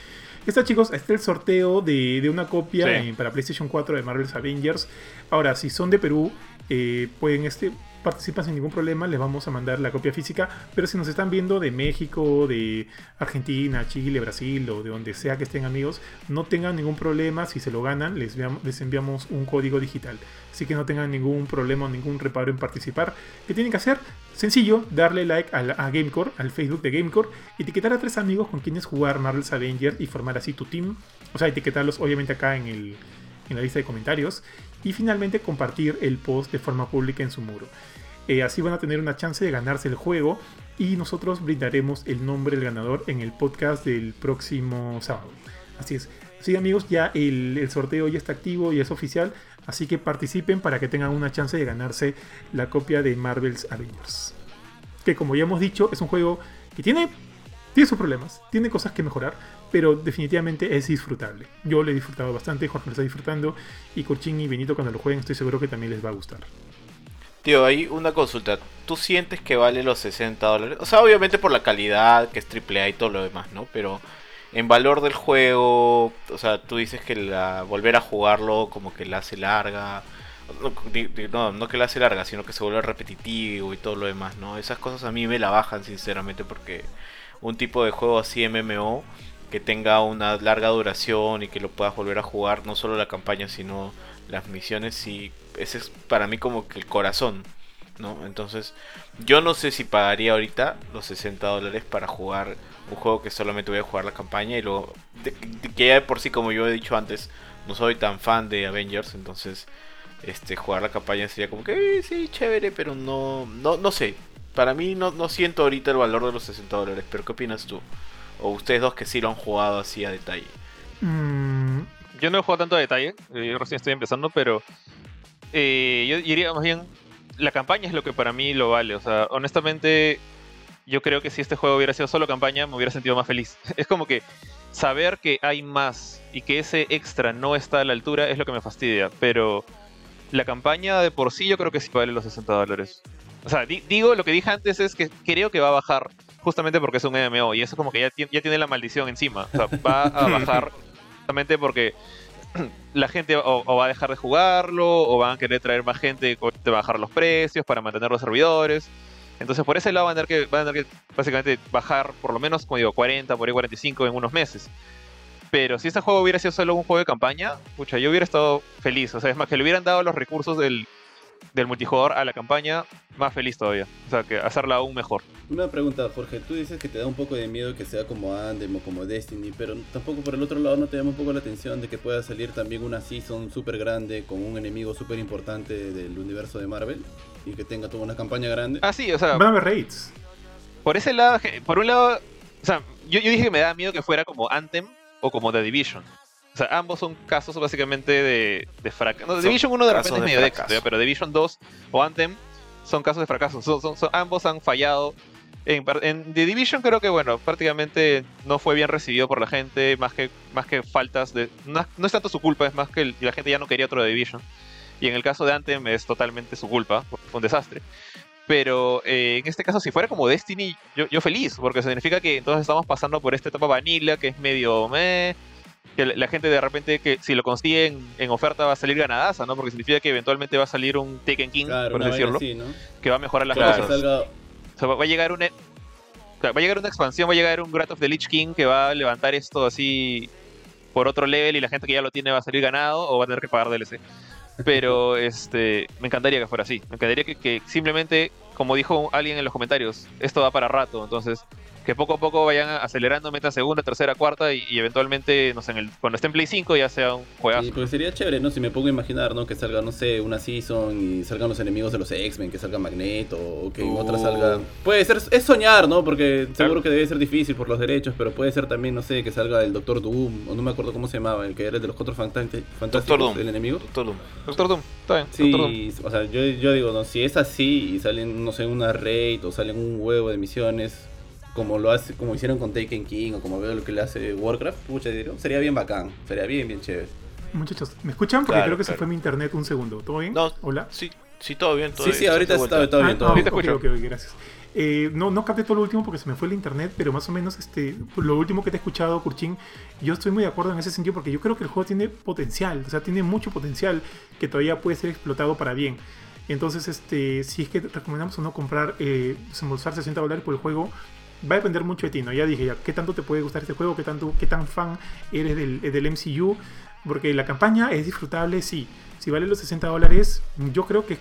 [SPEAKER 2] Está, chicos, está el sorteo de, de una copia para PlayStation 4 de Marvel's Avengers. Ahora, si son de Perú, eh, pueden este, participan sin ningún problema, les vamos a mandar la copia física. Pero si nos están viendo de México, de Argentina, Chile, Brasil o de donde sea que estén amigos, no tengan ningún problema. Si se lo ganan, les, les enviamos un código digital. Así que no tengan ningún problema o ningún reparo en participar. ¿Qué tienen que hacer? Sencillo, darle like a, Gamecore, al Facebook de Gamecore, etiquetar a tres amigos con quienes jugar Marvel's Avengers y formar así tu team. O sea, etiquetarlos obviamente acá en, el, en la lista de comentarios. Y finalmente compartir el post de forma pública en su muro. Eh, así van a tener una chance de ganarse el juego y nosotros brindaremos el nombre del ganador en el podcast del próximo sábado. Así es. Sí amigos, ya el, el sorteo ya está activo y es oficial, así que participen para que tengan una chance de ganarse la copia de Marvel's Avengers. Que como ya hemos dicho, es un juego que tiene, tiene sus problemas, tiene cosas que mejorar, pero definitivamente es disfrutable. Yo lo he disfrutado bastante, Jorge lo está disfrutando, y Corchín y Benito cuando lo jueguen estoy seguro que también les va a gustar.
[SPEAKER 4] Tío, hay una consulta. ¿Tú sientes que vale los 60 dólares? O sea, obviamente por la calidad, que es AAA y todo lo demás, ¿no? Pero en valor del juego, o sea, tú dices que la, volver a jugarlo como que la hace larga. No, no que la hace larga, sino que se vuelve repetitivo y todo lo demás, ¿no? Esas cosas a mí me la bajan, sinceramente, porque un tipo de juego así MMO que tenga una larga duración y que lo puedas volver a jugar, no solo la campaña, sino las misiones, y ese es para mí como que el corazón, ¿no? Entonces, yo no sé si pagaría ahorita los 60 dólares para jugar un juego que solamente voy a jugar la campaña y luego, que ya de por sí, como yo he dicho antes, no soy tan fan de Avengers, entonces, este, jugar la campaña sería como que, eh, sí, chévere, pero no, no, no sé. Para mí no, no siento ahorita el valor de los 60 dólares, pero ¿qué opinas tú? O ustedes dos que sí lo han jugado así a detalle.
[SPEAKER 1] Mm, yo no he jugado tanto a detalle, eh, yo recién estoy empezando, pero eh, yo diría más bien, la campaña es lo que para mí lo vale. O sea, honestamente, yo creo que si este juego hubiera sido solo campaña, me hubiera sentido más feliz. Es como que saber que hay más y que ese extra no está a la altura es lo que me fastidia, pero la campaña de por sí yo creo que sí vale los 60 dólares. O sea, digo, lo que dije antes es que creo que va a bajar justamente porque es un MMO y eso como que ya, ya tiene la maldición encima. O sea, va a bajar justamente porque la gente o, va a dejar de jugarlo o van a querer traer más gente y bajar los precios para mantener los servidores. Entonces por ese lado van a tener que, van a tener que básicamente bajar por lo menos, como digo, 40, por ahí 45 en unos meses. Pero si este juego hubiera sido solo un juego de campaña, pucha, yo hubiera estado feliz. O sea, es más que le hubieran dado los recursos del, del multijugador a la campaña, más feliz todavía. O sea, que hacerla aún mejor.
[SPEAKER 3] Una pregunta, Jorge. Tú dices que te da un poco de miedo que sea como Andem o como Destiny, pero tampoco por el otro lado no te llama un poco la atención de que pueda salir también una season súper grande con un enemigo súper importante del universo de Marvel y que tenga toda una campaña grande.
[SPEAKER 1] Ah, sí, o sea.
[SPEAKER 2] Van a haber raids.
[SPEAKER 1] Por ese lado, por un lado, o sea, yo, yo dije que me da miedo que fuera como Anthem o como The Division. O sea, ambos son casos básicamente de, de fracaso. No, Division 1 de repente es medio de éxito, pero Division 2 o Anthem son casos de fracaso. Son, ambos han fallado. En, en, The Division creo que, bueno, prácticamente no fue bien recibido por la gente, más que, más que faltas de... No, es tanto su culpa, es más que la gente ya no quería otro The Division. Y en el caso de Anthem es totalmente su culpa, un desastre. Pero eh, en este caso, si fuera como Destiny, yo, yo, feliz, porque significa que entonces estamos pasando por esta etapa vanilla que es medio meh, que la gente de repente que si lo consigue en, oferta va a salir ganadaza, ¿no? Porque significa que eventualmente va a salir un Taken King, por decirlo, que va a mejorar las cosas. va a llegar una va a llegar una expansión, va a llegar un Grat of the Lich King que va a levantar esto así por otro level y la gente que ya lo tiene va a salir ganado o va a tener que pagar DLC. Pero este me encantaría que fuera así. Me encantaría que, que simplemente, como dijo alguien en los comentarios, esto va para rato. Entonces, que poco a poco vayan acelerando, metan segunda, tercera, cuarta y, eventualmente, no sé, en el, cuando esté en Play 5 ya sea un juegazo.
[SPEAKER 3] Sí, porque sería chévere, ¿no? Si me pongo a imaginar, ¿no? Que salga, no sé, una season y salgan los enemigos de los X-Men, que salga Magneto o que en otra salga... Puede ser, es soñar, ¿no? Porque seguro que debe ser difícil por los derechos, pero puede ser también, no sé, que salga el Doctor Doom, o no me acuerdo cómo se llamaba, el que era el de los cuatro fantásticos, el enemigo.
[SPEAKER 4] Doctor Doom.
[SPEAKER 1] Doctor Doom, está bien.
[SPEAKER 3] Sí, o sea, yo, yo digo, no, si es así y salen, no sé, una raid o salen un huevo de misiones como lo hace, como hicieron con Taken King o como veo lo que le hace Warcraft, pucha, sería bien bacán, sería bien, bien chévere.
[SPEAKER 2] Muchachos, ¿me escuchan? Porque creo que se fue mi internet un segundo. ¿Todo bien?
[SPEAKER 4] No,
[SPEAKER 2] Hola.
[SPEAKER 4] Sí, sí, todo bien.
[SPEAKER 3] Todo sí, sí, ahorita está todo, bien. Todo
[SPEAKER 2] bien. Okay, okay, okay, gracias. Eh, no, no capté todo lo último porque se me fue el internet, pero más o menos este, lo último que te he escuchado, Kurchin, yo estoy muy de acuerdo en ese sentido porque yo creo que el juego tiene potencial, o sea, tiene mucho potencial que todavía puede ser explotado para bien. Entonces, este, si es que recomendamos o no comprar, eh, desembolsar 60 dólares por el juego, va a depender mucho de ti, ¿no? Ya dije, ¿qué tanto te puede gustar este juego? ¿Qué, tanto, qué tan fan eres del, del MCU? Porque la campaña es disfrutable, sí. Si vale los 60 dólares, yo creo que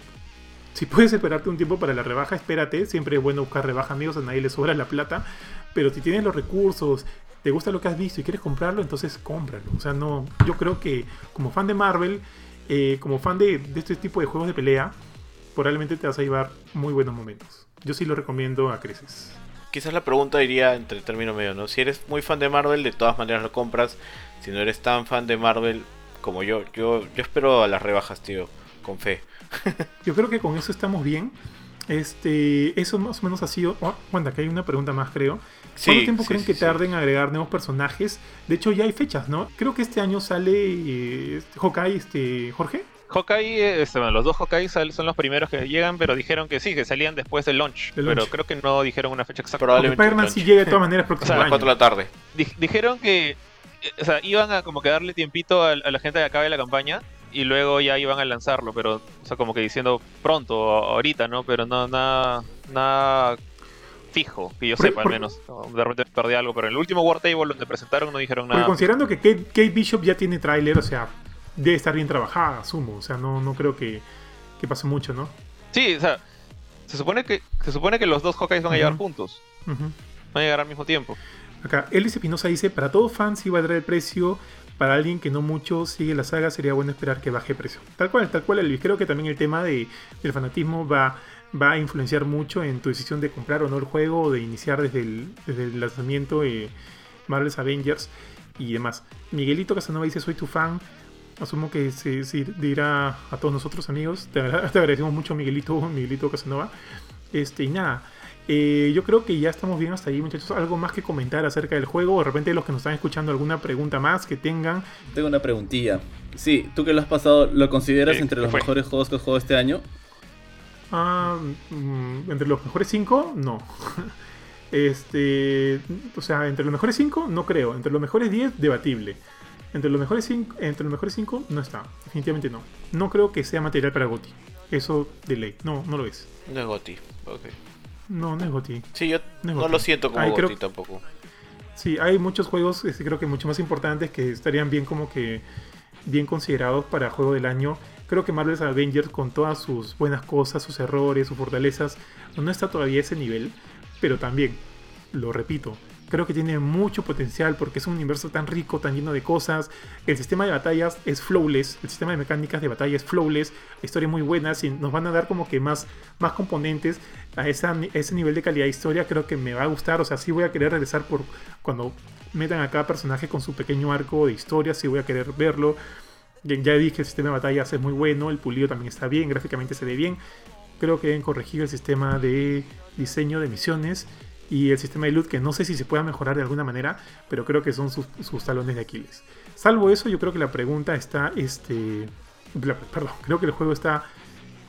[SPEAKER 2] si puedes esperarte un tiempo para la rebaja, espérate. Siempre es bueno buscar rebaja, amigos, a nadie le sobra la plata. Pero si tienes los recursos, te gusta lo que has visto y quieres comprarlo, entonces cómpralo. O sea, no, yo creo que como fan de Marvel, eh, como fan de, de este tipo de juegos de pelea, probablemente te vas a llevar muy buenos momentos. Yo sí lo recomiendo a creces
[SPEAKER 4] quizás la pregunta iría entre término medio, ¿no? Si eres muy fan de Marvel, de todas maneras lo compras. Si no eres tan fan de Marvel como yo, yo, yo espero a las rebajas, tío, con fe.
[SPEAKER 2] yo creo que con eso estamos bien. Este, eso más o menos ha sido. Oh, bueno, aquí hay una pregunta más, creo. ¿Cuánto tiempo creen que tarden en agregar nuevos personajes? De hecho, ya hay fechas, ¿no? Creo que este año sale eh, Hawkeye, este, Jorge.
[SPEAKER 1] Hawkeye, este, bueno, los dos Hawkeye son los primeros que llegan, pero dijeron que sí, que salían después del launch. pero creo que no dijeron una fecha exacta.
[SPEAKER 2] Probablemente. Spider-Man sí llega de todas maneras próximo
[SPEAKER 4] o sea, a las 4 de la tarde.
[SPEAKER 1] dijeron que o sea, iban a como que darle tiempito a, la gente que acabe la campaña y luego ya iban a lanzarlo, pero, o sea, como que diciendo pronto, ahorita, ¿no? Pero no, nada, nada fijo, que yo sepa al menos. De repente perdí algo, pero en el último War Table donde presentaron no dijeron nada.
[SPEAKER 2] considerando que Kate, Bishop ya tiene tráiler, o sea, debe estar bien trabajada, asumo. O sea, no, no creo que, que pase mucho, ¿no?
[SPEAKER 1] Sí, o sea, se supone que, se supone que los dos Hawkeyes van a llegar juntos. Van a llegar al mismo tiempo.
[SPEAKER 2] Acá, Elvis Espinosa dice, para todo fan sí valdrá el precio, para alguien que no mucho sigue la saga sería bueno esperar que baje precio. Tal cual, tal cual Elvis. Creo que también el tema de, del fanatismo va, va a influenciar mucho en tu decisión de comprar o no el juego o de iniciar desde el, desde el lanzamiento de Marvel's Avengers y demás. Miguelito Casanova dice, soy tu fan. Asumo que se, dirá a todos nosotros amigos. Te, agradecemos mucho Miguelito, Miguelito Casanova. Este, y nada, eh, yo creo que ya estamos bien hasta ahí, muchachos. ¿Algo más que comentar acerca del juego? de repente los que nos están escuchando, alguna pregunta más que tengan.
[SPEAKER 3] Tengo una preguntilla. Sí, tú que lo has pasado, ¿lo consideras entre los mejores juegos que has jugado este año?
[SPEAKER 2] Ah, mm, entre los mejores cinco, no. este, o sea, entre los mejores cinco, no creo. Entre los mejores 10, debatible. Entre los mejores cinco, entre los mejores cinco no está. Definitivamente no. No creo que sea material para Goti. Eso de ley. No, no lo es.
[SPEAKER 4] No es Goti. Ok.
[SPEAKER 2] No, no es GOTY.
[SPEAKER 4] Sí, yo no, lo siento como GOTY tampoco.
[SPEAKER 2] Sí, hay muchos juegos, este, creo que mucho más importantes que estarían bien como que bien considerados para juego del año. Creo que Marvel's Avengers con todas sus buenas cosas, sus errores, sus fortalezas, no está todavía a ese nivel, pero también, lo repito, creo que tiene mucho potencial porque es un universo tan rico, tan lleno de cosas. El sistema de batallas es flawless, el sistema de mecánicas de batalla es flawless, la historia es muy buena, si nos van a dar como que más, más componentes a, ese nivel de calidad de historia, creo que me va a gustar, o sea, sí voy a querer regresar por cuando metan a cada personaje con su pequeño arco de historia, sí voy a querer verlo. Ya dije, el sistema de batallas es muy bueno, el pulido también está bien, gráficamente se ve bien. Creo que deben corregir el sistema de diseño de misiones y el sistema de loot que no sé si se pueda mejorar de alguna manera, pero creo que son sus, talones de Aquiles. Salvo eso, yo creo que la pregunta está, este, perdón, creo que el juego está,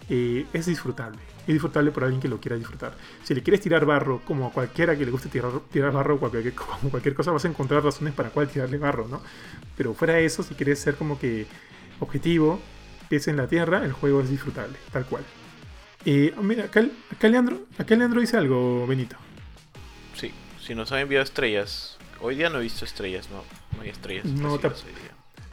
[SPEAKER 2] eh, es disfrutable. Es disfrutable por alguien que lo quiera disfrutar. Si le quieres tirar barro, como a cualquiera que le guste tirar, tirar barro, cualquier, como cualquier cosa, vas a encontrar razones para cuál tirarle barro, ¿no? Pero fuera de eso, si quieres ser como que objetivo, pies en la tierra, el juego es disfrutable, tal cual. Eh, mira, acá, acá, Leandro, acá Leandro dice algo, Benito.
[SPEAKER 4] Si nos han enviado estrellas. Hoy día no he visto estrellas, no. No hay estrellas.
[SPEAKER 2] No,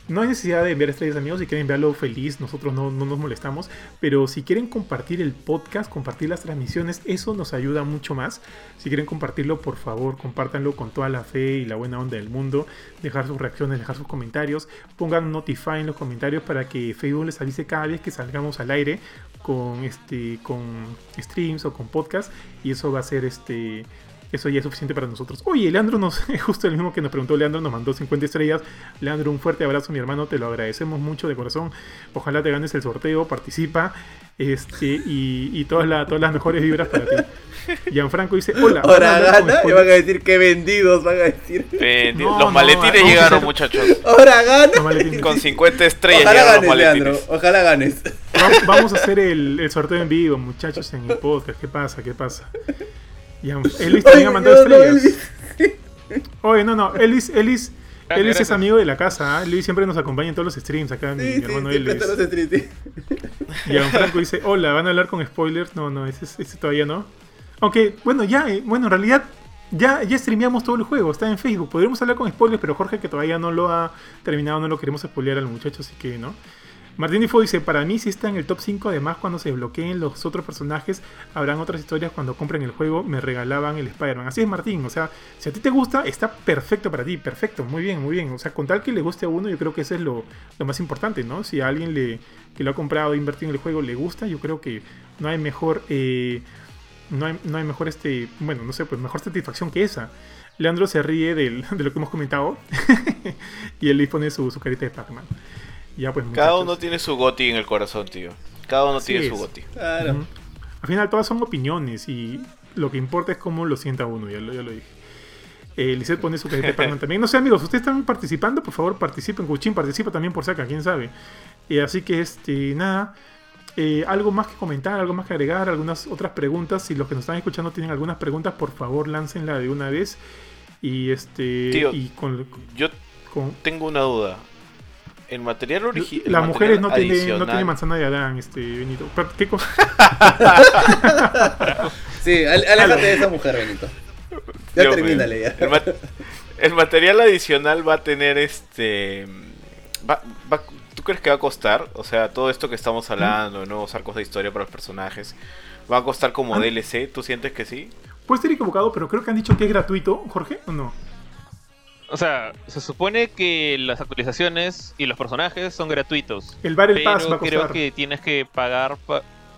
[SPEAKER 2] no hay necesidad de enviar estrellas amigos, si quieren enviarlo feliz, nosotros no, no, nos molestamos, pero si quieren compartir el podcast, compartir las transmisiones, eso nos ayuda mucho más. Si quieren compartirlo, por favor, compártanlo con toda la fe y la buena onda del mundo, dejar sus reacciones, dejar sus comentarios, pongan notify en los comentarios para que Facebook les avise cada vez que salgamos al aire con este con streams o con podcast y eso va a ser este eso ya es suficiente para nosotros. Oye, Leandro nos, justo el mismo que nos preguntó, Leandro nos mandó 50 estrellas. Leandro, un fuerte abrazo, mi hermano, te lo agradecemos mucho de corazón. Ojalá te ganes el sorteo, participa. Este, y, todas, todas las mejores vibras para ti. Gianfranco dice, hola.
[SPEAKER 3] Ahora gana y van a decir que vendidos, van a decir.
[SPEAKER 4] los maletines llegaron, muchachos.
[SPEAKER 3] Ahora gana.
[SPEAKER 4] Con 50 estrellas Ojalá ganes, Leandro.
[SPEAKER 3] Ojalá ganes.
[SPEAKER 2] Vamos a hacer el, el sorteo en vivo, muchachos, en el podcast. ¿Qué pasa? ¿Qué pasa? Elvis también ha mandado estrellas. Oye, no, no, Elvis, Elvis, ah, Elvis es amigo de la casa. ¿eh? Elvis siempre nos acompaña en todos los streams acá, mi, hermano Elvis. Y Franco dice, hola, ¿van a hablar con spoilers? No, no, ese, ese todavía no. Aunque, bueno, ya, eh, bueno, en realidad ya, ya streameamos todo el juego, está en Facebook. Podríamos hablar con spoilers, pero Jorge, que todavía no lo ha terminado, no lo queremos spoilear al muchacho, así que no. Martín Difo dice, para mí si está en el top 5, además cuando se bloqueen los otros personajes, habrán otras historias cuando compren el juego, me regalaban el Spider-Man. Así es Martín, o sea, si a ti te gusta, está perfecto para ti, perfecto, muy bien, muy bien. O sea, con tal que le guste a uno, yo creo que eso es lo, más importante, ¿no? Si a alguien le, que lo ha comprado e invertido en el juego le gusta, yo creo que no hay mejor... Eh, no hay, no hay mejor este, bueno, no sé, pues mejor satisfacción que esa. Leandro se ríe de lo que hemos comentado y él le pone su, su carita de Pac-Man. Pues,
[SPEAKER 4] Cada uno tiene su goti en el corazón, tío. Cada uno tiene su goti.
[SPEAKER 2] Claro. Al final todas son opiniones y lo que importa es cómo lo sienta uno, ya lo, ya lo dije. Eh, pone su carita también. No sé, amigos, ustedes están participando, por favor participen. Cuchín participa también por saca, quién sabe. Eh, así que, este, nada. Eh, algo más que comentar, algo más que agregar, algunas otras preguntas. Si los que nos están escuchando tienen algunas preguntas, por favor, láncenla de una vez. Y este.
[SPEAKER 4] Tío,
[SPEAKER 2] y
[SPEAKER 4] con, yo tengo una duda el material original.
[SPEAKER 2] Las mujeres no tienen no tiene manzana de Adán, este, Benito. ¿Qué cosa?
[SPEAKER 3] sí, aléjate de esa mujer, Benito. Ya termínale ya.
[SPEAKER 4] El, material adicional va a tener este. ¿Tú crees que va a costar? O sea, todo esto que estamos hablando, de nuevos arcos de historia para los personajes, ¿va a costar como ah. DLC? ¿Tú sientes que sí?
[SPEAKER 2] Puede estar equivocado, pero creo que han dicho que es gratuito, Jorge, ¿o no?
[SPEAKER 1] O sea, se supone que las actualizaciones y los personajes son gratuitos.
[SPEAKER 2] El Battle Pass va a
[SPEAKER 1] creo que tienes que pagar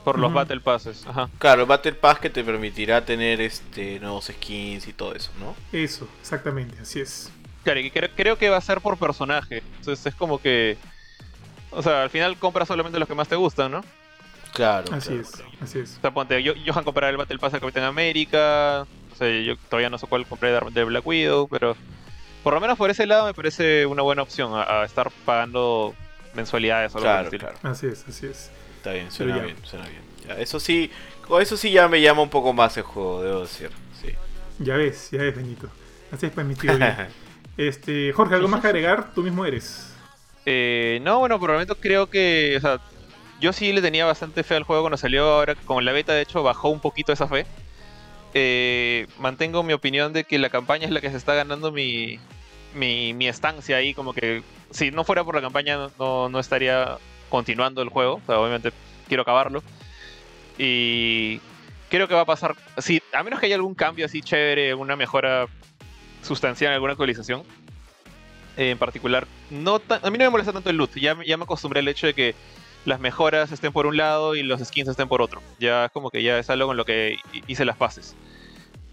[SPEAKER 1] por los Battle Passes. Ajá.
[SPEAKER 4] Claro, el Battle Pass que te permitirá tener este nuevos skins y todo eso, ¿no?
[SPEAKER 2] Eso, exactamente, así es.
[SPEAKER 1] Claro, y creo, que va a ser por personaje. Entonces es como que. O sea, al final compras solamente los que más te gustan, ¿no?
[SPEAKER 4] Claro.
[SPEAKER 2] Así es, así es.
[SPEAKER 1] O sea, ponte, yo, Johan comprará el Battle Pass de Capitán América. O sea, yo todavía no sé cuál compré de Black Widow, pero por lo menos por ese lado me parece una buena opción a, estar pagando mensualidades o
[SPEAKER 2] algo claro, claro. Así es, así es.
[SPEAKER 4] Está bien, suena bien, suena bien. eso sí, eso sí ya me llama un poco más el juego, debo decir. Sí.
[SPEAKER 2] Ya ves, ya ves, Benito. Así es para mi tío. este, Jorge, ¿algo más que agregar? Tú mismo eres.
[SPEAKER 1] Eh, no, bueno, por el momento creo que, o sea, yo sí le tenía bastante fe al juego cuando salió ahora, con la beta de hecho bajó un poquito esa fe. Eh, mantengo mi opinión de que la campaña es la que se está ganando mi, mi, estancia ahí, como que si no fuera por la campaña no, estaría continuando el juego. obviamente quiero acabarlo. Y creo que va a pasar, si, a menos que haya algún cambio así chévere, una mejora sustancial, alguna actualización. en particular, no a mí no me molesta tanto el loot, ya, ya me acostumbré al hecho de que las mejoras estén por un lado y los skins estén por otro. Ya es como que ya es algo con lo que hice las pases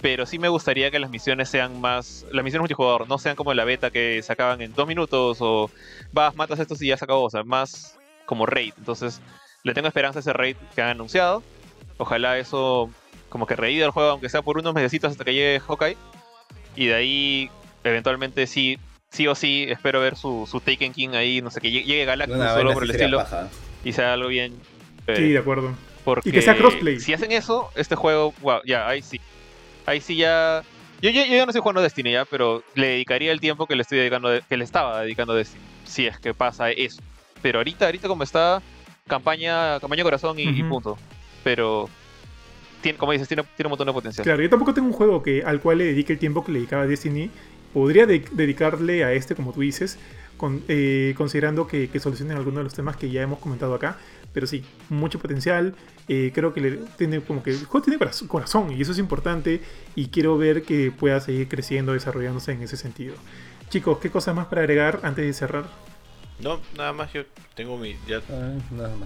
[SPEAKER 1] pero sí me gustaría que las misiones sean más. Las misiones multijugador no sean como la beta que se acaban en dos minutos o vas, matas estos y ya se acabó. O sea, más como raid. Entonces, le tengo esperanza a ese raid que han anunciado. Ojalá eso como que reído el juego, aunque sea por unos mesecitos hasta que llegue Hawkeye. Y de ahí, eventualmente sí, sí o sí, espero ver su, su Taken King ahí, no sé, que llegue Galactus solo por el estilo. Y sea algo bien.
[SPEAKER 2] sí, de acuerdo.
[SPEAKER 1] Porque
[SPEAKER 2] y que sea crossplay.
[SPEAKER 1] Si hacen eso, este juego, wow, ya, ahí sí ahí sí ya. Yo, yo, ya no estoy jugando Destiny ya, pero le dedicaría el tiempo que le estoy dedicando, que le estaba dedicando a Destiny. Si es que pasa eso. Pero ahorita, ahorita como está, campaña, campaña corazón y, punto. Pero tiene, como dices, tiene, tiene un montón de potencial.
[SPEAKER 2] Claro, yo tampoco tengo un juego que, al cual le dedique el tiempo que le dedicaba a Destiny. podría dedicarle a este, como tú dices, eh, considerando que, solucionen algunos de los temas que ya hemos comentado acá. Pero sí, mucho potencial. Eh, creo que le, tiene como que el juego tiene corazón y eso es importante. Y quiero ver que pueda seguir creciendo, desarrollándose en ese sentido. Chicos, ¿qué cosas más para agregar antes de cerrar?
[SPEAKER 4] No, nada más yo tengo mi, ya, ah,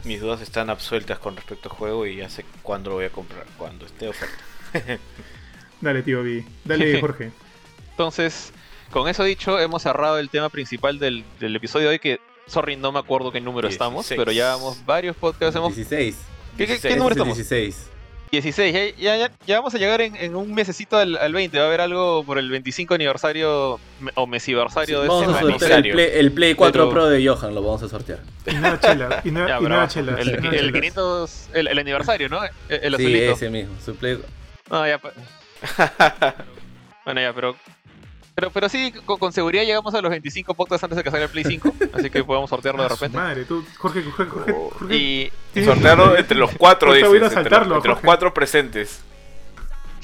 [SPEAKER 4] mis dudas están absueltas con respecto al juego y ya sé cuándo lo voy a comprar, cuando esté oferta.
[SPEAKER 2] Dale, tío B. Dale, Jorge.
[SPEAKER 1] Entonces, con eso dicho, hemos cerrado el tema principal del, episodio de hoy, que, sorry, no me acuerdo qué número estamos, pero ya vamos varios podcasts. Hemos...
[SPEAKER 3] 16.
[SPEAKER 1] ¿Qué, qué, número estamos?
[SPEAKER 3] 16.
[SPEAKER 1] 16, ya, ya, ya, vamos a llegar en, un mesecito al, 20. Va a haber algo por el 25 aniversario o mesiversario de
[SPEAKER 3] vamos a sortear el Play, 4 Pro de Johan, lo vamos a sortear.
[SPEAKER 2] Y nada chela, y nada, chela.
[SPEAKER 1] El, el, 500, el, aniversario, ¿no? El,
[SPEAKER 3] sí, ese mismo, su Play.
[SPEAKER 1] No, ya. Pues. bueno, ya, pero pero, pero sí, con, seguridad llegamos a los 25 podcasts antes de que salga el Play 5. así que podemos sortearlo de repente.
[SPEAKER 2] Madre, tú, Jorge, Jorge, Jorge. Jorge
[SPEAKER 4] y sortearlo entre los cuatro, dices, entre, los cuatro presentes.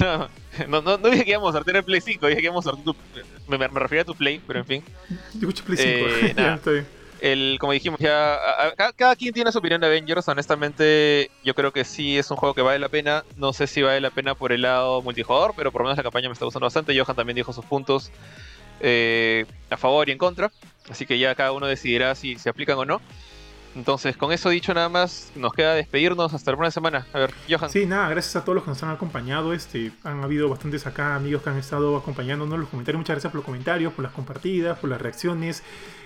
[SPEAKER 1] No, no, no, dije que íbamos a sortear el Play 5, dije que íbamos a sortear tu... Me, me, refería a tu Play, pero en fin.
[SPEAKER 2] Yo escucho Play 5. Eh, nada.
[SPEAKER 1] El, como dijimos, ya cada, quien tiene su opinión de Avengers. Honestamente, yo creo que sí es un juego que vale la pena. No sé si vale la pena por el lado multijugador, pero por lo menos la campaña me está gustando bastante. Johan también dijo sus puntos eh, a favor y en contra. Así que ya cada uno decidirá si se aplican o no. Entonces, con eso dicho nada más, nos queda despedirnos hasta la próxima semana. A ver, Johan.
[SPEAKER 2] Sí, nada, gracias a todos los que nos han acompañado. Este, han habido bastantes acá amigos que han estado acompañándonos los comentarios. Muchas gracias por los comentarios, por las compartidas, por las reacciones.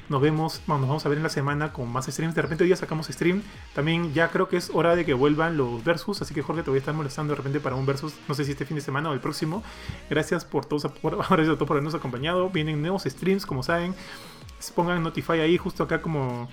[SPEAKER 2] Nos vemos, nos vamos a ver en la semana con más streams. De repente hoy ya sacamos stream. También ya creo que es hora de que vuelvan los versus. Así que Jorge, te voy a estar molestando de repente para un versus. No sé si este fin de semana o el próximo. Gracias por todos por, gracias por habernos acompañado. Vienen nuevos streams, como saben. Pongan Notify ahí justo acá como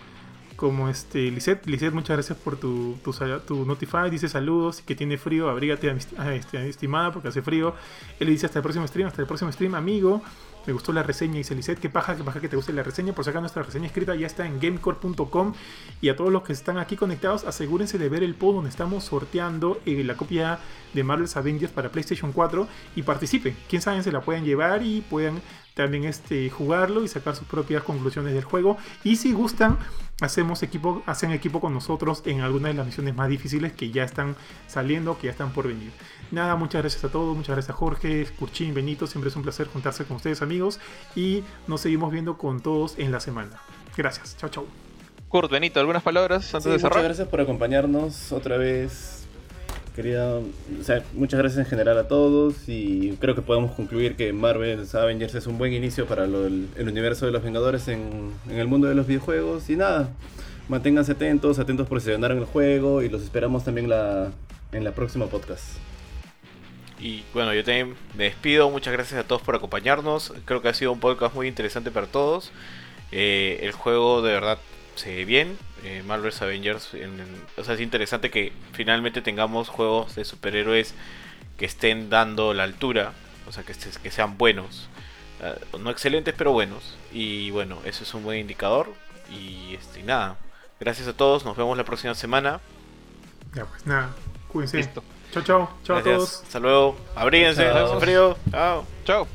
[SPEAKER 2] como este Lisette. Lisette, muchas gracias por tu, tu, tu, Notify. Dice saludos, que tiene frío, abrígate, este, estimada, porque hace frío. Él dice hasta el próximo stream, hasta el próximo stream, amigo. Me gustó la reseña, dice Lisette. Qué paja, qué paja que te guste la reseña. Por sacar nuestra reseña escrita ya está en gamecore.com. Y a todos los que están aquí conectados, asegúrense de ver el post donde estamos sorteando eh, la copia de Marvel's Avengers para PlayStation 4 y participen. Quién sabe, se la pueden llevar y puedan también este, jugarlo y sacar sus propias conclusiones del juego. Y si gustan, hacemos equipo, hacen equipo con nosotros en algunas de las misiones más difíciles que ya están saliendo, que ya están por venir. Nada, muchas gracias a todos, muchas gracias a Jorge, Curchín, Benito, siempre es un placer juntarse con ustedes amigos y nos seguimos viendo con todos en la semana. Gracias, chao chao.
[SPEAKER 1] Kurt, Benito, ¿algunas palabras antes de cerrar?
[SPEAKER 3] Muchas gracias por acompañarnos otra vez quería, o sea, muchas gracias en general a todos y creo que podemos concluir que Marvel's Avengers es un buen inicio para el, universo de los Vengadores en, el mundo de los videojuegos. Y nada, manténganse atentos, atentos por si en el juego y los esperamos también en la próxima podcast.
[SPEAKER 4] Y bueno, yo también me despido, muchas gracias a todos por acompañarnos, creo que ha sido un podcast muy interesante para todos, eh, el juego de verdad se ve bien, eh, Marvel's Avengers. o sea, es interesante que finalmente tengamos juegos de superhéroes que estén dando la altura, o sea, que, que sean buenos. Eh, no excelentes, pero buenos. Y bueno, eso es un buen indicador. Y este, nada, gracias a todos, nos vemos la próxima semana.
[SPEAKER 2] Ya pues nada, cuídense. Listo. Chao, chao. Chao a todos.
[SPEAKER 4] Hasta luego. Abríguense, hace frío. Chao.
[SPEAKER 1] Chao.